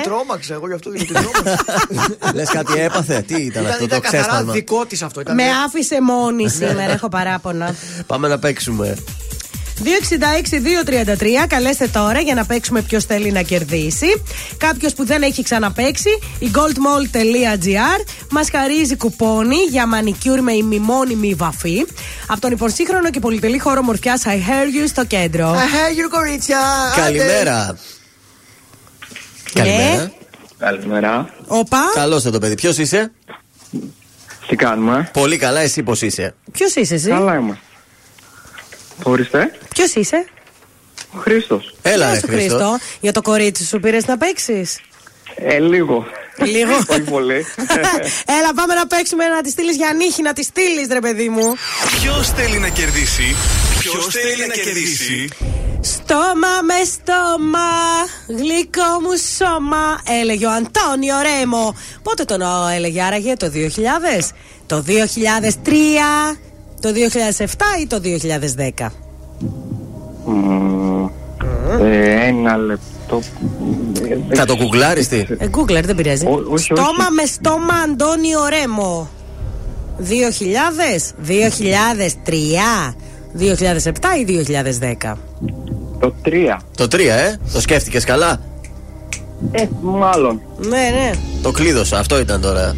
Τρόμαξα εγώ γι' αυτό γιατί τρόμαξα.
Λες κάτι έπαθε, τι ήταν αυτό το
καθαρά
ξέσπασμα;
δικό της αυτό. Ήταν
Με άφησε μόνη σήμερα, έχω παράπονα.
Πάμε να παίξουμε.
266-233, καλέστε τώρα για να παίξουμε ποιος θέλει να κερδίσει. Κάποιος που δεν έχει ξαναπέξει, η goldmall.gr μας χαρίζει κουπόνι για μανικιούρ με ημιμόνιμη βαφή από τον υποσύγχρονο και πολυτελή χώρο μορφιάς I Hear You στο κέντρο.
Αχέ, γύρω κορίτσια.
Καλημέρα. Καλημέρα.
Καλημέρα.
Όπα.
Καλώς το παιδί. Ποιος είσαι;
Τι κάνουμε;
Πολύ καλά, εσύ πώς είσαι;
Ποιος είσαι εσύ;
Καλά είμαστε. Ορίστε.
Ποιος είσαι;
Ο Χρήστος.
Έλα,
Γεια
ρε
σου,
Χρήστο.
Για το κορίτσι σου πήρες να παίξεις;
Ε, λίγο.
Λίγο.
Όχι πολύ.
Έλα, πάμε να παίξουμε να τη στείλεις για νύχη, να τη στείλεις, ρε παιδί μου.
Ποιος θέλει να κερδίσει; Ποιος θέλει να κερδίσει;
Στόμα με στόμα, γλυκό μου σώμα, έλεγε ο Αντώνιο Ρέμο. Πότε τον ο, έλεγε άραγε, το 2000, το 2003, το 2007 ή το 2010.
Μμμ, ε, Ένα λεπτό. Ε,
Θα το κουκλάρει τι;
Ε, Google, δεν πειράζει.
Ό- όχι,
στόμα
όχι.
με στόμα, Αντώνιο Ρέμο. 2000, 2003, 2007 ή 2010.
Το 3.
Το 3, ε; Το σκέφτηκες καλά;
Ε, μάλλον.
Ναι, ναι.
Το κλείδωσα, αυτό ήταν τώρα.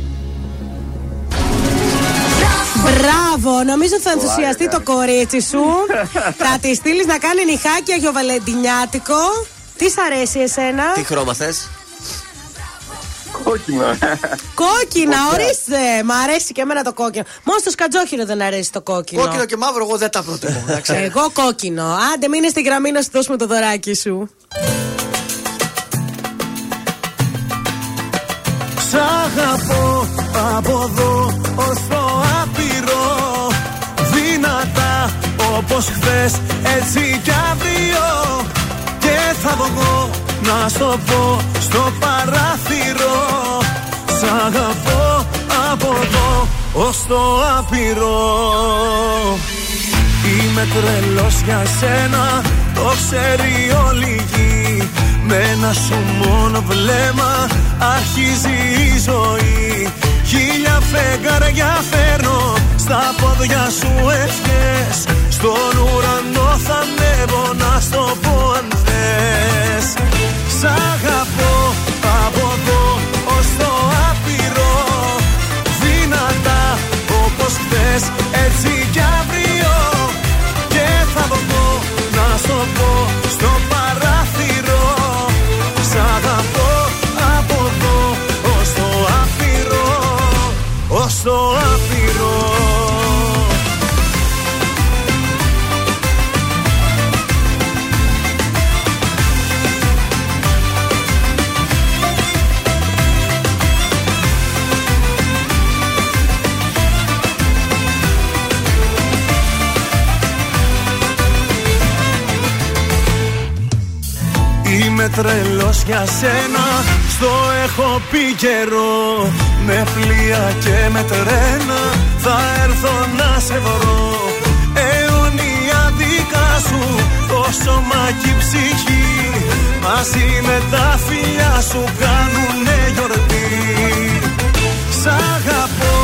Μπράβο! Νομίζω θα ενθουσιαστεί το κορίτσι σου. θα τη στείλεις να κάνει νυχάκι αγιοβαλεντινιάτικο. Τι σ' αρέσει εσένα;
Τι χρώμα θες;
Κόκκινο.
Κόκκινα, ορίστε! Μ' αρέσει και εμένα το κόκκινο. Μόνος στο σκατζόχυρο δεν αρέσει το κόκκινο.
Κόκκινο και μαύρο, εγώ δεν τα προτιμώ. να ξέρεις.
Εγώ κόκκινο. Άντε, μείνε στη γραμμή να σου δώσουμε το δωράκι σου.
Σ' αγαπώ από εδώ ως το άπειρο Δυνατά όπως χθες έτσι κι αύριο Και θα βγω να στο πω στο παράθυρο. Σ' αγαπώ από εδώ ως το άπειρο. Είμαι τρελός για σένα, το ξέρει όλη η γη. Με ένα σου μόνο βλέμμα αρχίζει η ζωή. Χίλια φεγγάρια φέρνω στα πόδια σου ευχές. Στον ουρανό θα ανέβω να στο πω αν θες Σ' αγαπώ τρελός για σένα. Στο έχω πει καιρό Με πλοία και με τρένα. Θα έρθω να σε βρω. Αιωνία δικά σου Το σώμα και η ψυχή. Μαζί με τα φιλιά σου Κάνουνε γιορτή. Σ' αγαπώ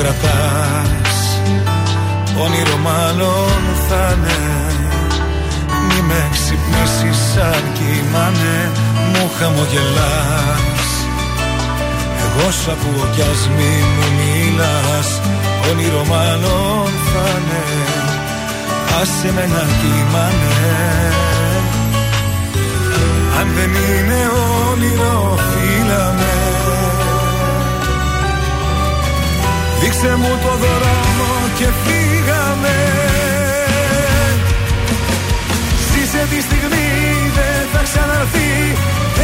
κρατάς. Όνειρο μάλλον θα είναι Μη με ξυπνήσεις σαν κοιμάνε Μου χαμογελάς. Εγώ σ' ακούω κι ας μη μου μιλάς. Όνειρο μάλλον θα είναι Άσε με να κοιμάνε. Αν δεν είναι όνειρο φίλα Δείξε μου το δρόμο και φύγαμε. Ζήσε τη στιγμή δεν θα ξαναρθεί.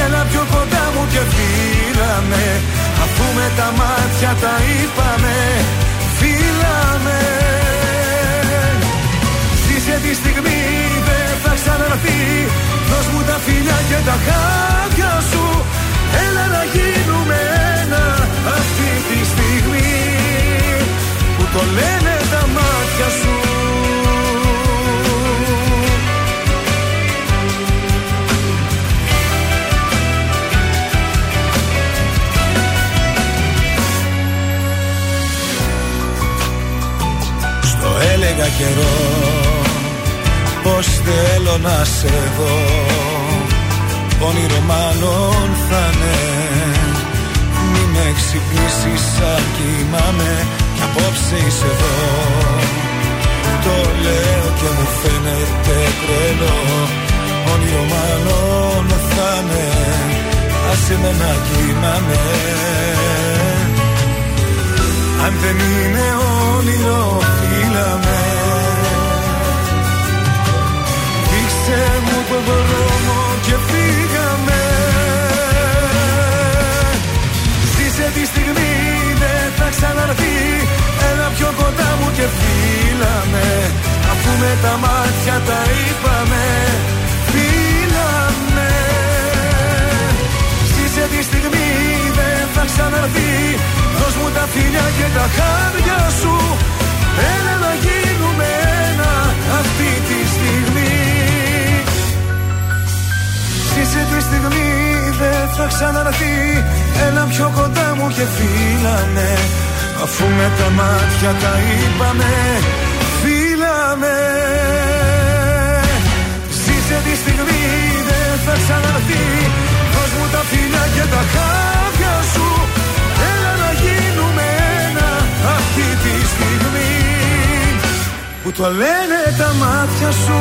Έλα πιο κοντά μου και φύλαμε Αφού με τα μάτια τα είπαμε Φύλαμε Ζήσε τη στιγμή δεν θα ξαναρθεί. Δώσ' μου τα φιλιά και τα χάδια σου. Έλα να γίνουμε ένα αυτή τη στιγμή. Που το λένε τα μάτια σου. Στο έλεγα καιρό Πως θέλω να σε δω. Όνειρο μάλλον θα είναι Μη με ξυπνήσεις σαν κοιμάμαι Κι απόψε είσαι εδώ. Το λέω και μου φαίνεται τρελό. Όνειρο μάλλον θα είναι. Άσε με να κοιμάμαι. Αν δεν είναι όνειρο φύλαμε. Δείξε μου τον δρόμο και φύγαμε. Ζήσε τη στιγμή δεν θα ξαναρθείς. Έλα πιο κοντά μου και φύλαμε Αφού με τα μάτια τα είπαμε Φύλαμε Ζήσε τη στιγμή δεν θα ξαναρθεί. Δώσ' μου τα φιλιά και τα χάρια σου. Έλα να γίνουμε ένα αυτή τη στιγμή. Ζήσε τη στιγμή δεν θα ξαναρθεί. Έλα πιο κοντά μου και φύλαμε Αφού με τα μάτια τα είπαμε Φύλαμε. Ζήσε τη στιγμή δεν θα ξαναρθεί. Δώσ' μου τα φιλιά και τα χάδια σου. Έλα να γίνουμε ένα αυτή τη στιγμή. Που το λένε τα μάτια σου.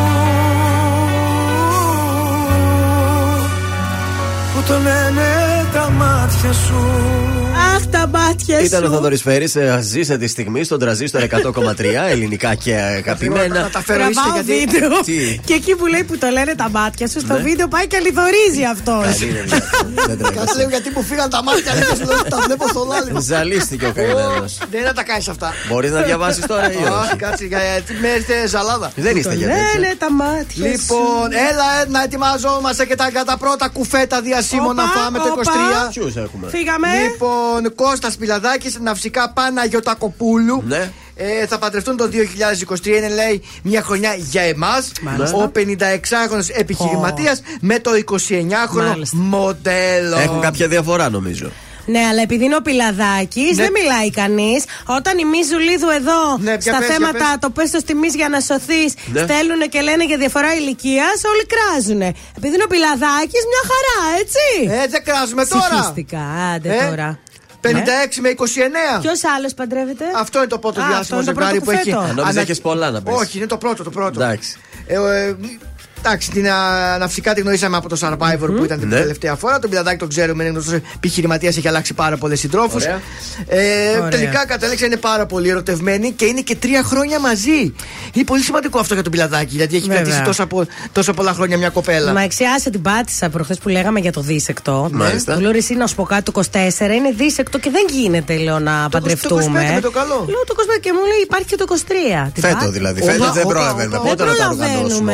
Που το λένε τα μάτια σου.
Αχ, τα μάτια σου.
Ήταν ο Θοδωρής Φέρης. Ζήσε τη στιγμή στον τραζίστορ 100,3 ελληνικά και αγαπημένα.
Να τα φέρω ίσια
Τραβάω
γιατί.
βίντεο.
Τι;
Και εκεί που λέει που το λένε τα μάτια σου, στο
Ναι.
βίντεο πάει και αληθορίζει αυτός.
Καλή είναι, Δεν τρέπεσαι.
Κάτσε λίγο γιατί μου φύγαν τα μάτια. λέει, σου λέω, Τα βλέπω στο λάλημα.
Ζαλίστηκε ο καημένο.
Δεν θα τα κάνεις αυτά.
Μπορείς να διαβάσεις τώρα ή όχι.
Όχι, κάτσε για τι μέρε είστε ζαλάδα.
Δεν είστε για τέτοια.
Λένε τα μάτια σου.
Λοιπόν, έλα ε, να ετοιμαζόμαστε και τα, για τα πρώτα κουφέτα διασύμων να
Όπα,
φάμε το
όπα.
23.
Ποιους έχουμε;
Φύγαμε.
Λοιπόν, Κώστα Πιλαδάκη, ναυσικά Πάνα Γιωτακοπούλου.
Ναι.
Ε, θα παντρευτούν το 2023. Είναι λέει μια χρονιά για εμάς.
Μάλιστα.
Ο 56χρονο επιχειρηματίας με το 29χρονο
Μάλιστα.
μοντέλο.
Έχουν κάποια διαφορά νομίζω.
Ναι, αλλά επειδή είναι ο πιλαδάκης,
Ναι.
δεν μιλάει κανείς. Όταν η Μίζου Λίδου εδώ
Ναι, για
στα
πες, για
θέματα
πες.
το πες το τιμή για να σωθείς,
Ναι.
στέλνουν και λένε για διαφορά ηλικίας, όλοι κράζουν. Επειδή είναι ο πιλαδάκης, μια χαρά, έτσι.
Ε, δεν κράζουμε τώρα.
Ψυχιστικά, άντε
Ε,
τώρα.
56 με 29.
Ποιος άλλος παντρεύεται;
Αυτό είναι το πρώτο
Α, αυτό
διάσημο
είναι το
ζευγάρι
πρώτο
που έχει.
κουφέτο.
Νόμιζα
ανα-
έχεις πολλά να πεις.
Όχι, είναι το πρώτο, το πρώτο.
Εντάξει.
Ε, ε, Εντάξει, την α, ναυσικά τη γνωρίσαμε από το Survivor που ήταν την
Ναι.
τελευταία φορά. Τον Πιλαδάκη τον ξέρουμε, είναι γνωστός επιχειρηματίας, έχει αλλάξει πάρα πολλές συντρόφους.
Ωραία.
Ε,
Ωραία.
τελικά κατέληξε είναι πάρα πολύ ερωτευμένοι και είναι και τρία χρόνια μαζί. Είναι πολύ σημαντικό αυτό για τον Πιλαδάκη, γιατί έχει
Βέβαια.
κρατήσει τόσα, πο- τόσα πολλά χρόνια μια κοπέλα.
Μα εξιάσε την πάτησα προχθές που λέγαμε για το δίσεκτο.
Μάλιστα.
Του λέω εσύ να σου πω κάτι το 24 είναι δίσεκτο και δεν γίνεται, λέω, να
Το
παντρευτούμε.
25 με το καλό.
Λέω το 25 και μου λέει υπάρχει και το 23. Την
Φέτο
πάτησα.
δηλαδή.
Όπα,
Φέτο δεν
όπα,
προλαβαίνουμε.
όπα.
Πότε
Δεν
να τα οργανώσουμε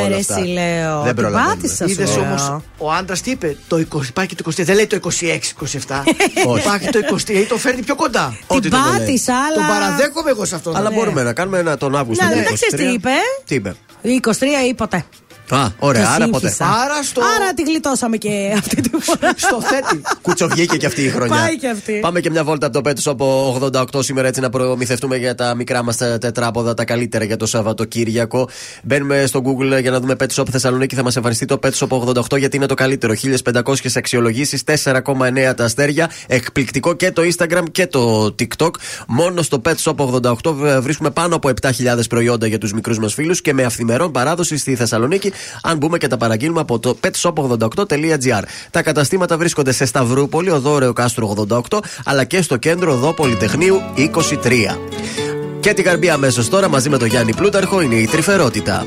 προλαβαίνουμε,
όλα
ρε,
αυτά.
εσύ, λέω.
Δεν
Την
προλαβαίνουμε.
πάτησα.
Είδες
σου
όμως,
λέω.
ο άντρας τι είπε, το 20, υπάρχει και το 23. Δεν λέει το 26-27.
Όχι.
υπάρχει το 23 ή το φέρνει πιο κοντά.
Ό,τι
Την
το λέει.
πάτησα, αλλά.
Τον παραδέχομαι εγώ σε αυτό.
Αλλά
Ναι.
μπορούμε να κάνουμε ένα τον Αύγουστο.
Να,
του
δεν τα ξέρεις
23.
τι είπε;
Τι είπε;
23 ή ποτέ.
Α, ωραία,
Το
άρα ποτέ.
σύγχυσα.
Άρα στο-
Άρα τη γλιτώσαμε και αυτή τη φορά.
Στο θέτη.
Κουτσοβγήκε και αυτή η χρονιά.
Πάει και αυτή.
Πάμε και μια βόλτα από το Pet Shop 88 σήμερα έτσι να προμηθευτούμε για τα μικρά μας τετράποδα, τα καλύτερα για το Σαββατοκύριακο. Μπαίνουμε στο Google για να δούμε Pet Shop Θεσσαλονίκη. Θα μας εμφανιστεί το Pet Shop 88 γιατί είναι το καλύτερο. 1500 αξιολογήσεις, 4,9 τα αστέρια. Εκπληκτικό και το Instagram και το TikTok. Μόνο στο Pet Shop 88 βρίσκουμε πάνω από 7.000 προϊόντα για τους μικρούς μας φίλους και με αυθημερών παράδοση στη Θεσσαλονίκη. Αν μπούμε και τα παραγγείλουμε από το petshop88.gr. Τα καταστήματα βρίσκονται σε Σταυρούπολη, Οδόρεο Κάστρο 88, αλλά και στο κέντρο Οδό Πολυτεχνείου 23. Και την καρμπή αμέσως τώρα μαζί με τον Γιάννη Πλούταρχο είναι η τρυφερότητα.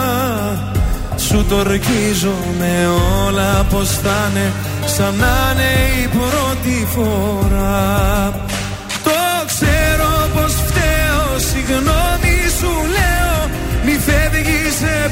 σου το ορκίζω με όλα πως θα είναι Σαν να είναι η πρώτη φορά. Το ξέρω πως φταίω Συγγνώμη σου λέω Μη φεύγεις σε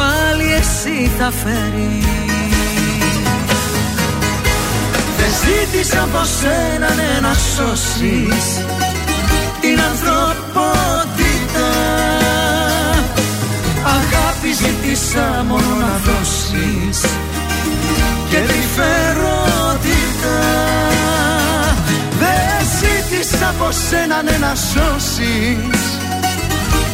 πάλι εσύ θα φέρεις. Δεν ζήτησα από σένα ναι, να σώσεις την ανθρωπότητα. Αγάπη ζήτησα μόνο να δώσεις και τρυφερότητα Δεν ζήτησα από σένα ναι, να σώσεις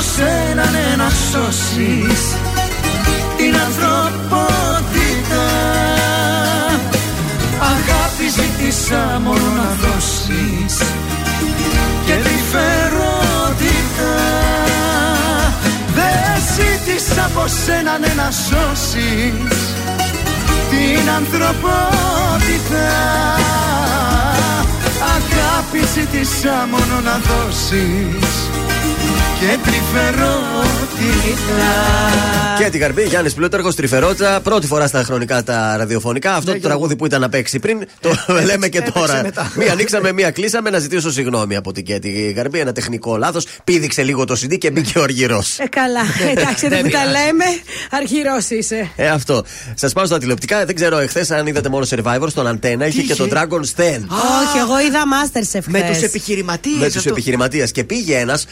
ζήτησα από σένα ναι, να σώσεις την ανθρωπότητα. Αγάπη ζήτησα μόνο να δώσεις και τρυφερότητα Δεν ζήτησα από σένα ναι, να σώσεις την ανθρωπότητα. Αγάπη ζήτησα μόνο να δώσεις και τρυφερότητα
Και την καρμπή, Γιάννης Πλούταρχος, τρυφερότητα. Πρώτη φορά στα χρονικά τα ραδιοφωνικά. Αυτό το τραγούδι που ήταν να παίξει πριν, το λέμε και τώρα. Μία ανοίξαμε, μία κλείσαμε. Να ζητήσω συγγνώμη από την Κέτη Καρμπή. Ένα τεχνικό λάθος. Πήδηξε λίγο το CD και μπήκε ο Αργυρός.
Ε, καλά. Εντάξει, δεν τα λέμε. Αρχηρό είσαι.
Ε, αυτό. Σας πάω στα τηλεοπτικά. Δεν ξέρω, εχθές αν είδατε μόνο Survivor στον Αντένα. Είχε και το Dragon's Den.
Όχι, εγώ είδα Masterchef
Με
χθες.
τους επιχειρηματίες.
Με τους επιχειρηματίες. Και πήγε ένας.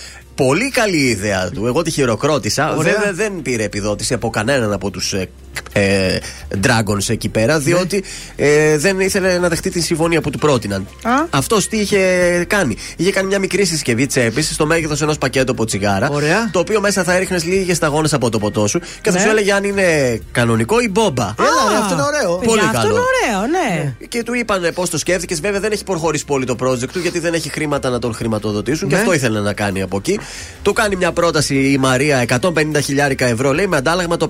Πολύ καλή ιδέα του. Εγώ τη χειροκρότησα.
Ωραία.
Βέβαια δεν πήρε επιδότηση από κανέναν από τους ε, ε, Dragons εκεί πέρα, διότι ε, δεν ήθελε να δεχτεί τη συμφωνία που του πρότειναν. Αυτό τι είχε κάνει. Είχε κάνει μια μικρή συσκευή τσέπης στο μέγεθος ενός πακέτου από τσιγάρα.
Ωραία.
Το οποίο μέσα θα έριχνες λίγες σταγόνες από το ποτό σου και θα
Ναι.
σου έλεγε αν είναι κανονικό ή μπόμπα.
Έλα, ρε, αυτό είναι ωραίο.
Πολύ
Παιδιά,
καλό.
Αυτό είναι ωραίο, ναι.
Και του είπαν πώς το σκέφτηκες. Βέβαια δεν έχει προχωρήσει πολύ το project του γιατί δεν έχει χρήματα να τον χρηματοδοτήσουν και
Ναι.
αυτό ήθελε να κάνει από εκεί. Του κάνει μια πρόταση η Μαρία 150 χιλιάρικα ευρώ λέει με αντάλλαγμα το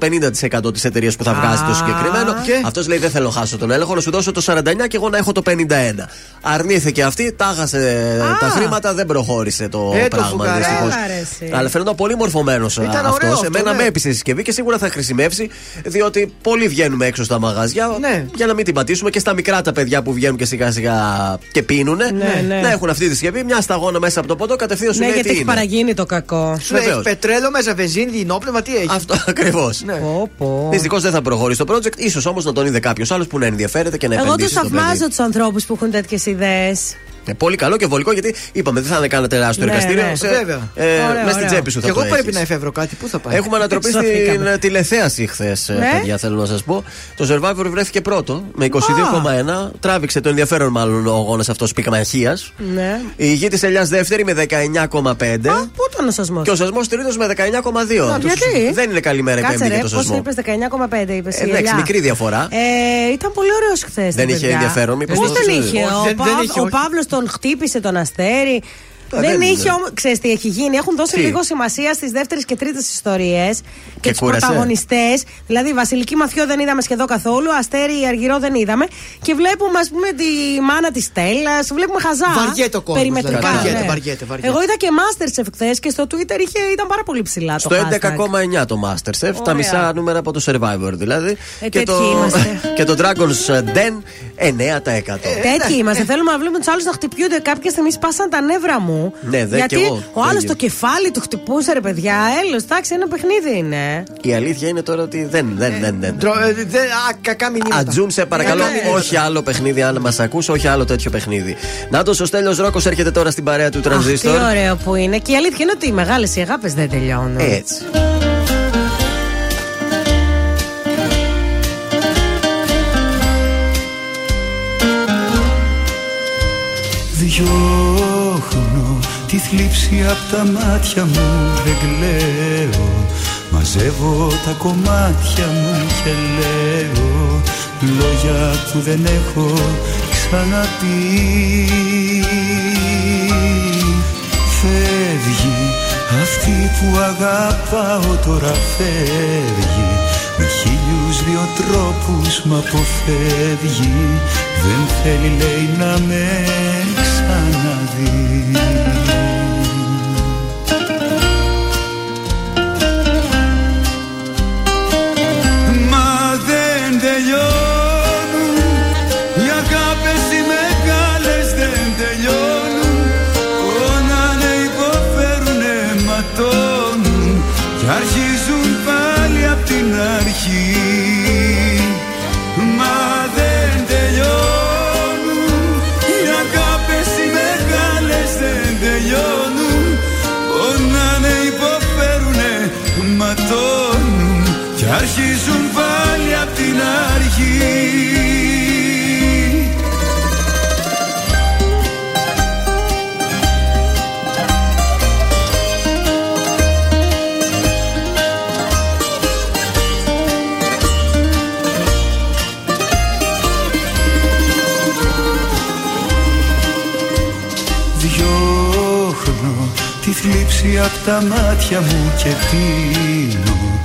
50% της εταιρείας που θα βγάζει το συγκεκριμένο.
Και;
Αυτός λέει δεν θέλω να χάσω τον έλεγχο, να σου δώσω το 49 και εγώ να έχω το 51. Αρνήθηκε αυτή, τάγασε τα χρήματα, δεν προχώρησε το
Ε, το
πράγμα.
φουκαρά.
δυστυχώς.
Έλα, ρε, εσύ.
Αλλά φαίνονταν πολύ μορφωμένος
ωραίο
αυτός.
αυτό,
Εμένα
ναι.
με έπεισε η συσκευή και σίγουρα θα χρησιμεύσει διότι πολλοί βγαίνουμε έξω στα μαγαζιά
Ναι.
για να μην την πατήσουμε και στα μικρά τα παιδιά που βγαίνουν και σιγά σιγά και πίνουνε.
Ναι, ναι.
Να έχουν αυτή τη συσκευή, μια σταγόνα μέσα από το ποτό, κατευθείαν σου
Ναι,
λέει
γιατί
τι
έχει
είναι.
Παραγίνει είναι το κακό.
Σου έχει
Βεβαίως.
πετρέλαιο μέσα, βενζίνη, δινόπνευμα, τι έχει;
Αυτό ακριβώς.
Ναι.
Πω, πω.
Δυστυχώς δεν θα προχωρήσει το project. σω όμως να τον είδε κάποιος άλλος που να ενδιαφέρεται και να
Εγώ τους
επενδύσει. στο παιδί.
θαυμάζω τους ανθρώπους που έχουν τέτοιες ιδέες.
Ε, πολύ καλό και βολικό γιατί είπαμε δεν θα είναι κανένα τεράστιο
Ναι,
εργαστήριο.
ναι.
σε-
Βέβαια.
Ε,
Ωραίο,
μέσα στην
ωραίο.
τσέπη σου θα
Και εγώ
το
πρέπει
έχεις.
να εφεύρω κάτι. Πού θα πάει;
Έχουμε ανατροπή στην
Εξωθήκαμε.
ε, τηλεθέαση χθες,
Ναι.
παιδιά, θέλω να σας πω. Το Survivor βρέθηκε πρώτο με 22,1. Τράβηξε το ενδιαφέρον, μάλλον ο αγώνας αυτός πικμαχία.
Ναι.
Η γη της Ελιάς δεύτερη με 19,5.
Πού ήταν ο σασμός;
Και ο σασμός τρίτος με 19,2.
γιατί;
Δεν είναι καλή μέρα η
Κάτσε
πέμπτη
ρε,
για το
πώς
σασμό.
είπες 19,5 είπες.
Ε, εντάξει, μικρή διαφορά.
Ε, ήταν πολύ ωραίος χθες.
Δεν είχε ενδιαφέρον, μήπως
Πώς
το
δεν
ξέρεις.
είχε;
Όχι,
Ο,
δεν- δεν
Παύ-
είχε,
ο
όχι.
Παύλο τον χτύπησε τον αστέρι.
Ε,
δεν
δεν
είχε
είναι.
όμω. Ξέρεις τι έχει γίνει; Έχουν δώσει
Τι;
λίγο σημασία στις δεύτερες και τρίτες ιστορίες και,
Και
τους
κούρασε;
πρωταγωνιστές. Δηλαδή, Βασιλική Μαθιό δεν είδαμε σχεδόν καθόλου. Αστέρι Αργυρό δεν είδαμε. Και βλέπουμε, ας πούμε, τη μάνα της Στέλλας. Βλέπουμε χαζά.
Βαριέται ο κόσμος,
Περιμετρικά.
δηλαδή. Βαριέται,
ναι.
βαριέται, βαριέται.
Εγώ είδα και Masterchef χθες και στο Twitter είχε, ήταν πάρα πολύ ψηλά το
Στο
hashtag.
11,9 το Masterchef, τα
Ωραία.
μισά νούμερα από το Survivor δηλαδή.
Ε,
και, το,
τέτοιοι είμαστε.
και το Dragon's Den 9%.
Τέτοιοι είμαστε. Θέλουμε να βλέπουμε τους άλλους να χτυπιούνται. Κάποια στιγμή σπάσαν τα νεύρα μου.
Ναι, δε,
Γιατί
κι εγώ.
ο άλλος
Το
το κεφάλι του χτυπούσε, ρε παιδιά. Έλο, εντάξει, ένα παιχνίδι είναι.
Η αλήθεια είναι τώρα ότι δεν. δεν, δεν, δεν.
Ντρο- ε, δεν- Α, κακά μηνύματα.
Ατζούν, σε παρακαλώ,
Κακά μηνύματα.
όχι άλλο παιχνίδι, αν μας ακούς, όχι άλλο τέτοιο παιχνίδι. Να το, ο Στέλιος Ρόκος έρχεται τώρα στην παρέα του
Αχ, τι
Τρανζίστορ.
ωραίο που είναι. Και η αλήθεια είναι ότι οι μεγάλες οι αγάπες δεν τελειώνουν.
Έτσι.
Διώχνω τη θλίψη απ' τα μάτια μου δεν κλαίω. Μαζεύω τα κομμάτια μου και λέω Λόγια που δεν έχω ξαναπεί Φεύγει αυτή που αγαπάω τώρα φεύγει. Με χίλιους δυο τρόπους μ' αποφεύγει. Δεν θέλει λέει να με ξαναδεί θλίψη απ' τα μάτια μου και πίνω.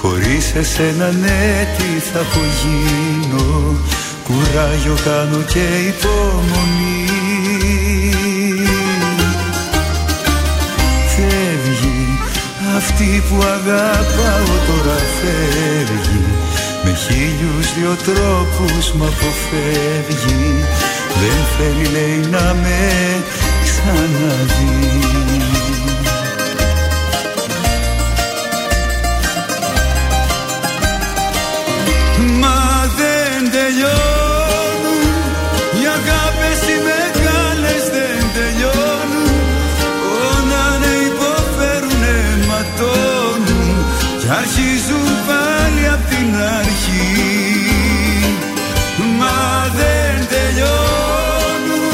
Χωρίς εσένα ναι τι θα απογίνω Κουράγιο κάνω και υπομονή. Φεύγει αυτή που αγαπάω τώρα φεύγει. Με χίλιους δυο τρόπους μ' αποφεύγει. Δεν θέλει λέει να με ξαναδεί Μα δεν τελειώνουν. Οι αγάπες οι μεγάλες δεν τελειώνουν. Πόνανε, υποφέρουνε, ματώνουν Κι αρχίζουν πάλι απ' την αρχή. Μα δεν τελειώνουν.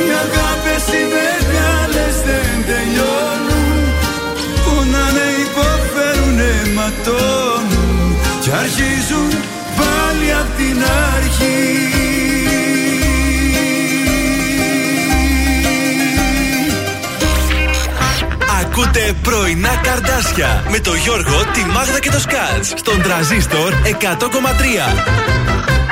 Οι αγάπες οι μεγάλες δεν τελειώνουν. Πόνανε, υποφέρουνε, ματώνουν Κι αρχίζουν πάλι απ' την αρχή
Ακούτε πρωινά καρδάσια με το Γιώργο, τη Μάγδα και το Σκάτς στον τραζίστορ 100,3.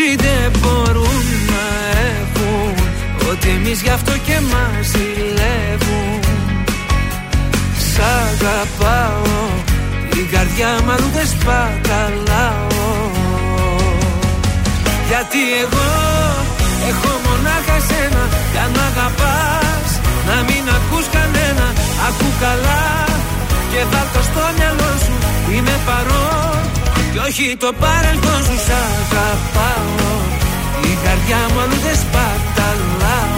Όσοι δεν μπορούν να έχουν Ότι εμείς γι' αυτό και μας ζηλεύουν. Σ' αγαπάω Την καρδιά μου αλλού δεν σπαταλάω. Γιατί εγώ έχω μονάχα σένα Κι αν αγαπάς να μην ακούς κανένα. Ακού καλά και βάλ' στο μυαλό σου Είμαι παρόν και όχι το παρελθόν σου Σ' αγαπάω. Η καρδιά μου αλλού δεν σπαταλάω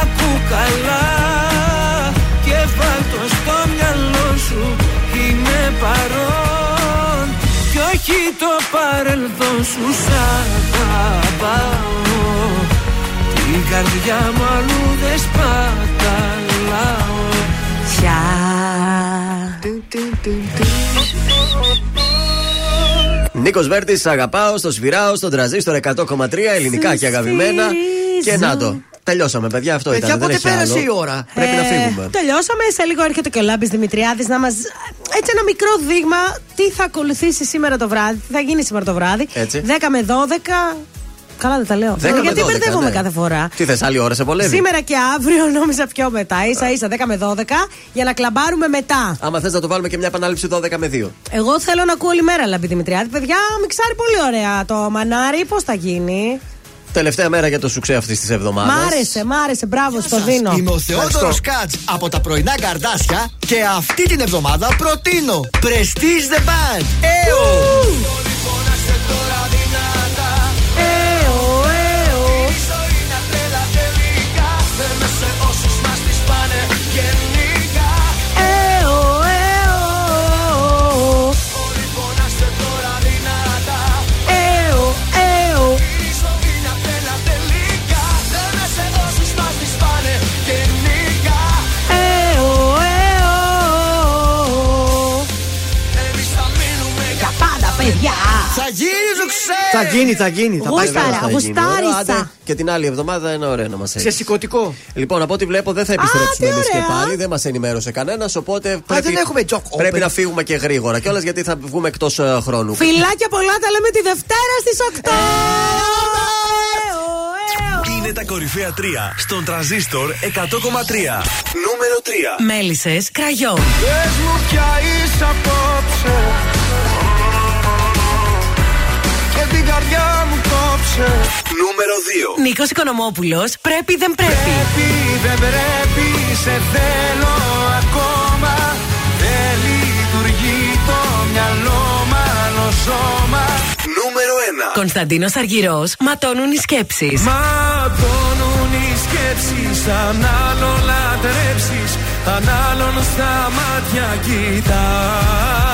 Ακού καλά Και βάλ' το στο μυαλό σου Είμαι παρόν. Κι όχι το παρελθόν σου Σ' αγαπάω. Την καρδιά μου αλλού δεν σπαταλάω.
Πια
Νίκος Βέρτης, αγαπάω, στο σφυράω, στον τραζίστορ 100,3 ελληνικά και αγαπημένα. Και να το. Τελειώσαμε, παιδιά, αυτό
Παιδιά,
ήταν. δεν
πότε
έχει
πέρασε
άλλο.
η ώρα;
Πρέπει να
Ε,
φύγουμε.
Τελειώσαμε. Σε λίγο έρχεται και ο Λάμπης Δημητριάδης να μα. Έτσι, ένα μικρό δείγμα τι θα ακολουθήσει σήμερα το βράδυ. Τι θα γίνει σήμερα το βράδυ.
Έτσι.
10 με 12. Καλά δεν τα λέω.
10 με
Γιατί
12,
μπερδεύομαι
ναι.
κάθε φορά.
Τι θες, άλλη ώρα σε βολεύει;
Σήμερα και αύριο νόμιζα πιο μετά. σα ίσα 10 με 12 για να κλαμπάρουμε μετά.
Άμα θες να το βάλουμε και μια επανάληψη 12 με 2.
Εγώ θέλω να ακούω όλη μέρα Λαμπή Δημητριάδη. Παιδιά, μιξάρει πολύ ωραία το μανάρι. Πώς θα γίνει;
Τελευταία μέρα για το σουξέ αυτής της εβδομάδας.
Μ' άρεσε, μ' άρεσε. Μπράβο, στο δίνω.
Είμαι ο Θεόδωρος Κάτς από τα πρωινά καρδάσια και αυτή την εβδομάδα προτείνω Prestige the Band. Έω!
Για
Θα γίνει ζουξέ! Θα γίνει, θα γίνει. Θα πάει
Γούσταρα,
καλά.
Θα γίνει.
γουστάρισα.
Άντε, Και την άλλη εβδομάδα είναι ωραίο να μας έχεις.
Σε σηκωτικό.
Λοιπόν, από ό,τι βλέπω δεν θα επιστρέψουμε
τι
εμεί και
ωραία.
πάλι. Δεν μας ενημέρωσε κανένας. Οπότε πρέπει,
δεν έχουμε joke
πρέπει
open.
να φύγουμε και γρήγορα. Κιόλας γιατί θα βγούμε εκτός χρόνου.
Φιλάκια πολλά, τα λέμε τη Δευτέρα στις 8.
Είναι τα κορυφαία 3 στον τραζίστορ 100,3.
Νούμερο 3. Μέλισσες κραγιόν.
Πες μου ποια είσαι απόψε
την καρδιά μου κόψε
Νούμερο 2.
Νίκος Οικονομόπουλος, πρέπει δεν πρέπει.
Πρέπει δεν πρέπει σε θέλω ακόμα Δεν λειτουργεί το μυαλό μάλλον σώμα
Νούμερο 1.
Κωνσταντίνος Αργυρός, ματώνουν οι σκέψεις.
Ματώνουν οι σκέψεις Αν άλλο λατρέψεις Αν άλλον στα μάτια κοιτάς